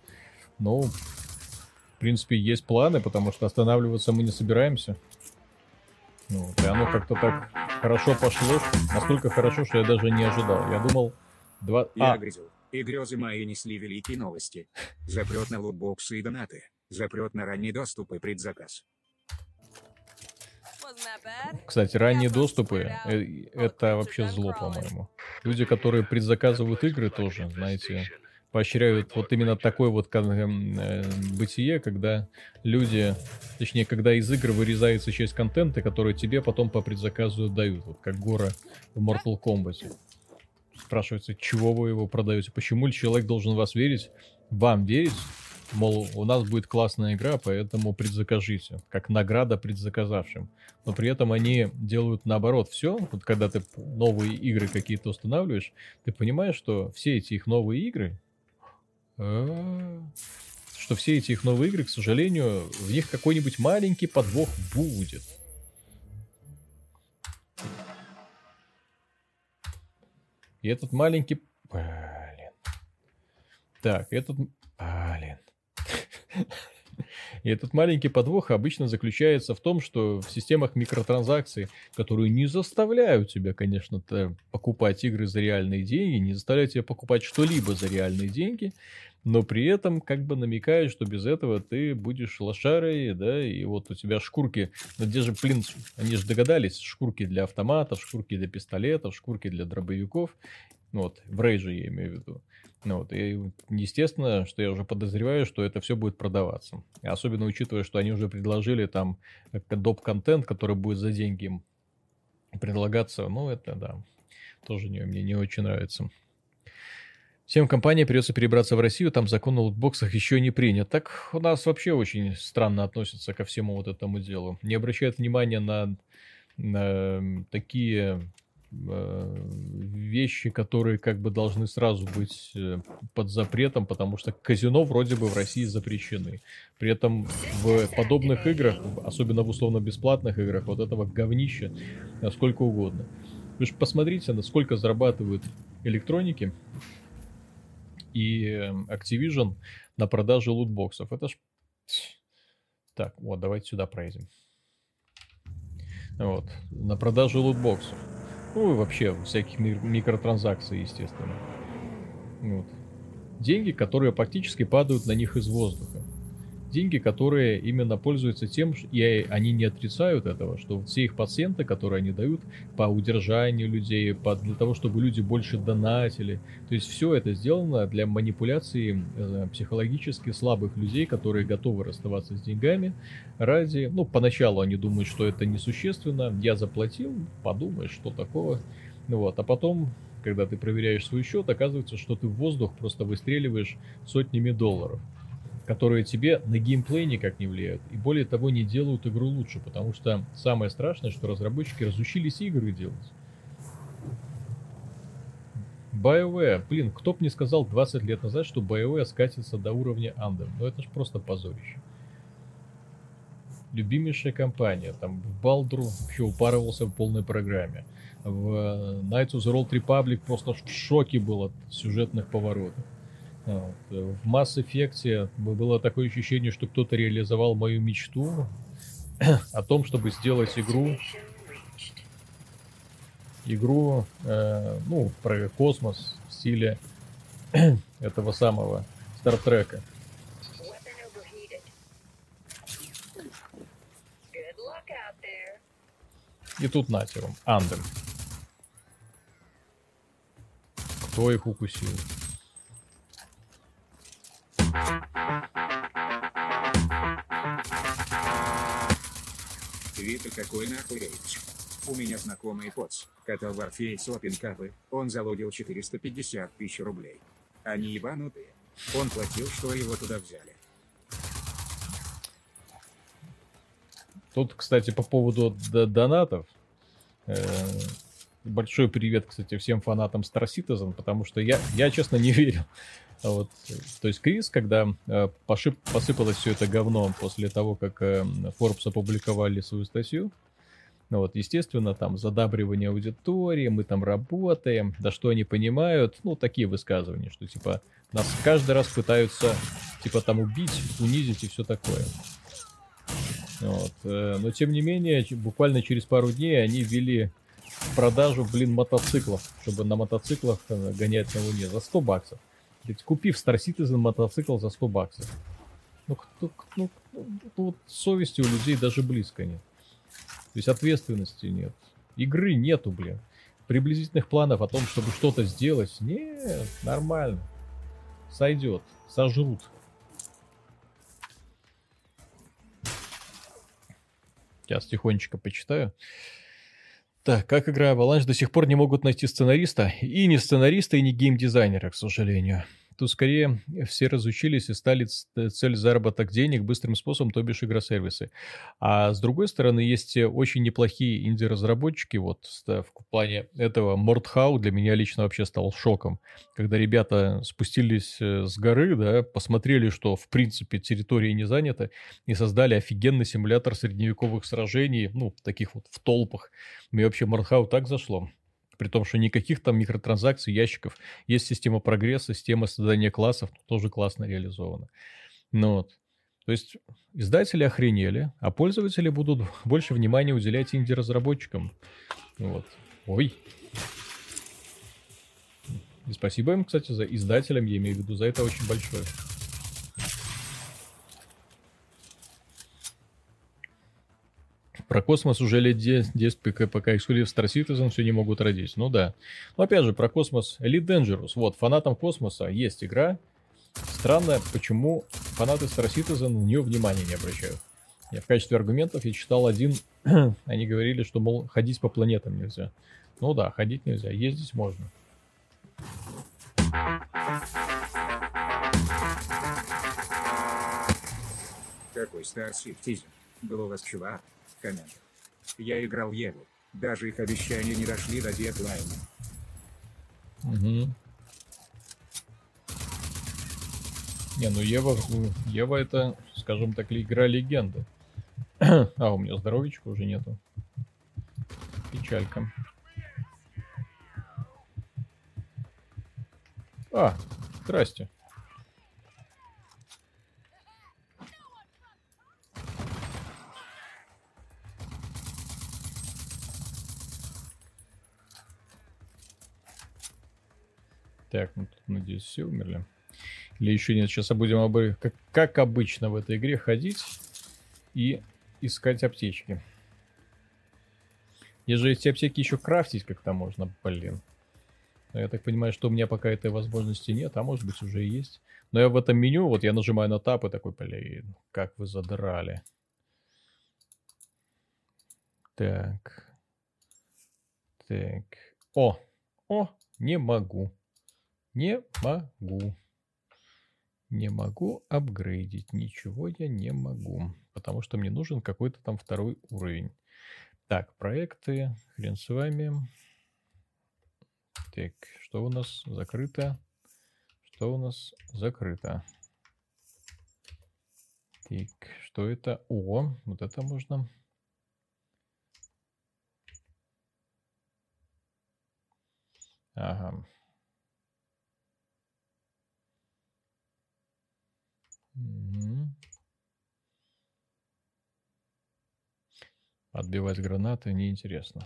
Ну, в принципе, есть планы, потому что останавливаться мы не собираемся. Ну, и оно как-то так хорошо пошло, настолько хорошо, что я даже не ожидал. Я думал, два... Я а. грезил, и грезы мои несли великие новости. Запрет на лутбоксы и донаты. Запрет на ранний доступ и предзаказ. Кстати, ранние доступы э, это вообще зло, по-моему. Люди, которые предзаказывают игры тоже, знаете, поощряют вот именно такое вот э, бытие, когда люди, точнее, когда из игр вырезается часть контента, который тебе потом по предзаказу дают, вот как Гора в Mortal Kombat. Спрашивается, чего вы его продаете, почему человек должен вас верить, вам верить, Мол, у нас будет классная игра, поэтому предзакажите. Как награда предзаказавшим. Но при этом они делают наоборот все. Вот когда ты новые игры какие-то устанавливаешь, ты понимаешь, что все эти их новые игры... А, что все эти их новые игры, к сожалению, в них какой-нибудь маленький подвох будет. И этот маленький... Блин. Так, этот... Блин. И этот маленький подвох обычно заключается в том, что в системах микротранзакций, которые не заставляют тебя, конечно, покупать игры за реальные деньги, не заставляют тебя покупать что-либо за реальные деньги, но при этом как бы намекают, что без этого ты будешь лошарой, да, и вот у тебя шкурки, ну где же, блин, они же догадались, шкурки для автоматов, шкурки для пистолетов, шкурки для дробовиков, вот, в рейже я имею в виду. Ну, вот, и естественно, что я уже подозреваю, что это все будет продаваться. Особенно учитывая, что они уже предложили там доп-контент, который будет за деньги им предлагаться. Ну, это да, тоже не, мне не очень нравится. Всем компаниям придется перебраться в Россию, там закон о лутбоксах еще не принят. Так у нас вообще очень странно относятся ко всему вот этому делу. Не обращают внимания на, на такие Э, вещи, которые как бы должны сразу быть э, под запретом, потому что казино вроде бы в России запрещены. При этом в подобных играх, особенно в условно-бесплатных играх, вот этого говнища сколько угодно. Вы же посмотрите, насколько зарабатывают электроники и Activision на продаже лутбоксов. Это ж... Так, вот, давайте сюда проедем. Вот, на продаже лутбоксов. Ну и вообще всяких микротранзакций, естественно. Вот. Деньги, которые практически падают на них из воздуха деньги, которые именно пользуются тем, и они не отрицают этого, что все их пациенты, которые они дают по удержанию людей, по, для того, чтобы люди больше донатили, то есть все это сделано для манипуляции э, психологически слабых людей, которые готовы расставаться с деньгами ради, ну, поначалу они думают, что это несущественно, я заплатил, подумаешь, что такого, вот, а потом когда ты проверяешь свой счет, оказывается, что ты в воздух просто выстреливаешь сотнями долларов. Которые тебе на геймплей никак не влияют. И более того, не делают игру лучше, потому что самое страшное, что разработчики разучились игры делать. BioWare, блин, кто бы не сказал 20 лет назад, что BioWare скатится до уровня Anthem. Ну это ж просто позорище. Любимейшая компания, там в Балдру вообще упарывался в полной программе. В Knights of the Old Republic просто в шоке был от сюжетных поворотов. Вот. В Mass Effect было такое ощущение, что кто-то реализовал мою мечту о том, чтобы сделать игру, игру, э, ну, про космос в стиле этого самого Стартрека. И тут нате вам, Андем. Кто их укусил? Вита какой нахуй рейдж. У меня знакомый поц, катал Warface Open Cup, он залудил 450 тысяч рублей. Они ебанутые. Он платил, что его туда взяли. Тут, кстати, по поводу донатов. Э, большой привет, кстати, всем фанатам Star Citizen, потому что я, я честно, не верил. Вот. То есть Крис, когда э, пошип, посыпалось все это говно после того, как э, Forbes опубликовали свою статью, ну вот, естественно, там задабривание аудитории, мы там работаем, да что они понимают, ну, такие высказывания, что типа нас каждый раз пытаются типа там убить, унизить и все такое. Вот. Э, но тем не менее, буквально через пару дней они ввели в продажу, блин, мотоциклов, чтобы на мотоциклах э, гонять на Луне за 100 баксов. Купив Star Citizen мотоцикл за 100 баксов. Ну, ну, ну, ну, вот совести у людей даже близко нет. То есть ответственности нет. Игры нету, блин. Приблизительных планов о том, чтобы что-то сделать, нет, нормально. Сойдет, сожрут. Сейчас тихонечко почитаю. Так, как игра Avalanche до сих пор не могут найти сценариста. И не сценариста, и не геймдизайнера, к сожалению то скорее все разучились и стали цель заработок денег быстрым способом, то бишь игросервисы. А с другой стороны, есть очень неплохие инди-разработчики, вот в плане этого Мортхау для меня лично вообще стал шоком, когда ребята спустились э, с горы, да, посмотрели, что в принципе территория не занята, и создали офигенный симулятор средневековых сражений, ну, таких вот в толпах. Мне вообще Мортхау так зашло при том, что никаких там микротранзакций, ящиков. Есть система прогресса, система создания классов, тоже классно реализована. Ну вот. То есть издатели охренели, а пользователи будут больше внимания уделять инди-разработчикам. Вот. Ой. И спасибо им, кстати, за издателям, я имею в виду, за это очень большое. Про космос уже лет 10, пока, пока Exclusive Star Citizen все не могут родить. Ну да. Но опять же, про космос Elite Dangerous. Вот, фанатам космоса есть игра. Странно, почему фанаты Star Citizen на нее внимания не обращают. Я в качестве аргументов я читал один. Они говорили, что, мол, ходить по планетам нельзя. Ну да, ходить нельзя, ездить можно. Какой Star Citizen? Был у вас чувак? Коммент. Я играл Еву. Даже их обещания не дошли до дедлайна. Угу. Не, ну Ева, Ева это, скажем так, игра легенды. а, у меня здоровичка уже нету. Печалька. А, здрасте. Так, ну тут, надеюсь, все умерли. Или еще нет, сейчас будем обы... как, как обычно в этой игре ходить и искать аптечки. Если эти аптеки еще крафтить как-то можно, блин. Но я так понимаю, что у меня пока этой возможности нет, а может быть уже и есть. Но я в этом меню, вот я нажимаю на тап и такой, блин, как вы задрали. Так. Так. О! О! Не могу. Не могу. Не могу апгрейдить. Ничего я не могу. Потому что мне нужен какой-то там второй уровень. Так, проекты. Хрен с вами. Так, что у нас закрыто? Что у нас закрыто? Так, что это? О, вот это можно. Ага. Угу. Отбивать гранаты неинтересно.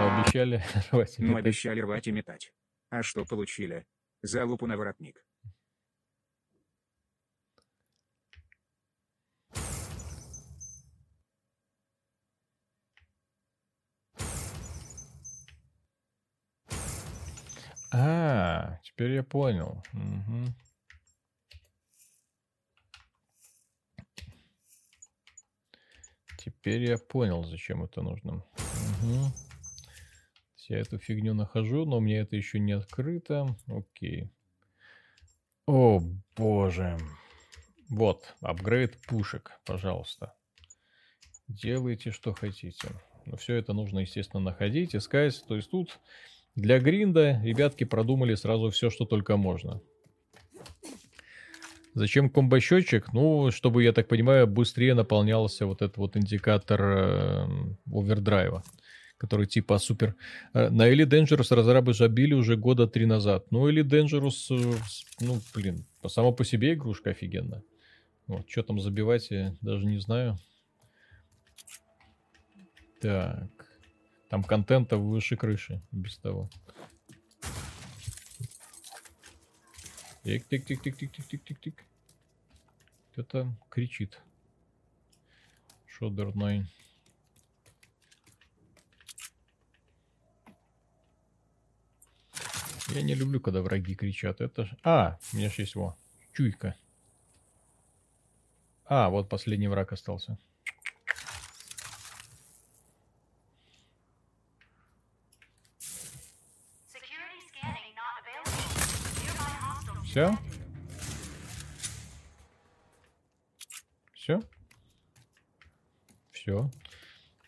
Но обещали рвать и метать. Ну, обещали рвать и метать. А что получили? Залупу на воротник. А, теперь я понял. Угу. Теперь я понял, зачем это нужно. Угу. Я эту фигню нахожу, но мне это еще не открыто. Окей. О, боже. Вот, апгрейд пушек, пожалуйста. Делайте, что хотите. Но все это нужно, естественно, находить, искать. То есть тут для гринда ребятки продумали сразу все, что только можно. Зачем комбо-счетчик? Ну, чтобы, я так понимаю, быстрее наполнялся вот этот вот индикатор э, овердрайва, который типа супер... Э, на Elite Dangerous разрабы забили уже года три назад. Ну, Elite Dangerous, э, ну, блин, само по себе игрушка офигенная. Вот, что там забивать, я даже не знаю. Так. Там контента выше крыши, без того. Тик-тик-тик-тик-тик-тик-тик-тик. Кто-то кричит. Шодерной. Я не люблю, когда враги кричат. Это ж... А, у меня же есть его. Чуйка. А, вот последний враг остался. Все? Все? Все.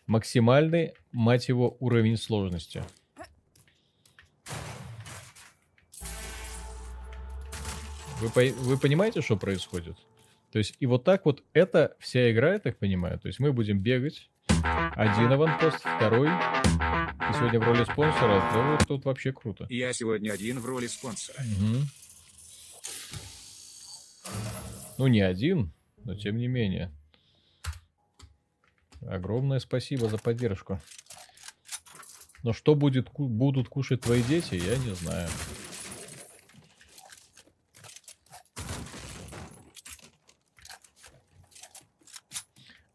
Максимальный, мать его, уровень сложности. Вы, вы понимаете, что происходит? То есть, и вот так вот это вся игра, я так понимаю. То есть, мы будем бегать. Один аванпост, второй. И сегодня в роли спонсора. Да вот тут вообще круто. Я сегодня один в роли спонсора. Угу. Ну, не один, но тем не менее. Огромное спасибо за поддержку. Но что будет, будут кушать твои дети, я не знаю.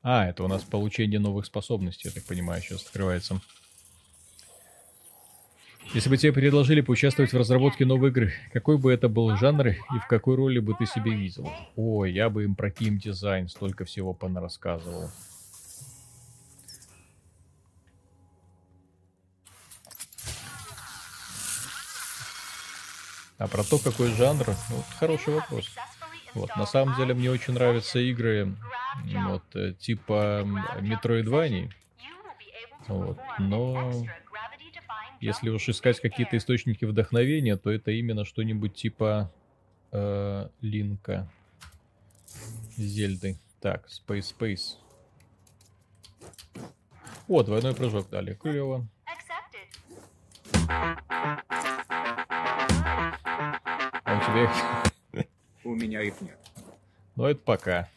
А, это у нас получение новых способностей, я так понимаю, сейчас открывается. Если бы тебе предложили поучаствовать в разработке новой игры, какой бы это был жанр и в какой роли бы ты себе видел? Ой, я бы им про дизайн столько всего понарассказывал. А про то, какой жанр, ну, хороший вопрос. Вот, на самом деле мне очень нравятся игры вот, э, типа Metroidvania. Вот, но если уж искать какие-то источники вдохновения, то это именно что-нибудь типа э, Линка. Зельды. Так, Space Space. О, двойной прыжок дали. Клево. А у тебя их... У меня их нет. Ну, это пока.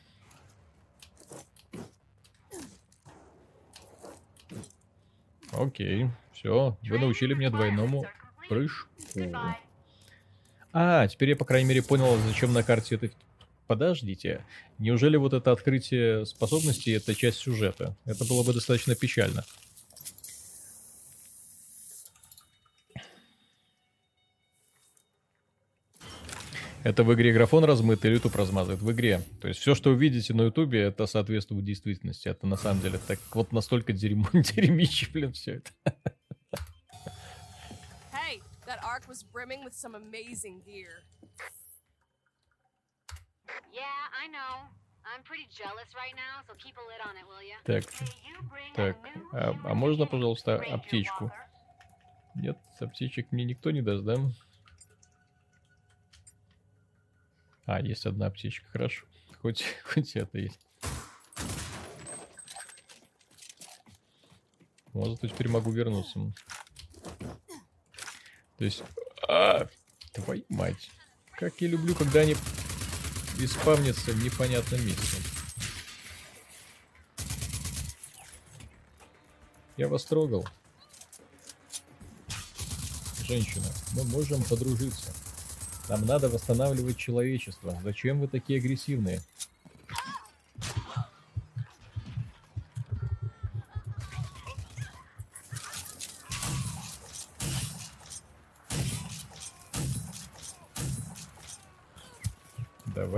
Окей. Все, вы научили меня двойному прыжку. А, теперь я, по крайней мере, понял, зачем на карте это... Подождите, неужели вот это открытие способностей это часть сюжета? Это было бы достаточно печально. Это в игре графон размыт или YouTube размазывает? В игре. То есть все, что вы видите на YouTube, это соответствует действительности. Это на самом деле так вот настолько дерьмо, дерьмище, блин, все это. That arc was brimming with some amazing gear. Yeah, I know. I'm pretty jealous right now, so keep a lid on it, will you? Так, так, а, а можно, пожалуйста, аптечку? Нет, аптечек мне никто не даст, да? А, есть одна аптечка, хорошо. Хоть, хоть это есть. Вот зато теперь могу вернуться. То есть... А, твою мать. Как я люблю, когда они испавнятся в непонятном месте. Я вас трогал. Женщина, мы можем подружиться. Нам надо восстанавливать человечество. Зачем вы такие агрессивные?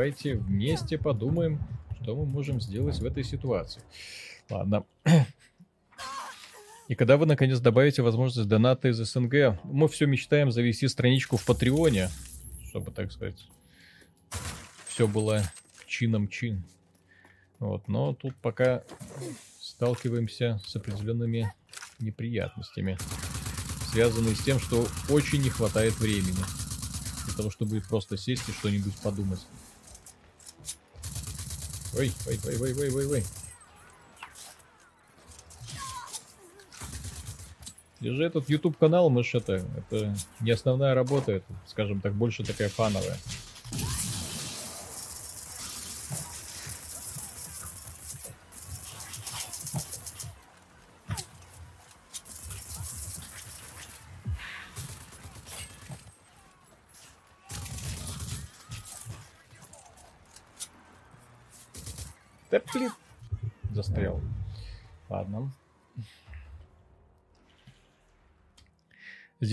Давайте вместе подумаем, что мы можем сделать в этой ситуации. Ладно. И когда вы наконец добавите возможность доната из СНГ, мы все мечтаем завести страничку в Патреоне, чтобы, так сказать, все было чином чин. Вот, но тут пока сталкиваемся с определенными неприятностями, связанные с тем, что очень не хватает времени для того, чтобы просто сесть и что-нибудь подумать. Ой, ой, ой, ой, ой, ой, ой. И же этот YouTube канал, мы ж это, это не основная работа, это, скажем так, больше такая фановая.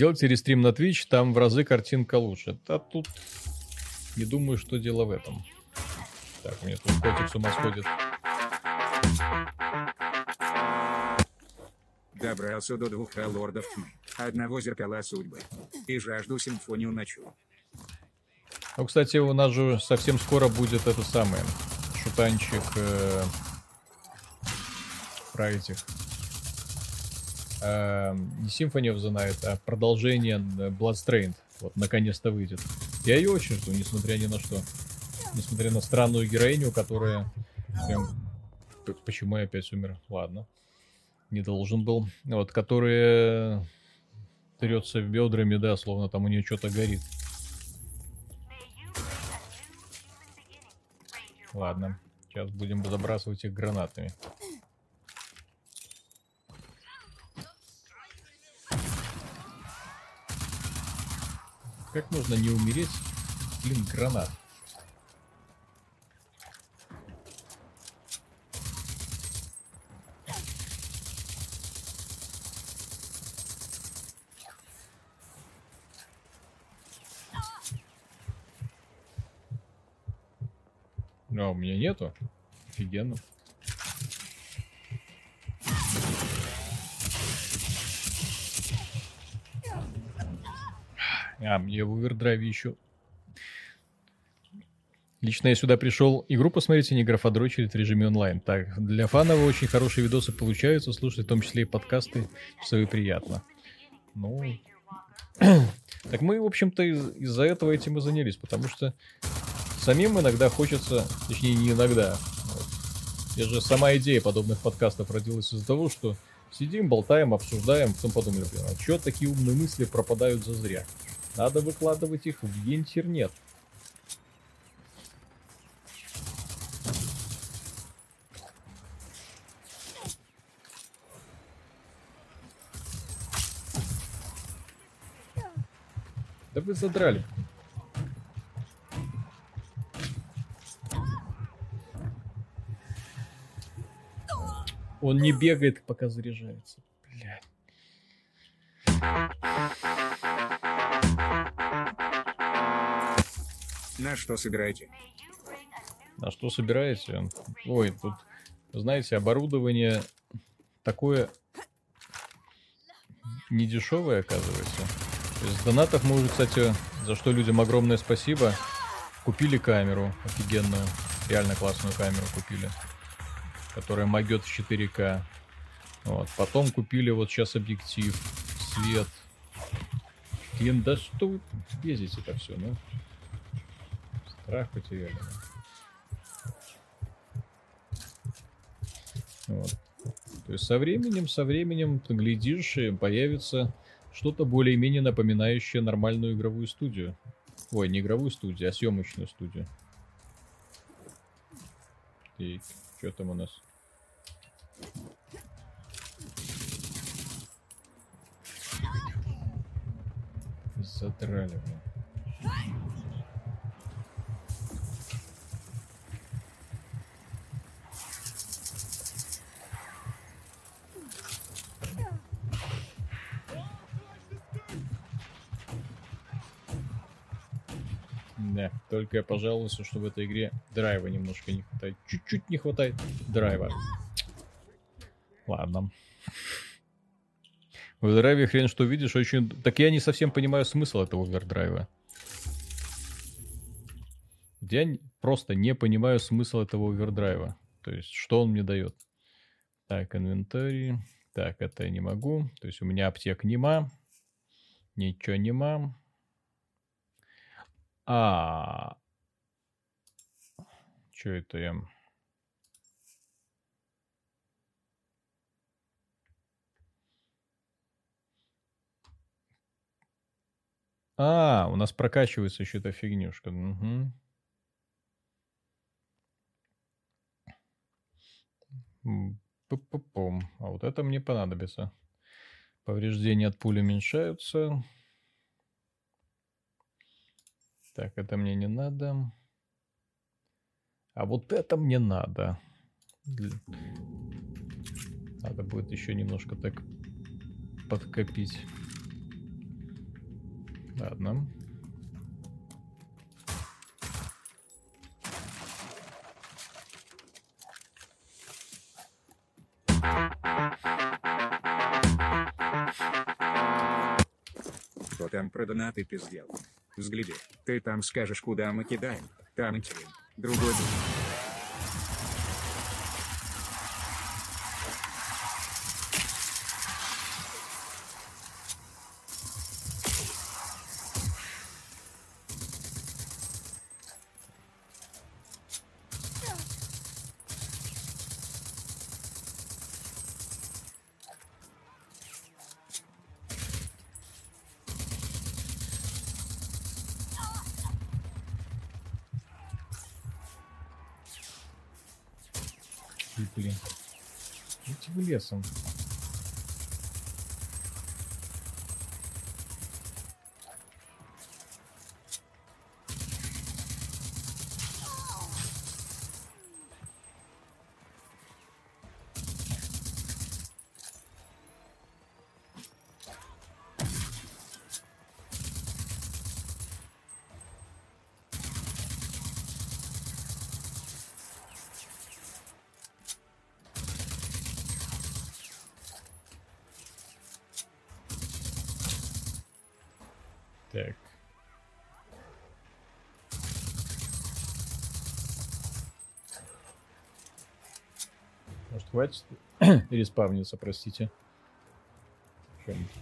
Сделайте рестрим на Twitch, там в разы картинка лучше. А тут не думаю, что дело в этом. Так, у меня тут котик с ума сходит. Добрался до двух лордов тьмы, одного зеркала судьбы, и жажду симфонию ночу. Ну, кстати, у нас же совсем скоро будет это самое, шутанчик э, про этих э, не Symphony of the Night, а продолжение Bloodstrained. Вот, наконец-то выйдет. Я ее очень жду, несмотря ни на что. Несмотря на странную героиню, которая... Прям... Почему я опять умер? Ладно. Не должен был. Вот, которая трется бедрами, да, словно там у нее что-то горит. Ладно. Сейчас будем забрасывать их гранатами. Как можно не умереть? Блин, гранат. А, у меня нету? Офигенно. А, мне в овердрайве еще. Лично я сюда пришел игру посмотреть, а не графодрочить в режиме онлайн. Так, для фанов очень хорошие видосы получаются, слушать в том числе и подкасты, все и приятно. Ну, так мы, в общем-то, из- из-за этого этим и занялись, потому что самим иногда хочется, точнее, не иногда. Вот. Я же сама идея подобных подкастов родилась из-за того, что сидим, болтаем, обсуждаем, потом подумали, блин, а что такие умные мысли пропадают за зря? Надо выкладывать их в интернет. Да вы задрали. Он не бегает, пока заряжается. Блядь. На что собираете? На что собираете? Ой, тут, знаете, оборудование такое недешевое, оказывается. Из донатов мы уже, кстати, за что людям огромное спасибо, купили камеру офигенную. Реально классную камеру купили. Которая могет в 4К. Вот. Потом купили вот сейчас объектив, свет. Блин, да что вы ездите-то все, ну? Страх потеряли. Вот. То есть со временем, со временем, ты глядишь, и появится что-то более-менее напоминающее нормальную игровую студию. Ой, не игровую студию, а съемочную студию. И что там у нас? Задрали, блин. Да, только я пожаловался, что в этой игре драйва немножко не хватает. Чуть-чуть не хватает драйва. Ладно. В овердрайве хрен что видишь, очень... Так я не совсем понимаю смысл этого овердрайва. Я просто не понимаю смысл этого овердрайва. То есть, что он мне дает. Так, инвентарь. Так, это я не могу. То есть, у меня аптек нема. Ничего нема. А, что это я? А, у нас прокачивается еще эта фигнюшка. Угу. Пу-пу-пум. А вот это мне понадобится. Повреждения от пули уменьшаются. Так, это мне не надо. А вот это мне надо. Надо будет еще немножко так подкопить. Ладно. Кто там про донаты пиздел? Взгляди, ты там скажешь, куда мы кидаем. Там и. Другой друг. И, блин. Идите в хватит респавниться, простите.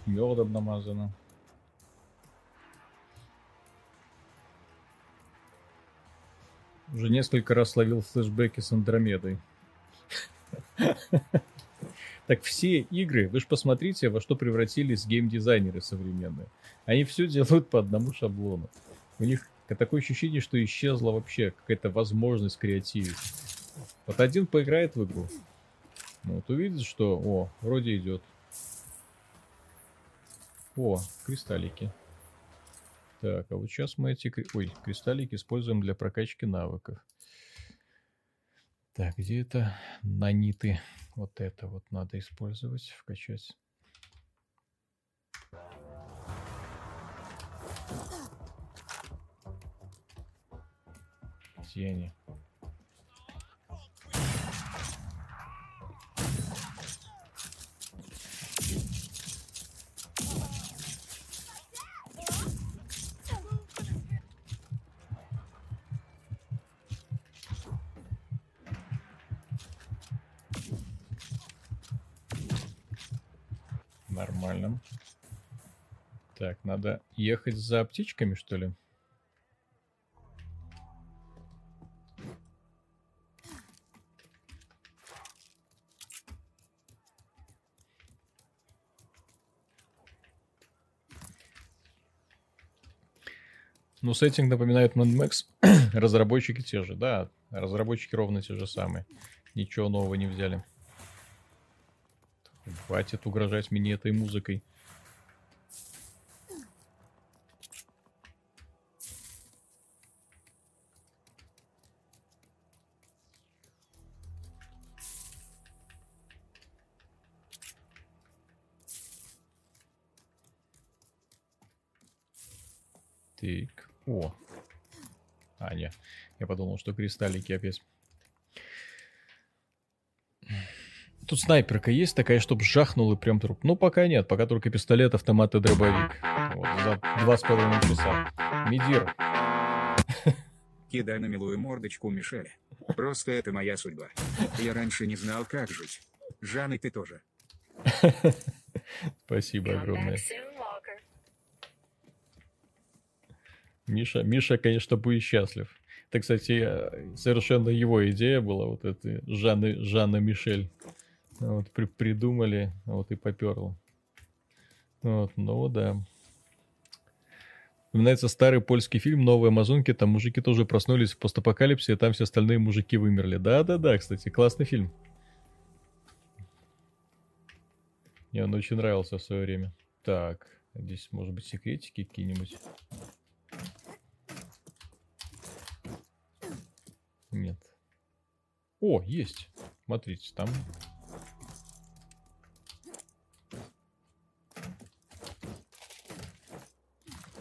Медом намазано. Уже несколько раз ловил флешбеки с Андромедой. Так все игры, вы же посмотрите, во что превратились геймдизайнеры современные. Они все делают по одному шаблону. У них такое ощущение, что исчезла вообще какая-то возможность креативить. Вот один поиграет в игру, вот увидит, что, о, вроде идет. О, кристаллики. Так, а вот сейчас мы эти, ой, кристаллики используем для прокачки навыков. Так, где это наниты? Вот это вот надо использовать, вкачать. Где они? Нормально. Так, надо ехать за птичками, что ли? Ну, сеттинг напоминает Mad Max. разработчики те же, да. Разработчики ровно те же самые. Ничего нового не взяли. Хватит угрожать мне этой музыкой. Так. О. А, нет. Я подумал, что кристаллики опять. Тут снайперка есть такая, чтобы жахнул и прям труп. Ну, пока нет. Пока только пистолет, автомат и дробовик. Вот, за два с половиной часа. Мидир. Кидай на милую мордочку Мишеля. Просто это моя судьба. Я раньше не знал, как жить. Жан, и ты тоже. Спасибо огромное. Миша, Миша, конечно, будет счастлив. Это, кстати, совершенно его идея была, вот эта Жанна, Жанна Мишель. Вот, при, придумали, вот и поперло. Вот, ну да. Вспоминается старый польский фильм «Новые амазонки». Там мужики тоже проснулись в постапокалипсисе, там все остальные мужики вымерли. Да-да-да, кстати, классный фильм. Мне он очень нравился в свое время. Так, здесь, может быть, секретики какие-нибудь. Нет. О, есть. Смотрите, там...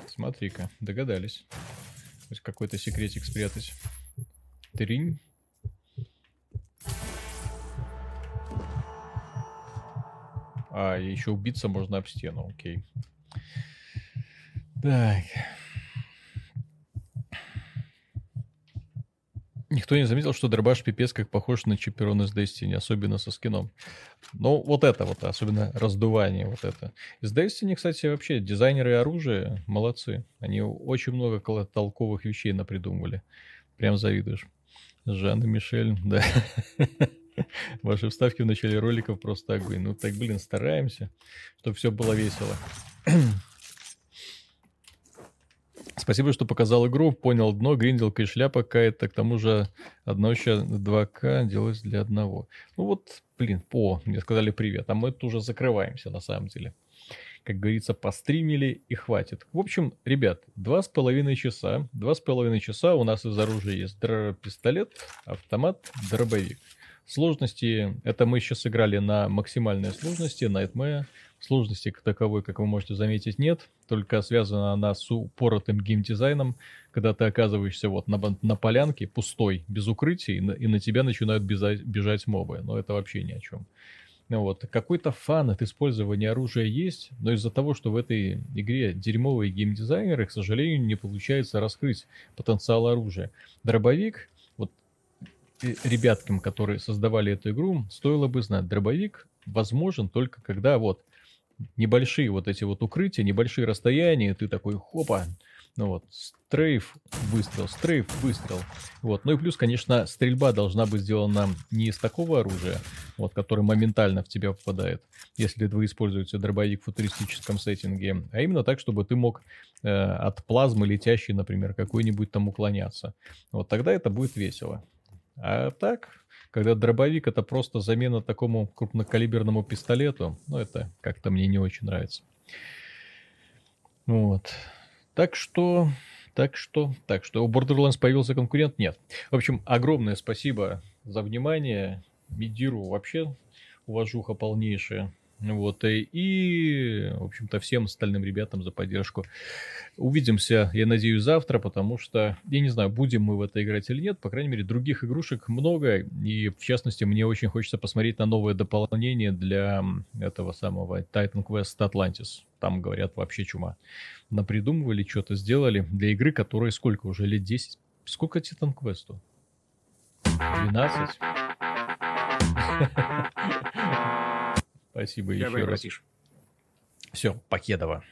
Смотри-ка, догадались. То есть какой-то секретик спрятать. Тринь. А, еще убиться можно об стену, окей. Так. Никто не заметил, что дробаш пипец как похож на чемпион из Destiny, особенно со скином. Ну, вот это вот, особенно раздувание вот это. Из Destiny, кстати, вообще дизайнеры оружия молодцы. Они очень много толковых вещей напридумывали. Прям завидуешь. Жанна Мишель, да. Ваши вставки в начале роликов просто огонь. Ну так, блин, стараемся, чтобы все было весело. Спасибо, что показал игру, понял дно, гринделка и шляпа какая-то, к тому же одно еще 2К делалось для одного. Ну вот, блин, по, мне сказали привет, а мы тут уже закрываемся на самом деле. Как говорится, постримили и хватит. В общем, ребят, два с половиной часа, два с половиной часа у нас из оружия есть пистолет, автомат, дробовик. Сложности, это мы сейчас сыграли на максимальной сложности, Nightmare. Сложности как таковой, как вы можете заметить, нет. Только связана она с упоротым геймдизайном, когда ты оказываешься вот на, на полянке, пустой, без укрытия, и на, и на тебя начинают бежать, бежать мобы. Но это вообще ни о чем. Вот. Какой-то фан от использования оружия есть, но из-за того, что в этой игре дерьмовые геймдизайнеры, к сожалению, не получается раскрыть потенциал оружия. Дробовик ребяткам, которые создавали эту игру, стоило бы знать, дробовик возможен только когда вот небольшие вот эти вот укрытия, небольшие расстояния, ты такой хопа, ну вот, стрейф, выстрел, стрейф, выстрел. Вот. Ну и плюс, конечно, стрельба должна быть сделана не из такого оружия, вот, который моментально в тебя попадает, если вы используете дробовик в футуристическом сеттинге, а именно так, чтобы ты мог э, от плазмы летящей, например, какой-нибудь там уклоняться. Вот тогда это будет весело. А так, когда дробовик это просто замена такому крупнокалиберному пистолету, ну это как-то мне не очень нравится. Вот. Так что, так что, так что у Borderlands появился конкурент? Нет. В общем, огромное спасибо за внимание. Медиру вообще уважуха полнейшая. Вот, и, и, в общем-то, всем остальным ребятам за поддержку. Увидимся, я надеюсь, завтра, потому что, я не знаю, будем мы в это играть или нет, по крайней мере, других игрушек много, и, в частности, мне очень хочется посмотреть на новое дополнение для этого самого Titan Quest Atlantis. Там, говорят, вообще чума. Напридумывали, что-то сделали для игры, которая сколько уже, лет 10? Сколько Titan Quest? 12? Спасибо Давай, еще раз. Все, Покедова.